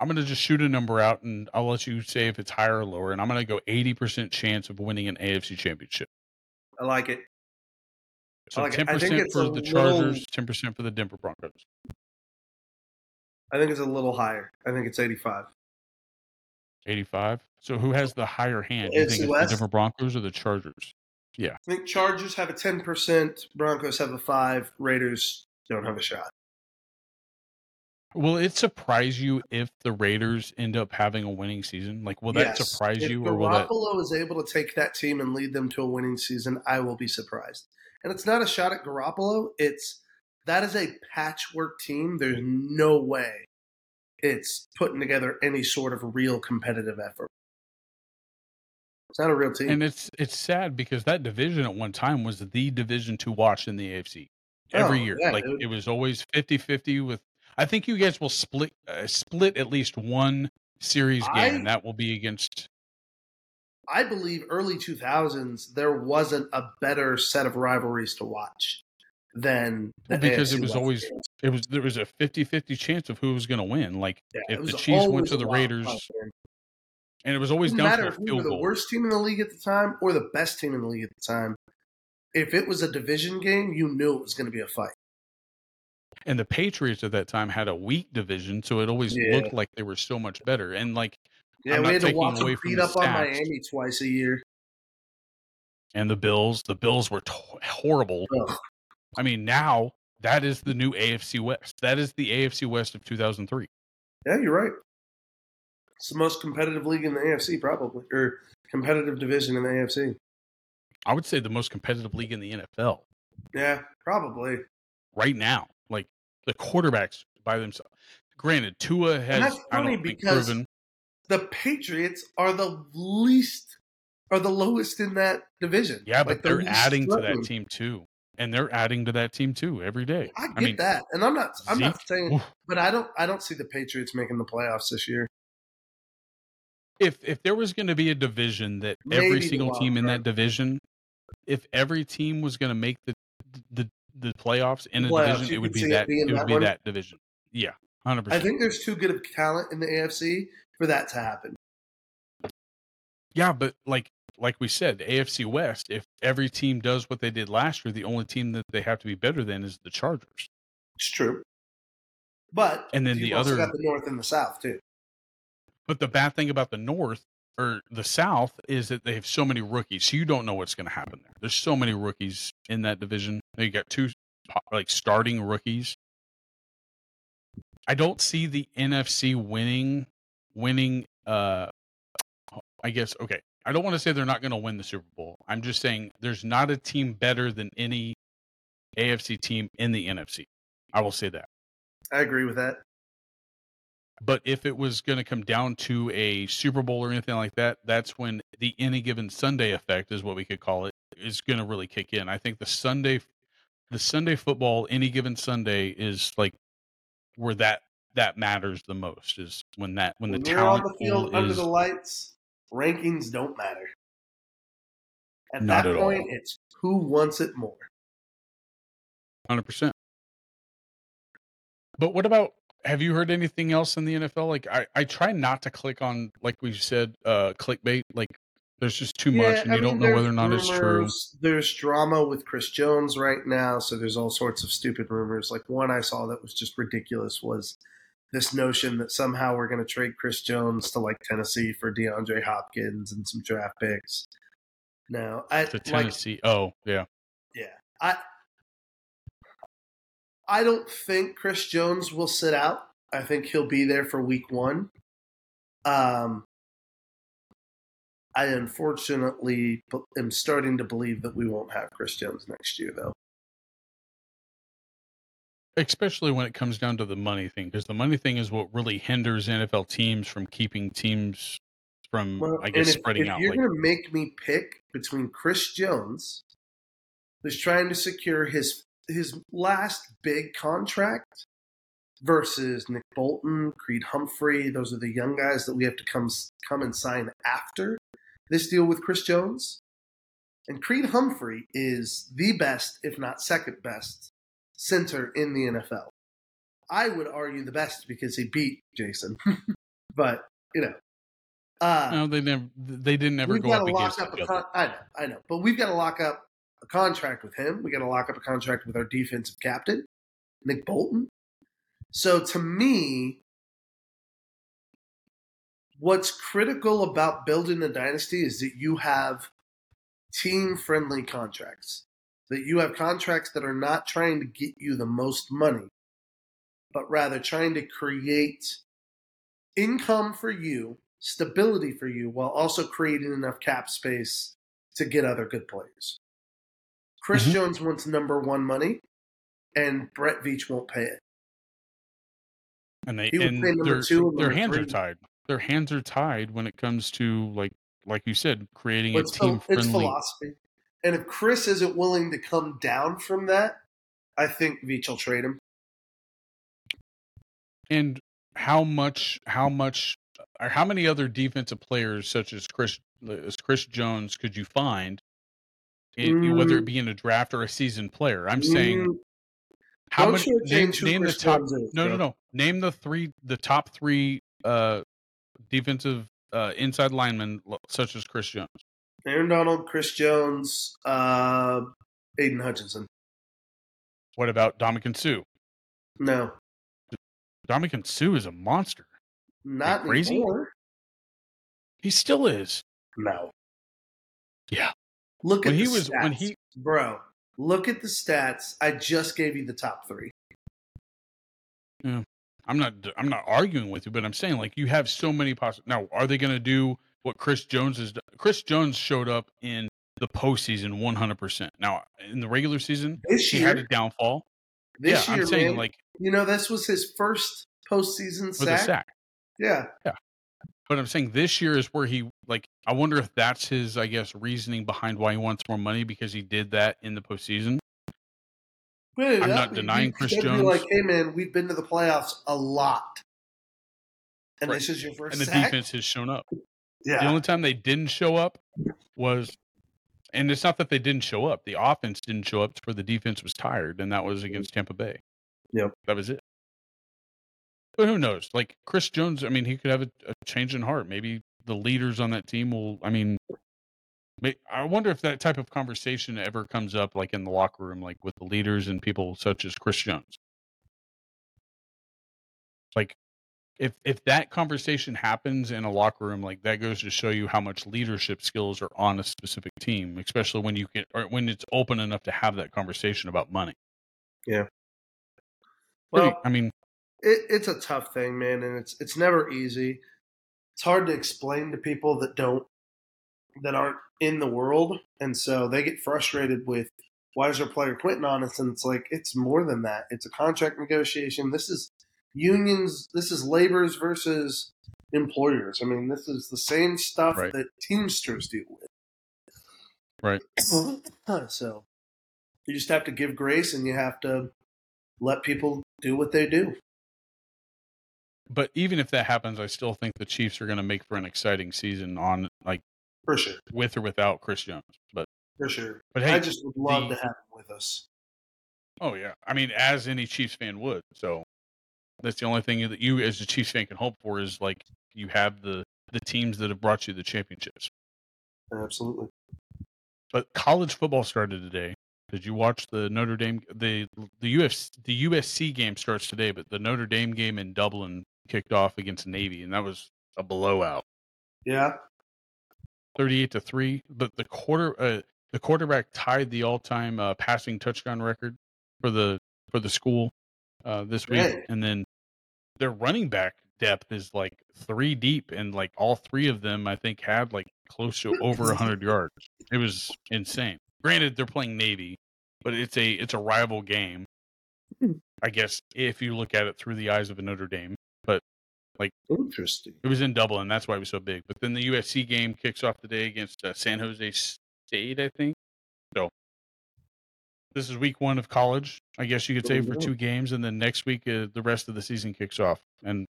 I'm going to just shoot a number out, and I'll let you say if it's higher or lower. And I'm going to go 80% chance of winning an AFC championship. I like it. So like 10% I think for the little- Chargers, 10% for the Denver Broncos. I think it's a little higher. I think it's 85. 85. So who has the higher hand? You think it's the Denver Broncos or the Chargers? Yeah. I think Chargers have a 10%, Broncos have a 5, Raiders don't have a shot. Will it surprise you if the Raiders end up having a winning season? Like, will that surprise if you, or will that? Garoppolo is able to take that team and lead them to a winning season, I will be surprised. And it's not a shot at Garoppolo. It's that is a patchwork team. There's no way it's putting together any sort of real competitive effort. It's not a real team. And it's it's sad because that division at one time was the division to watch in the AFC every Oh, year. yeah, like dude. it was always 50-50 with I think you guys will split uh, split at least one series game I- and that will be against I believe early 2000s there wasn't a better set of rivalries to watch than the Because it was always- games. it was there was a 50-50 chance of who was going to win. Like Yeah, if the Chiefs went to the Raiders. And it was always down matter if we were the goal. worst team in the league at the time or the best team in the league at the time. If it was a division game, you knew it was going to be a fight. And the Patriots at that time had a weak division, so it always Yeah. looked like they were so much better. And like Yeah, we had to watch away them beat the up on. Miami twice a year. and the Bills, the Bills were to- horrible. Ugh. I mean, now that is the new AFC West. That is the AFC West of 2003. Yeah, you're right. It's the most competitive league in the AFC, probably, or competitive division in the AFC. I would say the most competitive league in the NFL Yeah, probably. right now. Like the quarterbacks by themselves. Granted, Tua has And that's funny because- proven. The Patriots are the least, are the lowest in that division. Yeah, but Like, the they're adding to that team too, and they're adding to that team too every day. I get I mean, that, and I'm not. I'm not saying, Oof. but I don't. I don't see the Patriots making the playoffs this year. If if there was going to be a division that every Maybe the single team in that division, if every team was going to make the the the playoffs in a Playoffs, division, it would be see it that it would that be one? that division. Yeah, hundred percent. I think there's too good of talent in the AFC for that to happen. Yeah, but like like we said, AFC West. If every team does what they did last year, the only team that they have to be better than is the Chargers. It's true. But And then the other- got the North and the South too. But the bad thing about the North or the South is that they have so many rookies. So you don't know what's going to happen there. There's so many rookies in that division. You got two like starting rookies. I don't see the NFC winning winning uh I guess okay. I don't want to say they're not going to win the Super Bowl. I'm just saying there's not a team better than any AFC team in the NFC. I will say that. I agree with that. But if it was going to come down to a Super Bowl or anything like that, that's when the any given Sunday effect is what we could call it is going to really kick in. I think the Sunday, the Sunday football, any given Sunday is like where that that matters the most is when that when the When you're on the field pool under the lights, rankings don't matter. At Not that at all. it's who wants it more. hundred percent. But what about? Have you heard anything else in the NFL? Like I, I try not to click on like we said, uh, clickbait. Like there's just too much, and I you don't know whether or not it's true. There's drama with Chris Jones right now, so there's all sorts of stupid rumors. Like one I saw that was just ridiculous was this notion that somehow we're going to trade Chris Jones to like Tennessee for DeAndre Hopkins and some draft picks. No, I to like Tennessee. oh, yeah. Yeah. I I don't think Chris Jones will sit out. I think he'll be there for week one. Um, I unfortunately am starting to believe that we won't have Chris Jones next year, though. Especially when it comes down to the money thing, because the money thing is what really hinders NFL teams from keeping teams from, Well, I guess, if, spreading if out. you're Like, going to make me pick between Chris Jones, who's trying to secure his his last big contract, versus Nick Bolton, Creed Humphrey, those are the young guys that we have to come come and sign after this deal with Chris Jones. And Creed Humphrey is the best, if not second best, center in the NFL. I would argue the best because he beat Jason, but you know. Uh, no, they never, they didn't ever go up against up each other. con- I know, I know, but we've got to lock up a contract with him. We got to lock up a contract with our defensive captain, Nick Bolton. So to me, what's critical about building a dynasty is that you have team-friendly contracts. That you have contracts that are not trying to get you the most money, but rather trying to create income for you, stability for you, while also creating enough cap space to get other good players. Chris Mhm. Jones wants number one money, and Brett Veach won't pay it. and they and their their hands are tied. Their hands are tied when it comes to like like you said, creating But a team phil- it's philosophy. And if Chris isn't willing to come down from that, I think Veach will trade him. And how much how much or how many other defensive players such as Chris as Chris Jones could you find? In- whether Mm. it be in a draft or a seasoned player, I'm saying Mm, how don't many name, name the top no no no name the three the top three uh defensive uh inside linemen such as Chris Jones. Aaron Donald, Chris Jones, uh, Aidan Hutchinson. What about Ndamukong Suh? No, Ndamukong Suh is a monster. not crazy? anymore. He still is. No. Yeah. Look at When the was- stats. when he- bro. Look at the stats. I just gave you the top three. Mm. I'm not I'm not arguing with you, but I'm saying like you have so many possible. Now, are they going to do what Chris Jones has done? Chris Jones showed up in the postseason 100%. Now, in the regular season, This he year, had a downfall. this yeah, year, I'm saying man, like you know, this was his first postseason sack. sack. Yeah, But I'm saying this year is where he like I wonder if that's his I guess reasoning behind why he wants more money because he did that in the postseason. Wait, I'm not denying Chris Jones. Like, hey man, we've been to the playoffs a lot, and Right. this is your first And the sack. defense has shown up. yeah, The only time they didn't show up was, and it's not that they didn't show up. The offense didn't show up where the defense was tired, and that was against Tampa Bay. Yep. That was it. But who knows? Like Chris Jones, I mean, he could have a, a change in heart. Maybe the leaders on that team will. I mean, may- I wonder if that type of conversation ever comes up, like in the locker room, like with the leaders and people such as Chris Jones. Like, if if that conversation happens in a locker room, like that goes to show you how much leadership skills are on a specific team, especially when you can or when it's open enough to have that conversation about money. Yeah. Well, I mean, it, it's a tough thing, man, and it's it's never easy. It's hard to explain to people that don't that aren't in the world, and so they get frustrated with why is their player quitting on us? And it's like it's more than that. It's a contract negotiation. This is unions. This is laborers versus employers. I mean, this is the same stuff Right. that Teamsters deal with. Right. so you just have to give grace, and you have to let people do what they do. But even if that happens, I still think the Chiefs are going to make for an exciting season on like For sure. with or without Chris Jones. But For sure. but hey, I just would love the- to have him with us. oh yeah, I mean, as any Chiefs fan would. So that's the only thing that you, as a Chiefs fan, can hope for is like you have the the teams that have brought you the championships. Absolutely. But college football started today. Did you watch the Notre Dame the the UFC the USC game starts today, but the Notre Dame game in Dublin kicked off against Navy, and that was a blowout. Yeah. 38 to 3 but the quarter uh, the quarterback tied the all-time uh, passing touchdown record for the for the school uh, this week Dang. and then their running back depth is like three deep and like all three of them i think had like close to over 100 yards it was insane granted they're playing navy but it's a it's a rival game i guess if you look at it through the eyes of a notre dame Like interesting. it was in Dublin. That's why it was so big. But then the USC game kicks off the day against uh, San Jose State, I think. So this is week one of college, I guess you could say, for two games, and then next week uh, the rest of the season kicks off. And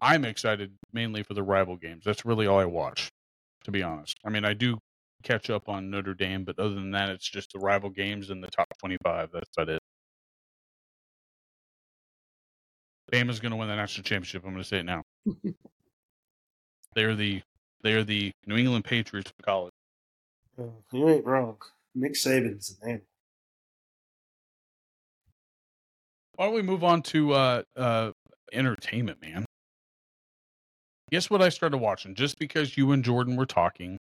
I'm excited mainly for the rival games. That's really all I watch, to be honest. I mean, I do catch up on Notre Dame, but other than that, it's just the rival games and the top 25. That's about it. Bama's going to win the national championship. I'm going to say it now. They're the they're the New England Patriots of college. Oh, you ain't wrong. Nick Saban's the name. Why don't we move on to uh uh entertainment, man? Guess what I started watching? Just because you and Jordan were talking,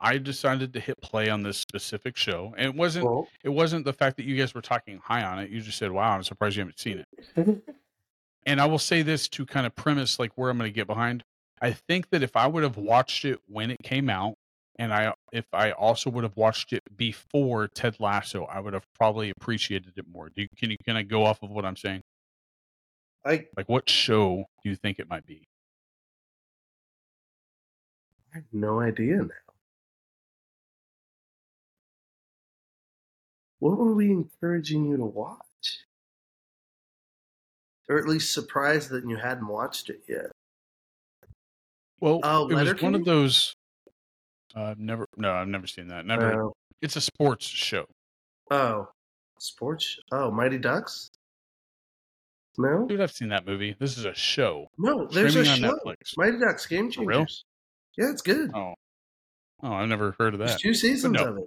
I decided to hit play on this specific show. And it wasn't Well, it wasn't the fact that you guys were talking high on it. You just said, "Wow, I'm surprised you haven't seen it." And I will say this to kind of premise like where I'm going to get behind. I think that if I would have watched it when it came out, and I if I also would have watched it before Ted Lasso, I would have probably appreciated it more. Do you, can you can I go off of what I'm saying? I, Like, what show do you think it might be? I have no idea now. What were we encouraging you to watch? Or at least surprised that you hadn't watched it yet. Well, Oh, it was one of those. Uh, I've never, no, I've never seen that. Never. Oh, it's a sports show. oh, sports. Oh, Mighty Ducks. No, Dude, I've seen that movie. This is a show. no. There's a Streaming on show. Netflix. Mighty Ducks Game? Changers. Yeah, it's good. Oh, oh, I've never heard of that. There's two seasons no. of it.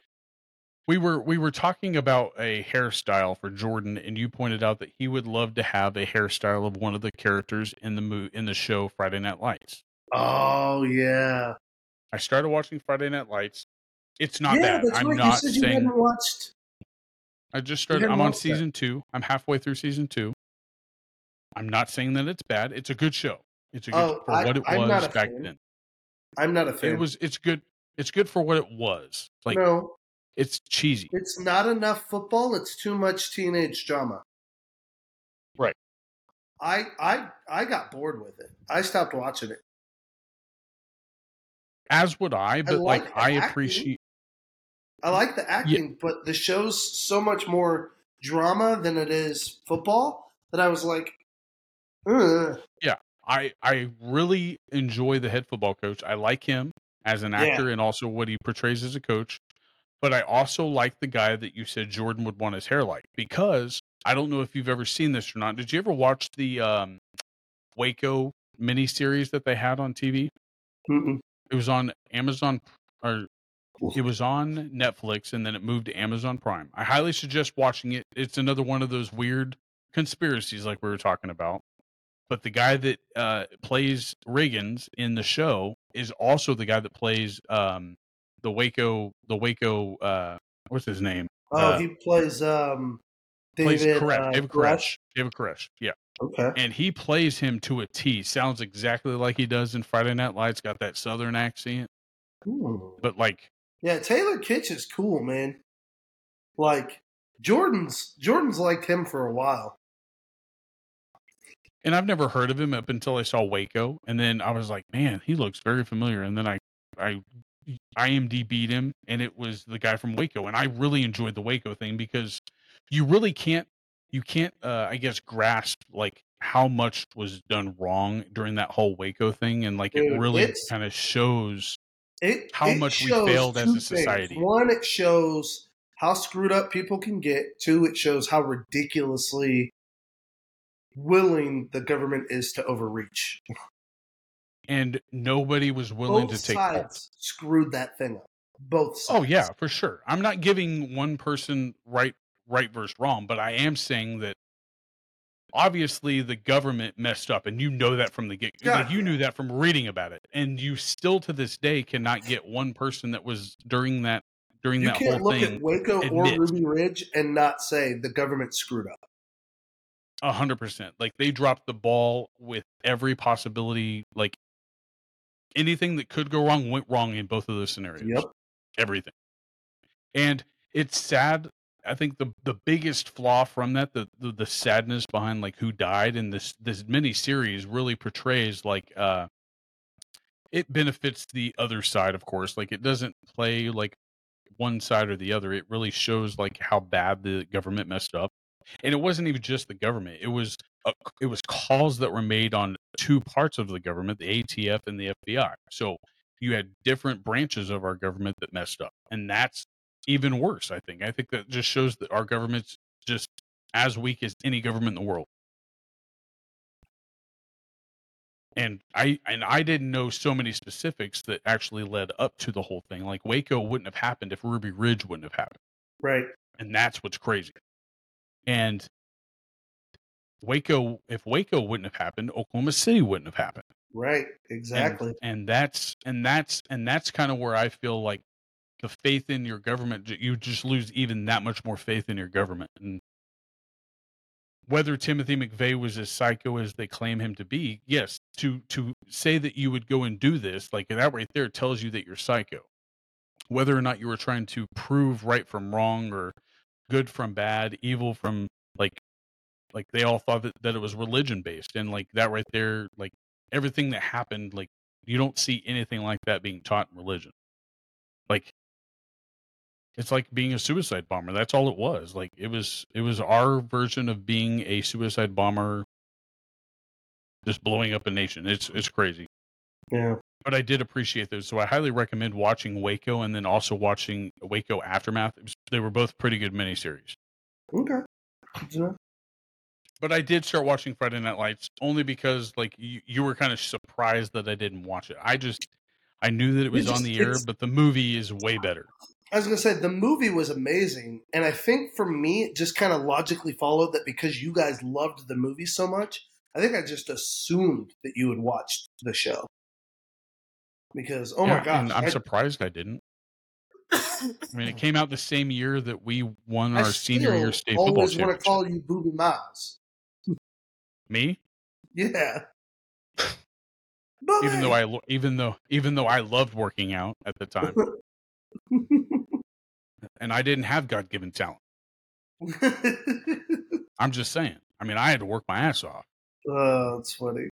We were we were talking about a hairstyle for Jordan, and you pointed out that he would love to have a hairstyle of one of the characters in the mo- in the show Friday Night Lights. Oh yeah. I started watching Friday Night Lights. It's not yeah, bad. that's I'm right. not you said you saying hadn't watched. I just started. I'm on watched that. season two. I'm halfway through season two. I'm not saying that it's bad. It's a good show. It's a good Oh, for I- what it I'm was back fan. then. I'm not a fan. It was. It's good. It's good for what it was. Like no, it's cheesy. it's not enough football. It's too much teenage drama. Right. I I I got bored with it. I stopped watching it. As would I, but like like, I acting. appreciate. I like the acting, but the show's so much more drama than it is football that I was like, Ugh. I I really enjoy the head football coach. I like him as an Yeah. actor and also what he portrays as a coach. But I also like the guy that you said Jordan would want his hair like because I don't know if you've ever seen this or not. Did you ever watch the um Waco miniseries that they had on TV. Mm-mm. It was on Amazon or it was on Netflix and then it moved to Amazon Prime. I highly suggest watching it. It's another one of those weird conspiracies like we were talking about. But the guy that uh, plays Riggins in the show is also the guy that plays um, the Waco the Waco uh, what's his name? Oh, Uh, he plays um plays David Koresh. uh, David Koresh? Koresh. David Koresh. Yeah. Okay. And he plays him to a T. Sounds exactly like he does in Friday Night Lights. Got that southern accent, Hmm. but like Yeah, Taylor Kitsch is cool, man. Like Jordan's Jordan's liked him for a while. and I've never heard of him up until I saw Waco, and then I was like, man, he looks very familiar. And then I, I, IMDb'd him, and it was the guy from Waco, and I really enjoyed the Waco thing because you really can't, you can't, uh, I guess, grasp like how much was done wrong during that whole Waco thing, and like it really kind of shows. It, How it much we failed as a things. society. One, it shows how screwed up people can get. Two, it shows how ridiculously willing the government is to overreach. And nobody was willing Both to take sides screwed that thing up. Both sides. Oh yeah, for sure. I'm not giving one person right right versus wrong, but I am saying that obviously the government messed up and you know that from the get Yeah. like you knew that from reading about it. And you still to this day cannot get one person that was during that during You that can't whole look thing at Waco or. Ruby Ridge and not say the government screwed up. a hundred percent. Like they dropped the ball with every possibility, like anything that could go wrong went wrong in both of those scenarios. Yep. everything. And it's sad. I think the the biggest flaw from that, the, the the sadness behind like who died in this this mini series really portrays like uh it benefits the other side, of course. Like it doesn't play like one side or the other. It really shows like how bad the government messed up. And it wasn't even just the government. It was a, it was calls that were made on two parts of the government, the ATF and the FBI. So you had different branches of our government that messed up. And that's even worse, I think. I think that just shows that our government's just as weak as any government in the world. And I and I didn't know so many specifics that actually led up to the whole thing. Like Waco wouldn't have happened if Ruby Ridge wouldn't have happened. Right. And that's what's crazy. And Waco, if Waco wouldn't have happened, Oklahoma City wouldn't have happened. Right. Exactly. And, that's and that's and that's kind of where I feel like the faith in your government you just lose even that much more faith in your government. And whether Timothy McVeigh was as psycho as they claim him to be, yes, to to say that you would go and do this, like that right there tells you that you're psycho. Whether or not you were trying to prove right from wrong or good from bad, evil from like like they all thought that, that it was religion based and like that right there like everything that happened like you don't see anything like that being taught in religion like it's like being a suicide bomber that's all it was like it was it was our version of being a suicide bomber just blowing up a nation it's it's crazy Yeah. but I did appreciate those. So I highly recommend watching Waco and then also watching Waco Aftermath. Was- they were both pretty good miniseries. Okay. Good to know. But I did start watching Friday Night Lights only because like you, you were kind of surprised that I didn't watch it. I just I knew that it was on the air, but the movie is way better. I was gonna say the movie was amazing, and I think for me it just kind of logically followed that because you guys loved the movie so much, I think I just assumed that you would watch the show. Because oh Yeah, my gosh, and I'm I- surprised I didn't. I mean, it came out the same year that we won I our senior year state football championship. always want to call you Boobie Miles. Me, Yeah. even though I lo- even though even though I loved working out at the time, and I didn't have God given talent. I'm just saying. I mean, I had to work my ass off. oh, it's funny.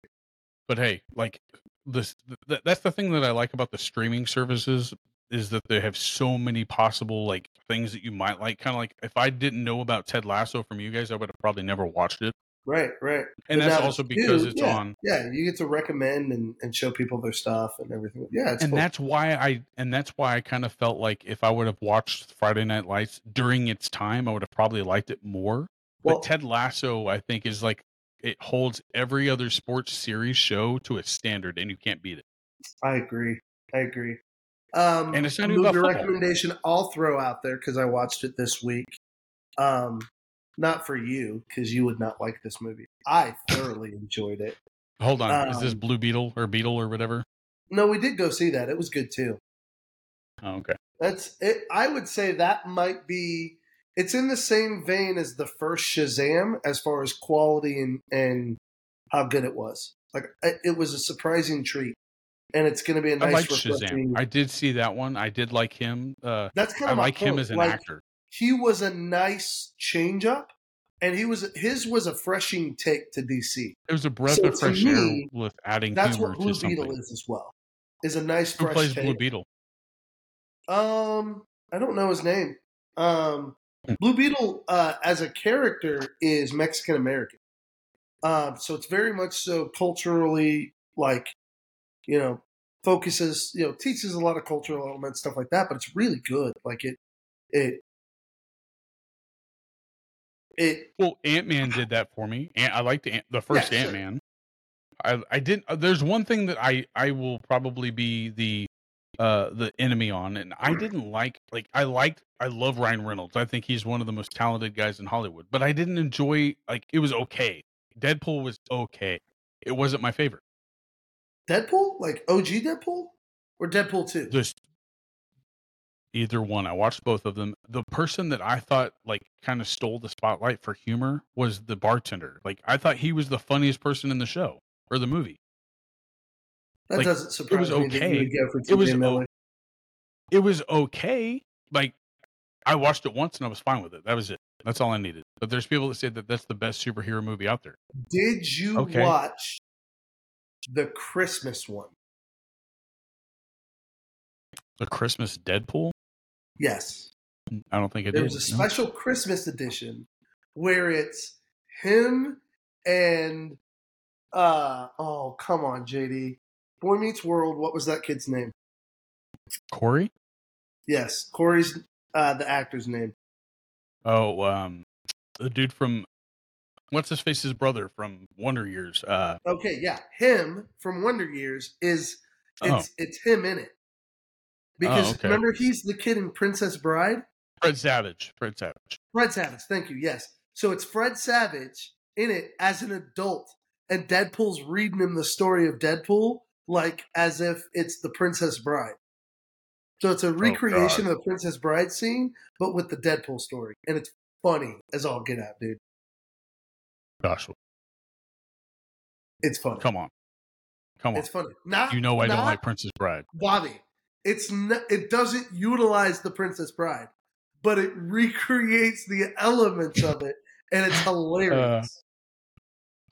But hey, like this, th- that's the thing that I like about the streaming services is that they have so many possible like things that you might like. Kind of like if I didn't know about Ted Lasso from you guys, I would have probably never watched it. Right, right. And But that's also because you- it's yeah, on. Yeah, you get to recommend and, and show people their stuff and everything. Yeah, it's and cool. that's why I and that's why I kind of felt like if I would have watched Friday Night Lights during its time, I would have probably liked it more. Well- but Ted Lasso, I think, is like it holds every other sports series show to a standard, and you can't beat it. I agree. I agree. Um, And it's not a even movie about football. recommendation I'll throw out there because I watched it this week. Um, not for you because you would not like this movie. I thoroughly enjoyed it. Hold on, is this Um, Blue Beetle or Beetle or whatever? No, we did go see that. It was good too. Oh, okay. That's it. I would say that might be. It's in the same vein as the first Shazam as far as quality and and how good it was. Like it it was a surprising treat, and it's going to be a nice. like Shazam. I did see that one. I did like him. Uh, That's kind I of my like him as an Like, actor. He was a nice change up, and he was his was a freshing take to DC. It was a breath so of fresh me, air with adding That's what Blue. Beetle is as well. Is a nice Who fresh Who plays take. Blue Beetle? Um, I don't know his name. Um, Hmm. Blue Beetle uh, as a character is Mexican American. Um, so it's very much so culturally like, you know, focuses, you know, teaches a lot of cultural elements, stuff like that. But it's really good. Like it, it, it. Well, Ant Man did that for me. And I liked Ant- the first Yeah. Ant Man. I I didn't. uh, There's one thing that I I will probably be the uh the enemy on, and I didn't like like I liked I love Ryan Reynolds. I think he's one of the most talented guys in Hollywood. But I didn't enjoy like it was okay. Deadpool was okay. It wasn't my favorite. Deadpool, like OG Deadpool, or Deadpool two. Just either one. I watched both of them. The person that I thought like kind of stole the spotlight for humor was the bartender. Like I thought he was the funniest person in the show or the movie. That like, doesn't surprise was me okay. would go for It was Miller. It was okay. Like I watched it once and I was fine with it. That was it. That's all I needed. But there's people that say that that's the best superhero movie out there. Did you Okay. watch the Christmas one? The Christmas Deadpool. Yes. I don't think it There did. was a no. special Christmas edition where it's him and uh oh come on JD Boy Meets World. What was that kid's name? Corey. Yes, Corey's uh the actor's name. Oh, um, the dude from what's his face's brother from Wonder Years. Uh, Okay, yeah, him from Wonder Years is it's it's him in it because Oh, okay. remember he's the kid in Princess Bride. Fred Savage. Fred Savage. Fred Savage, thank you. Yes. So it's Fred Savage in it as an adult, and Deadpool's reading him the story of Deadpool like as if it's the Princess Bride. So it's a oh, recreation of the Princess Bride scene, but with the Deadpool story. And it's funny as all get out, dude. Gosh, It's funny. come on, come on. It's funny. Not You know I don't not- like Princess Bride. Bobby. It's not, it doesn't utilize the Princess Bride, but it recreates the elements of it, and it's uh, hilarious.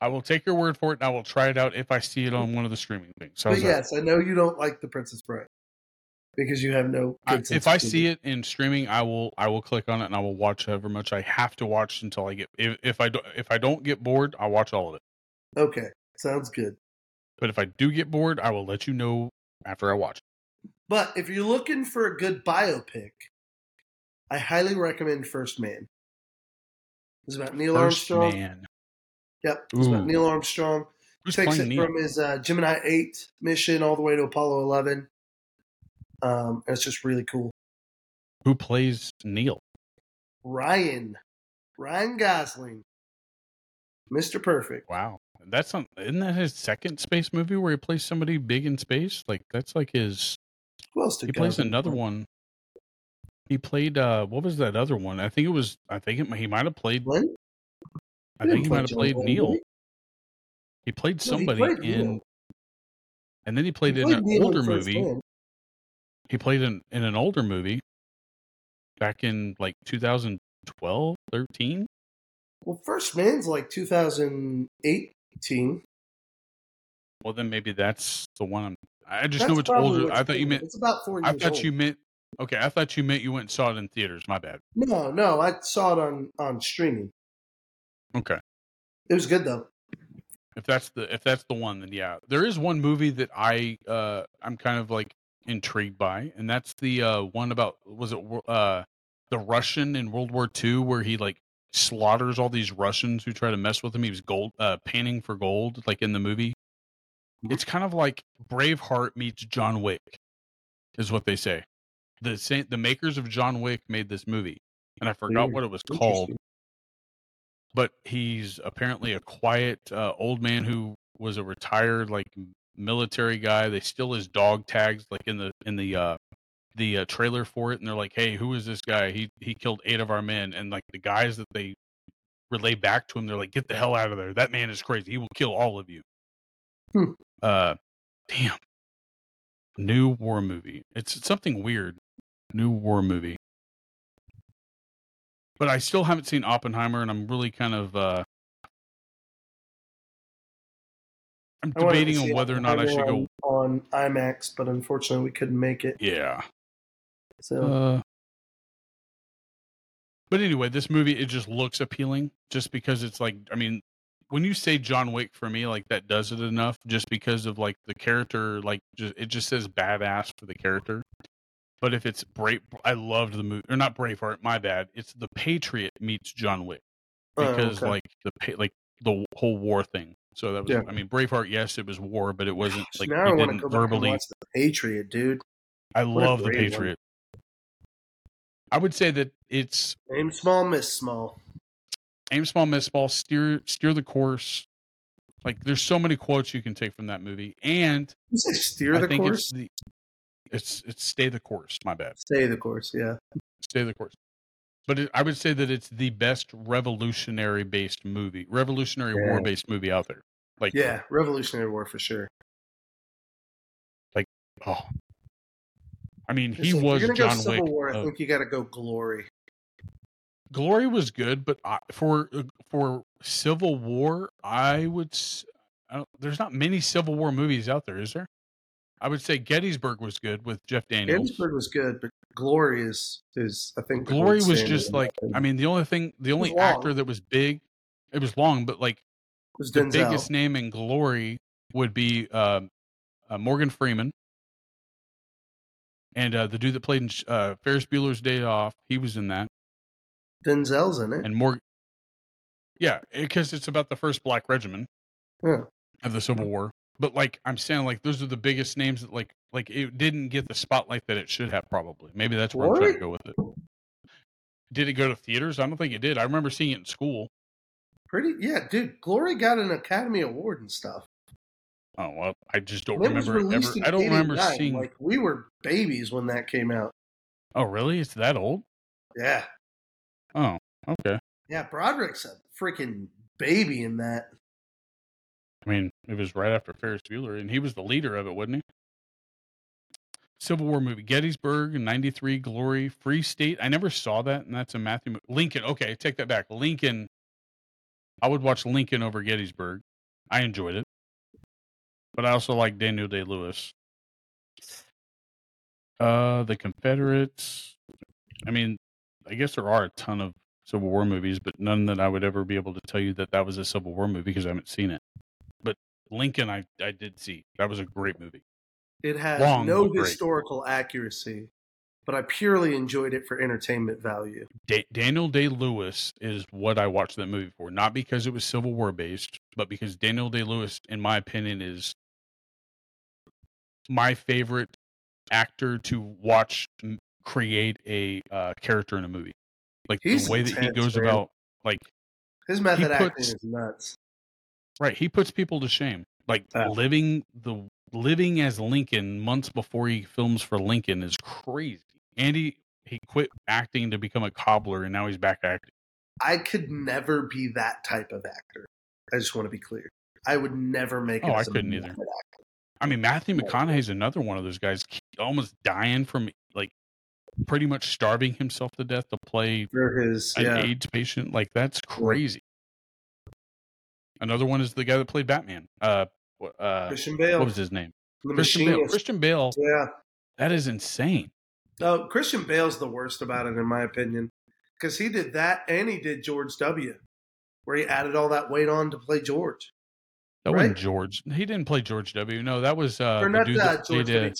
I will take your word for it, and I will try it out if I see it on one of the streaming things. but yes, I know you don't like the Princess Bride because you have no. I, if I see it in streaming, I will I will click on it and I will watch however much I have to watch until I get. If, if I don't, if I don't get bored, I'll watch all of it. okay, sounds good. But if I do get bored, I will let you know after I watch. But if you're looking for a good biopic, I highly recommend First Man. It's about Neil First Armstrong. man, Yep, it's about Neil Armstrong. who's takes it Neil? from his uh, Gemini 8 mission all the way to Apollo 11. Um, and it's just really cool. Who plays Neil? Ryan, Ryan Gosling, Mr. Perfect. Wow, that's on. Isn't that his second space movie where he plays somebody big in space? Like that's like his. Who else did He plays another play? one. He played. uh What was that other one? I think it was. I think it, he might have played. I think he might have played Neil. he? Played No, he somebody played in, Neil. and then he played He in an Neil older movie. He played in in an older movie back in like 2012, 13. Well, First Man's like 2018. Well, then maybe that's the one. I'm. I just That's know it's older. I thought you meant. It's about four years I thought old. you meant. Okay, I thought you meant you went and saw it in theaters. My bad. No, no, I saw it on on streaming. Okay. It was good though. if that's the if that's the one then yeah there is one movie that i uh i'm kind of like intrigued by and that's the uh one about was it uh the russian in world war ii where he like slaughters all these Russians who try to mess with him. He was gold uh panning for gold, like in the movie. It's kind of like Braveheart meets John Wick, is what they say. The same, the makers of John Wick made this movie, and I forgot what it was called. But he's apparently a quiet uh, old man who was a retired like military guy. They steal his dog tags, like in the in the uh, the uh, trailer for it, and they're like, "Hey, who is this guy? He he killed eight of our men." And like the guys that they relay back to him, they're like, "Get the hell out of there! That man is crazy. He will kill all of you." Hmm. Uh, damn. New war movie. It's something weird. New war movie. But I still haven't seen Oppenheimer, and I'm really kind of uh I'm I wanted to debating on whether or not I should go. on, on IMAX, but unfortunately we couldn't make it. Yeah. So Uh, but anyway, this movie it just looks appealing, just because it's like I mean, when you say John Wick for me, like that does it enough, just because of like the character, like just it just says badass for the character. But if it's brave, I loved the movie, or not Braveheart. My bad. It's the Patriot meets John Wick Oh, because okay. like the like the whole war thing. So that was, Yeah. I mean, Braveheart. Yes, it was war, but it wasn't like now I he want to didn't verbally. the Patriot, dude. I What love the great one. Patriot. I would say that it's Aim small, miss small. Aim small, miss small, steer steer the course. Like there's so many quotes you can take from that movie, and steer I the think course. it's the it's it's stay the course. My bad, Stay the course. Yeah. stay the course. But it, I would say that it's the best revolutionary based movie, revolutionary Yeah. war based movie out there. Like Yeah. Revolutionary War for sure. Like oh, I mean, he like, was you're gonna John go Civil Wick. War. I of- think you got to go Glory. Glory was good, but I, for uh, for Civil War, I would. I don't, there's not many Civil War movies out there, is there? I would say Gettysburg was good with Jeff Daniels. Gettysburg was good, but Glory is is I think Glory was just like. I mean the only thing the only actor that was big it was long but like was the Denzel. biggest name in Glory would be um, uh, Morgan Freeman and uh, the dude that played in uh, Ferris Bueller's Day Off he was in that Denzel's in it. and Morgan yeah because it's about the first Black Regiment Yeah. of the Civil War but like I'm saying like those are the biggest names that like like it didn't get the spotlight that it should have probably maybe that's where I'm trying to go with it. Did it go to theaters? I don't think it did. I remember seeing it in school. Pretty yeah, dude. Glory got an Academy Award and stuff. Oh well, I just don't And it was remember ever. I don't remember seeing. Like we were babies when that came out. oh really? It's that old? Yeah. Okay. Yeah, Broderick's a freaking baby in that. I mean, it was right after Ferris Bueller, and he was the leader of it, wasn't he? Civil War movie, Gettysburg, '93, Glory, Free State. I never saw that, and that's a Matthew mo- Lincoln. Okay, take that back. Lincoln. I would watch Lincoln over Gettysburg. I enjoyed it, but I also like Daniel Day Lewis. Uh, the Confederates. I mean, I guess there are a ton of Civil War movies, but none that I would ever be able to tell you that that was a Civil War movie because I haven't seen it. But Lincoln, I I did see. That was a great movie. It has Long, no but great. historical accuracy, but I purely enjoyed it for entertainment value. Da- Daniel Day Lewis is what I watched that movie for, not because it was Civil War based, but because Daniel Day Lewis, in my opinion, is my favorite actor to watch create a uh, character in a movie. Like He's the way that he goes man. about, like His method acting is nuts. right, he puts people to shame. Like Yeah. living the living as Lincoln months before he films for Lincoln is crazy. Andy he quit acting to become a cobbler, and now he's back acting. I could never be that type of actor. I just want to be clear. I would never make it. Oh, I couldn't either. actor. I mean, Matthew McConaughey's another one of those guys almost dying from like pretty much starving himself to death to play For his an yeah, AIDS patient. Like that's crazy. Another one is the guy that played Batman. Uh, uh, Christian Bale, what was his name? the Christian Bale. Christian Bale. Yeah, That is insane. no, Christian Bale's the worst about it in my opinion because he did that and he did George W, where he added all that weight on to play George. That Right. wasn't George. He didn't play George W. No, that was uh, or the not dude that that George played.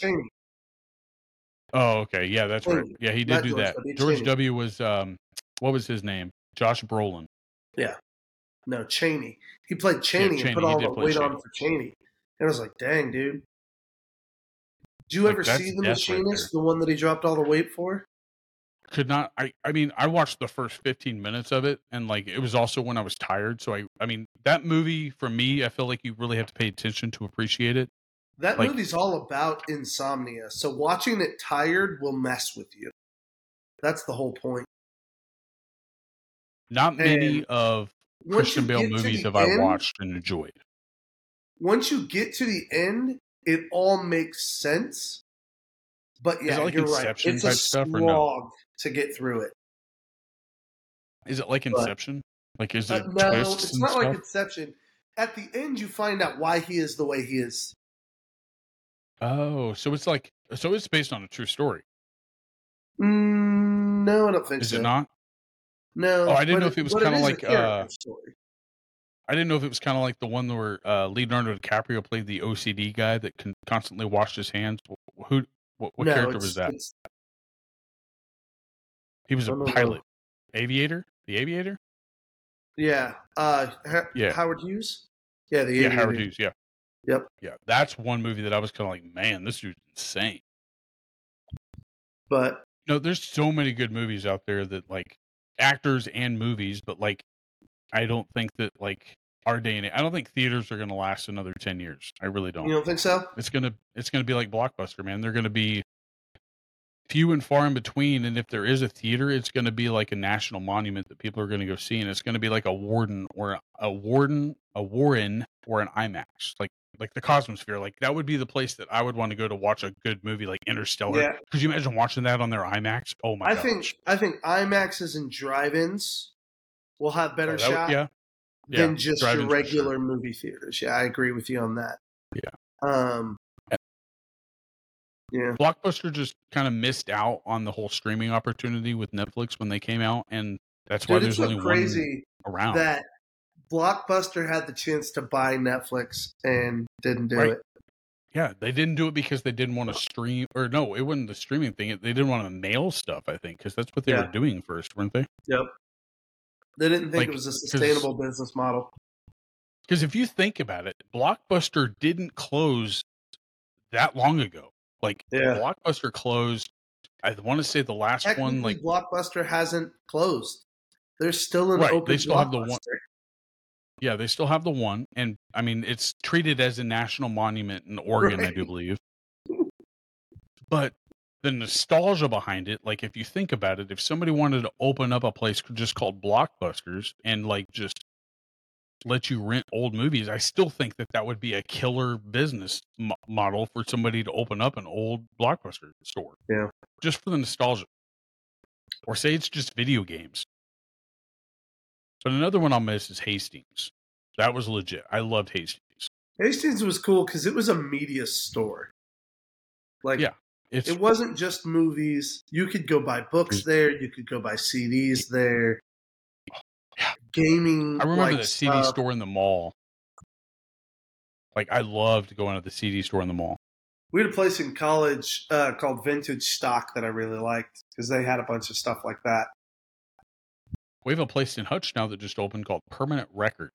Cheney. oh, okay, yeah, that's right. Yeah, he did not do George that. W. George Cheney. W. was um, what was his name? Josh Brolin. Yeah. No, Cheney. He played Cheney, Cheney, and put he all did the play weight on for Cheney. And I was like, dang, dude. Did you Like, ever that's see the death right machinist, the one that he dropped all the weight for? Could not. I. I mean, I watched the first 15 minutes of it, and like it was also when I was tired. So I. I mean, that movie for me, I feel like you really have to pay attention to appreciate it. That Like- movie's all about insomnia. So watching it tired will mess with you. That's the whole point. Not many And of Christian Bale movies have I watched and enjoyed. Once you get to the end, it all makes sense. But yeah, like you're right. It's a stuff or no? slog to get through it. Is it like But- Inception? Like, is Uh, it no, it's not stuff? like Inception. At the end, you find out why he is the way he is. Oh, so it's like so it's based on a true story, Mm, no, I don't think so. is so. it not? No. Oh, I didn't know if it was kinda is a like, uh, story. I didn't know if it was kind of like the one where uh, Leonardo DiCaprio played the OCD guy that con- constantly washed his hands. Who? What, what no, character was that? He was a don't know. pilot, aviator, the aviator. Yeah. Uh, Ha- Yeah. Howard Hughes. Yeah, the Yeah, Aviator. Howard Hughes. Yeah, Yep. yeah. That's one movie that I was kind of like, man, this dude's insane. But No, there's so many good movies out there that like actors and movies, but like I don't think that like our day and age, I don't think theaters are going to last another 10 years. I really don't. you don't think so? it's going to it's going to be like Blockbuster, man. They're going to be few and far in between and if there is a theater, it's going to be like a national monument that people are going to go see and it's going to be like a Warden or a Warden, a Warren or an IMAX. Like like the Cosmosphere, like that would be the place that I would want to go to watch a good movie like Interstellar. Yeah. Could you imagine watching that on their IMAX? Oh my I gosh. think I think IMAXs and drive-ins will have better would- shot yeah. than just your regular sure. movie theaters. Yeah, I agree with you on that. Yeah. Um. Uh, Yeah. Blockbuster just kind of missed out on the whole streaming opportunity with Netflix when they came out, and that's why there's it's only crazy one around. that Blockbuster had the chance to buy Netflix and didn't do Right. it. Yeah, they didn't do it because they didn't want to stream, or no, it wasn't the streaming thing. They didn't want to nail stuff, I think, because that's what they Yeah. were doing first, weren't they? Yep. They didn't think Like, it was a sustainable business model. Because if you think about it, Blockbuster didn't close that long ago. Like Yeah. Blockbuster closed. I want to say the last one, like Blockbuster hasn't closed. There's still an Right, they open still have the one-. Yeah, they still have the one, and I mean it's treated as a national monument in Oregon, I do believe. But the nostalgia behind it, like if you think about it, if somebody wanted to open up a place just called Blockbusters and like just let you rent old movies, I still think that that would be a killer business mo- model for somebody to open up an old Blockbuster store. Yeah. just for the nostalgia, or say it's just video games. But another one I'll miss is Hastings. That was legit. I loved Hastings. Hastings was cool because it was a media store. Like, Yeah, it wasn't just movies. You could go buy books there. You could go buy CDs there. Yeah. Gaming. I remember like, the CD stuff. store in the mall. Like I loved going to the CD store in the mall. We had a place in college uh, called Vintage Stock that I really liked because they had a bunch of stuff like that. We have a place in Hutch now that just opened called Permanent Record,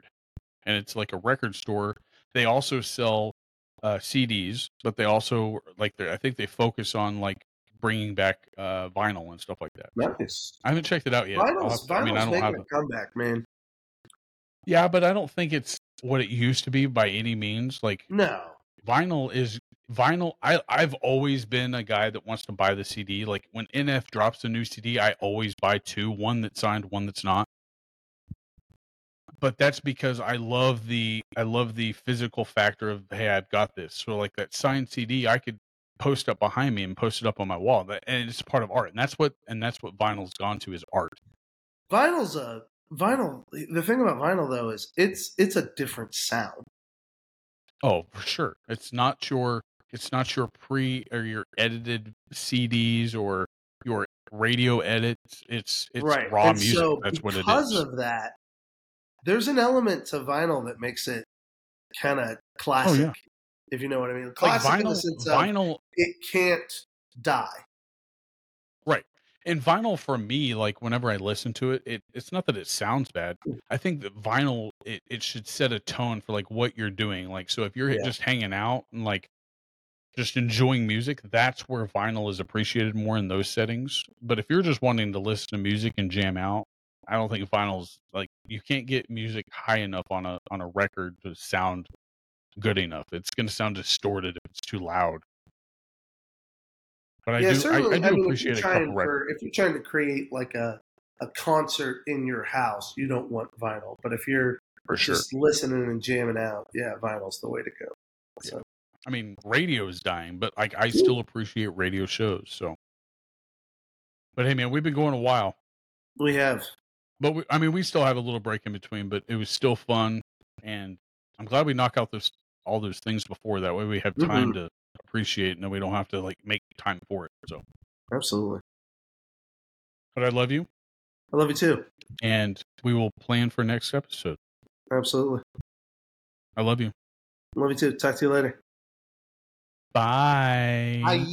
and it's like a record store. They also sell uh, CDs, but they also like they I think they focus on like bringing back uh, vinyl and stuff like that. Nice. I haven't checked it out yet. I'll Vinyl's, I mean, I vinyl's don't have. a comeback, man. Yeah, but I don't think it's what it used to be by any means. Like No. Vinyl is vinyl. I I've always been a guy that wants to buy the CD. Like when NF drops a new CD, I always buy two: one that's signed, one that's not. But that's because I love the I love the physical factor of hey, I've got this. So like that signed CD, I could post up behind me and post it up on my wall. And it's part of art, and that's what and that's what vinyl's gone to is art. Vinyl's a vinyl. The thing about vinyl though is it's it's a different sound. Oh, for sure. It's not your it's not your pre or your edited CDs or your radio edits. It's it's raw And music. so That's what it because of that, there's an element to vinyl that makes it kind of classic. Oh, yeah. If you know what I mean. like Classic the vinyl vinyl it can't die. And vinyl for me, like whenever I listen to it, it it's not that it sounds bad. I think that vinyl it, it should set a tone for like what you're doing. Like so if you're Yeah. just hanging out and like just enjoying music, that's where vinyl is appreciated more in those settings. But if you're just wanting to listen to music and jam out, I don't think vinyl's like you can't get music high enough on a on a record to sound good enough. It's going to sound distorted if it's too loud. But I yeah, do certainly. I do mean, appreciate if a you're, couple trying for, if you're trying to create like a a concert in your house, you don't want vinyl. But if you're For sure. just listening and jamming out, yeah, vinyl's the way to go. So, I mean, radio is dying, but like I still appreciate radio shows. So, but hey, man, we've been going a while, we have. but we, I mean, we still have a little break in between, but it was still fun, and I'm glad we knock out those all those things before. That way, we have time to appreciate, and then we don't have to like make time for it. So, Absolutely. but I love you, I love you too. and we will plan for next episode. Absolutely. I love you. Love you too. Talk to you later. Bye. Bye.